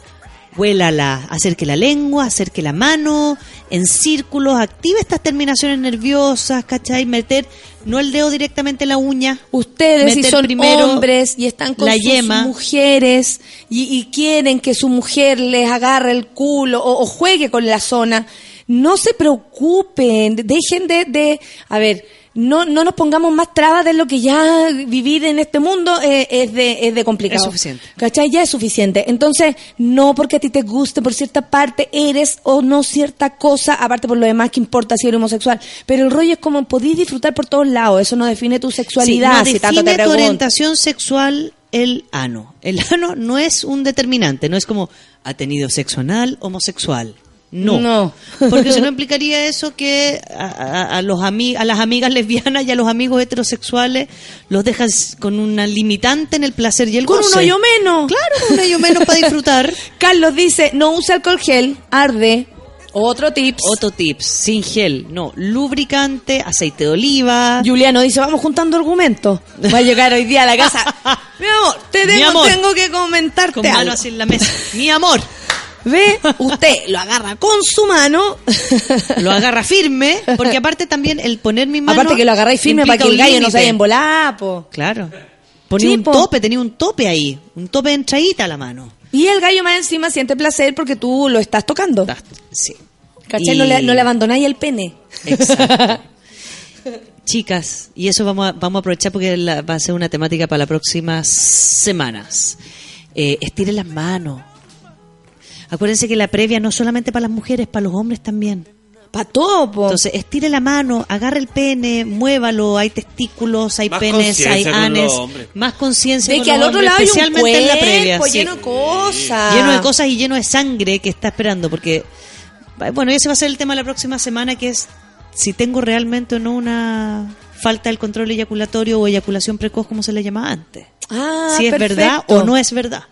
huélala, acerque la lengua, acerque la mano, en círculos, active estas terminaciones nerviosas, ¿cachai? Meter, no el dedo directamente en la uña. Ustedes, si son hombres y están con la sus yema. mujeres y, y quieren que su mujer les agarre el culo o, o juegue con la zona, no se preocupen, dejen de, de a ver, no, no nos pongamos más trabas de lo que ya vivir en este mundo eh, es, de, es de complicado. Es suficiente. ¿Cachai? Ya es suficiente. Entonces, no porque a ti te guste por cierta parte, eres o no cierta cosa, aparte por lo demás que importa si eres homosexual. Pero el rollo es como podís disfrutar por todos lados, eso no define tu sexualidad, Sí, no si tanto te define tu orientación sexual el ano. El ano no es un determinante, no es como ha tenido sexo anal, homosexual. No. No. Porque si no implicaría eso que a, a- a los ami- a las amigas lesbianas y a los amigos heterosexuales los dejas con una limitante en el placer y el Con un goce. hoyo menos. Claro, con un hoyo menos para disfrutar. Carlos dice, no use alcohol gel, arde. Otro tips. Otro tips, sin gel, no, lubricante, aceite de oliva. Juliano dice, vamos juntando argumentos. Va a llegar hoy día a la casa. Mi amor, te Mi tengo, amor. tengo que comentarte Con mano así en la mesa. Mi amor, Ve, usted lo agarra con su mano. lo agarra firme, porque aparte también el poner mi mano. Aparte que lo agarráis firme para que el gallo no se vaya en po. Claro. Ponía Sí, un po. tope, tenía un tope ahí, un tope de entradita a la mano. Y el gallo más encima siente placer porque tú lo estás tocando. Sí. ¿Cachai? Y- No, le, no le abandonáis el pene. Exacto. Chicas, y eso vamos a, vamos a aprovechar porque la- va a ser una temática para las próximas semanas. Eh, estiren las manos. Acuérdense que la previa no es solamente para las mujeres, para los hombres también. Para todo, po. Entonces, estire la mano, agarre el pene, muévalo, hay testículos, hay Más penes, hay anes, más conciencia Ve con que los al otro hombres, lado hay un especialmente en la previa. cuerpo sí. lleno de cosas. Lleno de cosas y lleno de sangre que está esperando, porque, bueno, ese va a ser el tema de la próxima semana, que es si tengo realmente o no una falta del control eyaculatorio o eyaculación precoz, como se le llamaba antes. Ah, si es perfecto. verdad o no es verdad.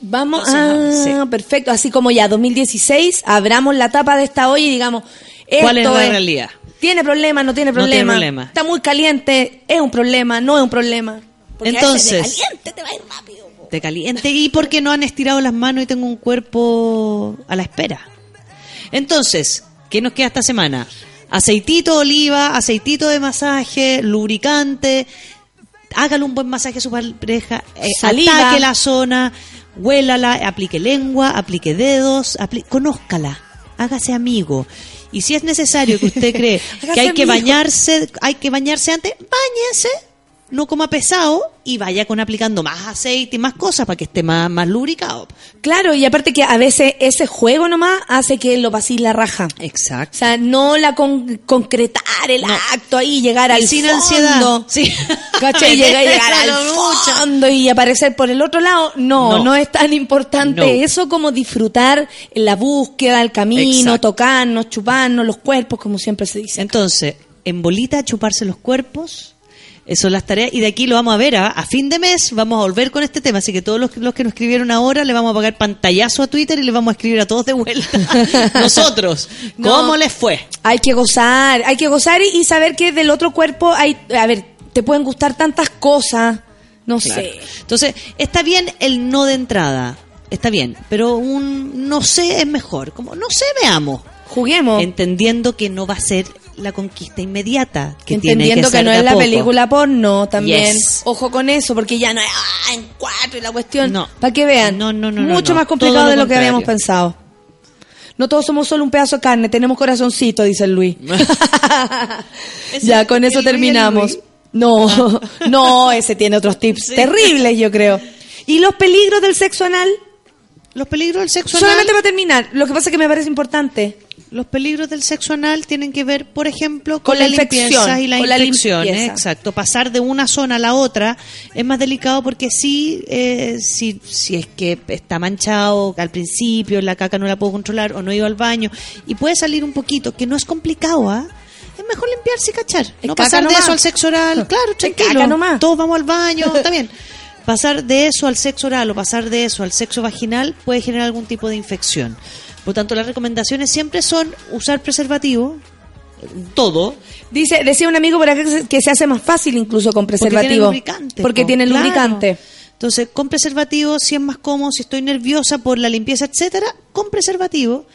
Vamos, Entonces, ah, perfecto. Así como ya 2016, abramos la tapa de esta olla y digamos, ¿Cuál es esto la realidad? ¿Tiene problema? ¿No tiene No tiene problema? problema. Está muy caliente, es un problema, no es un problema. Porque Entonces, de caliente te va a ir rápido. po. de caliente y porque no han estirado las manos y tengo un cuerpo a la espera. Entonces, ¿qué nos queda esta semana? Aceitito de oliva, aceitito de masaje, lubricante, hágale un buen masaje a su pareja, eh, ataque la zona, huélala, aplique lengua, aplique dedos, apli- conózcala, hágase amigo. Y si es necesario que usted cree que hay que bañarse, hay que bañarse antes, bañese, no coma pesado y vaya con aplicando más aceite y más cosas para que esté más, más lubricado. Claro, y aparte que a veces ese juego nomás hace que lo pasís la raja. Exacto. O sea, no la con- concretar el acto ahí, llegar Y al sin fondo. ansiedad. Sí. ¿Cachai? Llegar, llegar al fondo y aparecer por el otro lado. No, no, No. es tan importante No. eso como disfrutar la búsqueda, el camino, Exacto. tocarnos, chuparnos los cuerpos, como siempre se dice. Entonces, en bolita, chuparse los cuerpos. Eso son las tareas. Y de aquí lo vamos a ver a, a fin de mes. Vamos a volver con este tema. Así que todos los, los que nos escribieron ahora le vamos a pagar pantallazo a Twitter y le vamos a escribir a todos de vuelta. Nosotros, No. ¿cómo les fue? Hay que gozar, hay que gozar y, y saber que del otro cuerpo hay, a ver, te pueden gustar tantas cosas, no Claro. sé. Entonces, está bien el no de entrada. Está bien. Pero un no sé es mejor. Como no sé, veamos. Juguemos. Entendiendo que no va a ser la conquista inmediata. Que tiene Entendiendo que, ser no de es la poco. película porno también. Yes. Ojo con eso, porque ya no es ah, en cuatro y la cuestión. No. Para que vean. No, no, no, no, Mucho no. más complicado lo de lo que habíamos pensado. No todos somos solo un pedazo de carne, tenemos corazoncito, dice el Luis. ya, con eso terminamos. Luis. No, no, ese tiene otros tips Sí. terribles, yo creo. ¿Y los peligros del sexo anal? Los peligros del sexo Solamente anal. para terminar, lo que pasa es que me parece importante. Los peligros del sexo anal tienen que ver, por ejemplo, con, Con la limpieza y la con la infección. Exacto. Pasar de una zona a la otra es más delicado porque sí, eh, si, si es que está manchado al principio, la caca no la puedo controlar o no iba al baño y puede salir un poquito, que no es complicado, ¿ah? Es mejor limpiarse y cachar. no pasar de eso al sexo oral. Claro, tranquilo. nomás. Todos vamos al baño, está bien. Pasar de eso al sexo oral o pasar de eso al sexo vaginal puede generar algún tipo de infección. Por tanto, las recomendaciones siempre son usar preservativo, todo. Dice, decía un amigo por acá que se- que se hace más fácil incluso con Porque tiene preservativo. lubricante. Porque po, tiene claro. lubricante. Entonces, con preservativo, si es más cómodo, si estoy nerviosa por la limpieza, etcétera, con preservativo.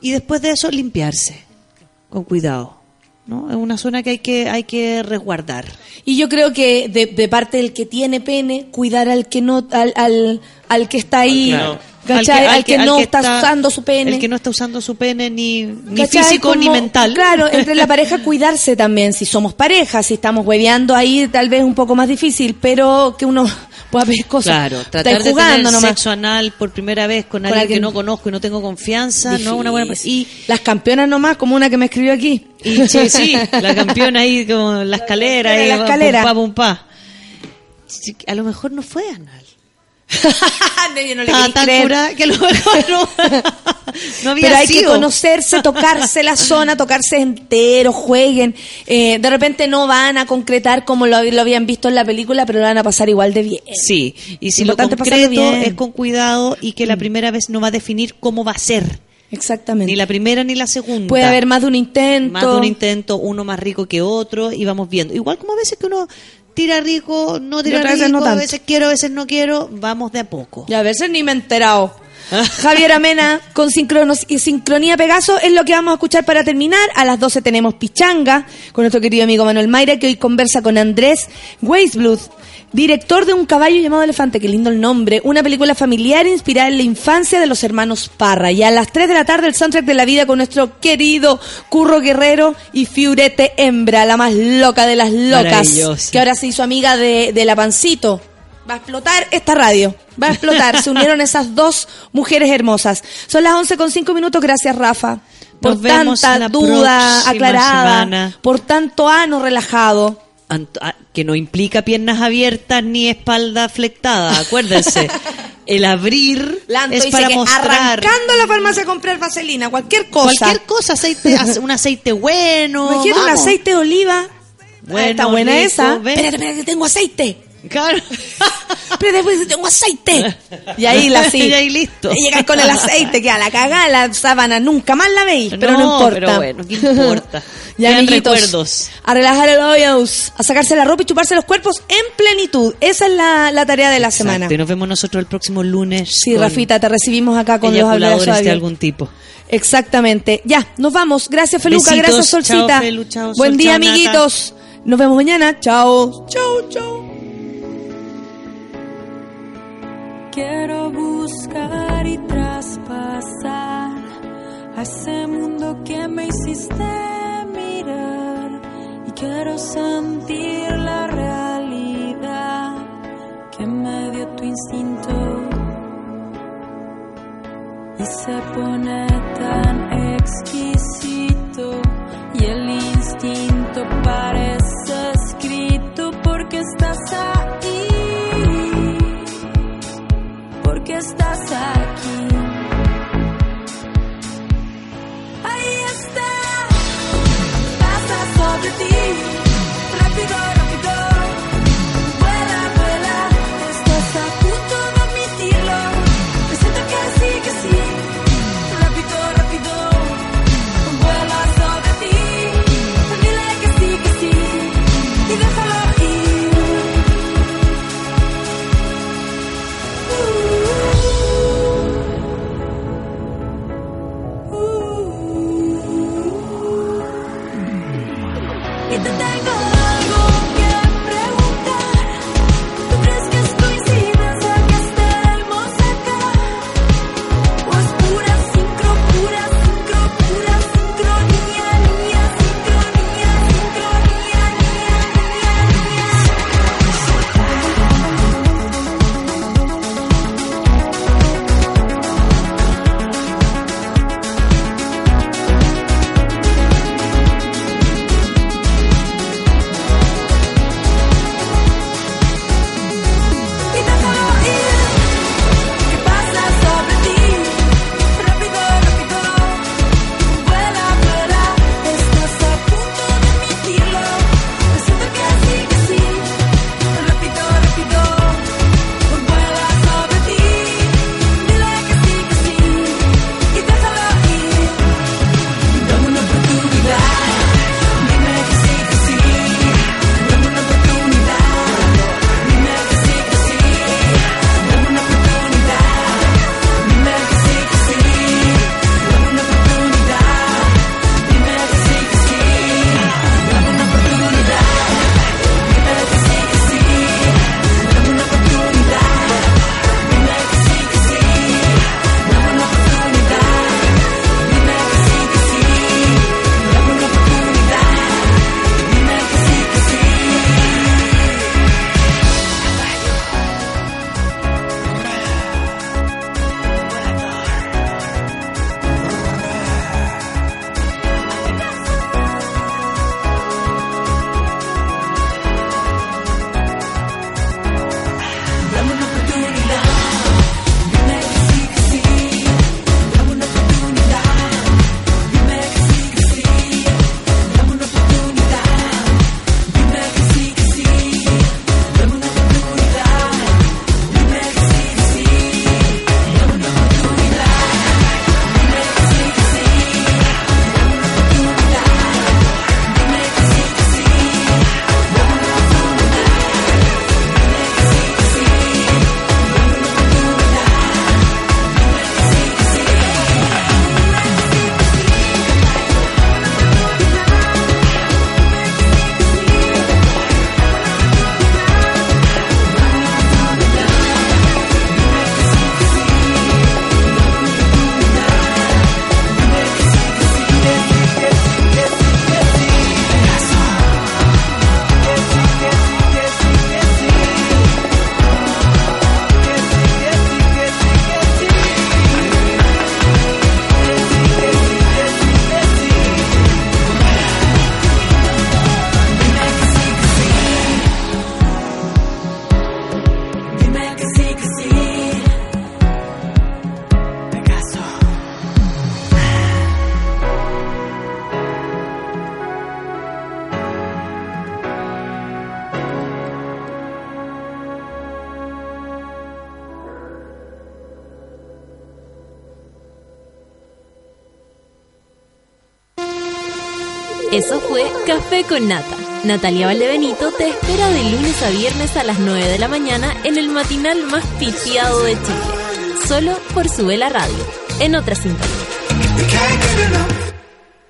Y después de eso, limpiarse. Con cuidado. ¿no? Es una zona que hay que, hay que resguardar. Y yo creo que de, de parte del que tiene pene, cuidar al que no, al, al, al que está ahí, Claro. ¿Cachai? Al que, al no que está, usando su pene. El que no está usando su pene ni, ni físico ni Como- mental. Claro, entre la pareja cuidarse también, si somos pareja, si estamos hueveando ahí tal vez un poco más difícil, pero que uno pueda ver cosas. Claro, Está tratar de tener nomás. sexo anal por primera vez con, alguien, alguien- que no conozco y no tengo confianza, no es una buena Difícil. Las campeonas nomás, como una que me escribió aquí. Y sí, sí, la campeona ahí como en la escalera, En ahí, la escalera. pum, pa, pum, pa. A lo mejor no fue anal. Yo no le querí tan creer. curada que a lo mejor no, no había Pero hay que conocerse, tocarse la zona, tocarse entero, jueguen. Eh, de repente no van a concretar como lo, lo habían visto en la película, pero lo van a pasar igual de bien. Sí, y si Lo lo concreto bien. Mm. es con cuidado y que la primera vez no va a definir cómo va a ser. Exactamente. Ni la primera ni la segunda. Puede haber más de un intento. Más de un intento, uno más rico que otro, y vamos viendo. Igual como a veces que uno tira rico, no tira rico, no a veces quiero, a veces no quiero, vamos de a poco. Y a veces ni me he enterado. Javier Amena con sincronos y Sincronía Pegaso es lo que vamos a escuchar para terminar. A las 12 tenemos Pichanga con nuestro querido amigo Manuel Mayra que hoy conversa con Andrés Weisbluth, director de Un caballo llamado Elefante, qué lindo el nombre, una película familiar inspirada en la infancia de los hermanos Parra. Y a las 3 de la tarde el soundtrack de la vida con nuestro querido Curro Guerrero y Fiurete Hembra, la más loca de las locas, que ahora se hizo amiga de, de la Pancito. Va a explotar esta radio. Va a explotar. Se unieron esas dos mujeres hermosas. Son las 11 con 5 minutos. Gracias, Rafa. Por Nos tanta duda aclarada. semana. Por tanto ano relajado. Ah, que no implica piernas abiertas ni espalda flectada, acuérdense. El abrir Lanto es para mostrar arrancando a la farmacia a comprar vaselina, cualquier cosa. cualquier cosa, aceite, ace- un aceite bueno. Imagínate un aceite de oliva. Bueno, Ah, está buena rico, esa. Espérate, espérate, que tengo aceite. Claro. Pero después tengo aceite. Y ahí la sí. Y ahí listo. Y llegas con el aceite, que a la cagada la sábana nunca más la veis, pero no, No, importa. pero bueno, ¿qué importa? Ya, amiguitos, recuerdos. a relajar el hoyos, a sacarse la ropa y chuparse los cuerpos en plenitud. Esa es la, la tarea de la semana. Exacto, y nos vemos nosotros el próximo lunes. Sí, Rafita, te recibimos acá con los habladores de algún tipo. Exactamente. Ya, nos vamos. Gracias, Feluca. Besitos. Gracias, Solcita. Chao, Felu. Chao, Buen Sol. día, Chao, Nata. amiguitos. Nos vemos mañana. Chao. Chao, chao. Quiero buscar y traspasar ese mundo que me hiciste mirar. Y quiero sentir la realidad que me dio tu instinto y se pone tan exquisito. Y el instinto parece escrito porque estás ahí porque estás aquí. Con Nata. Natalia Valdebenito te espera de lunes a viernes a las 9 de la mañana en el matinal más pitiado de Chile. Solo por Sube la Radio, en otra sintonía.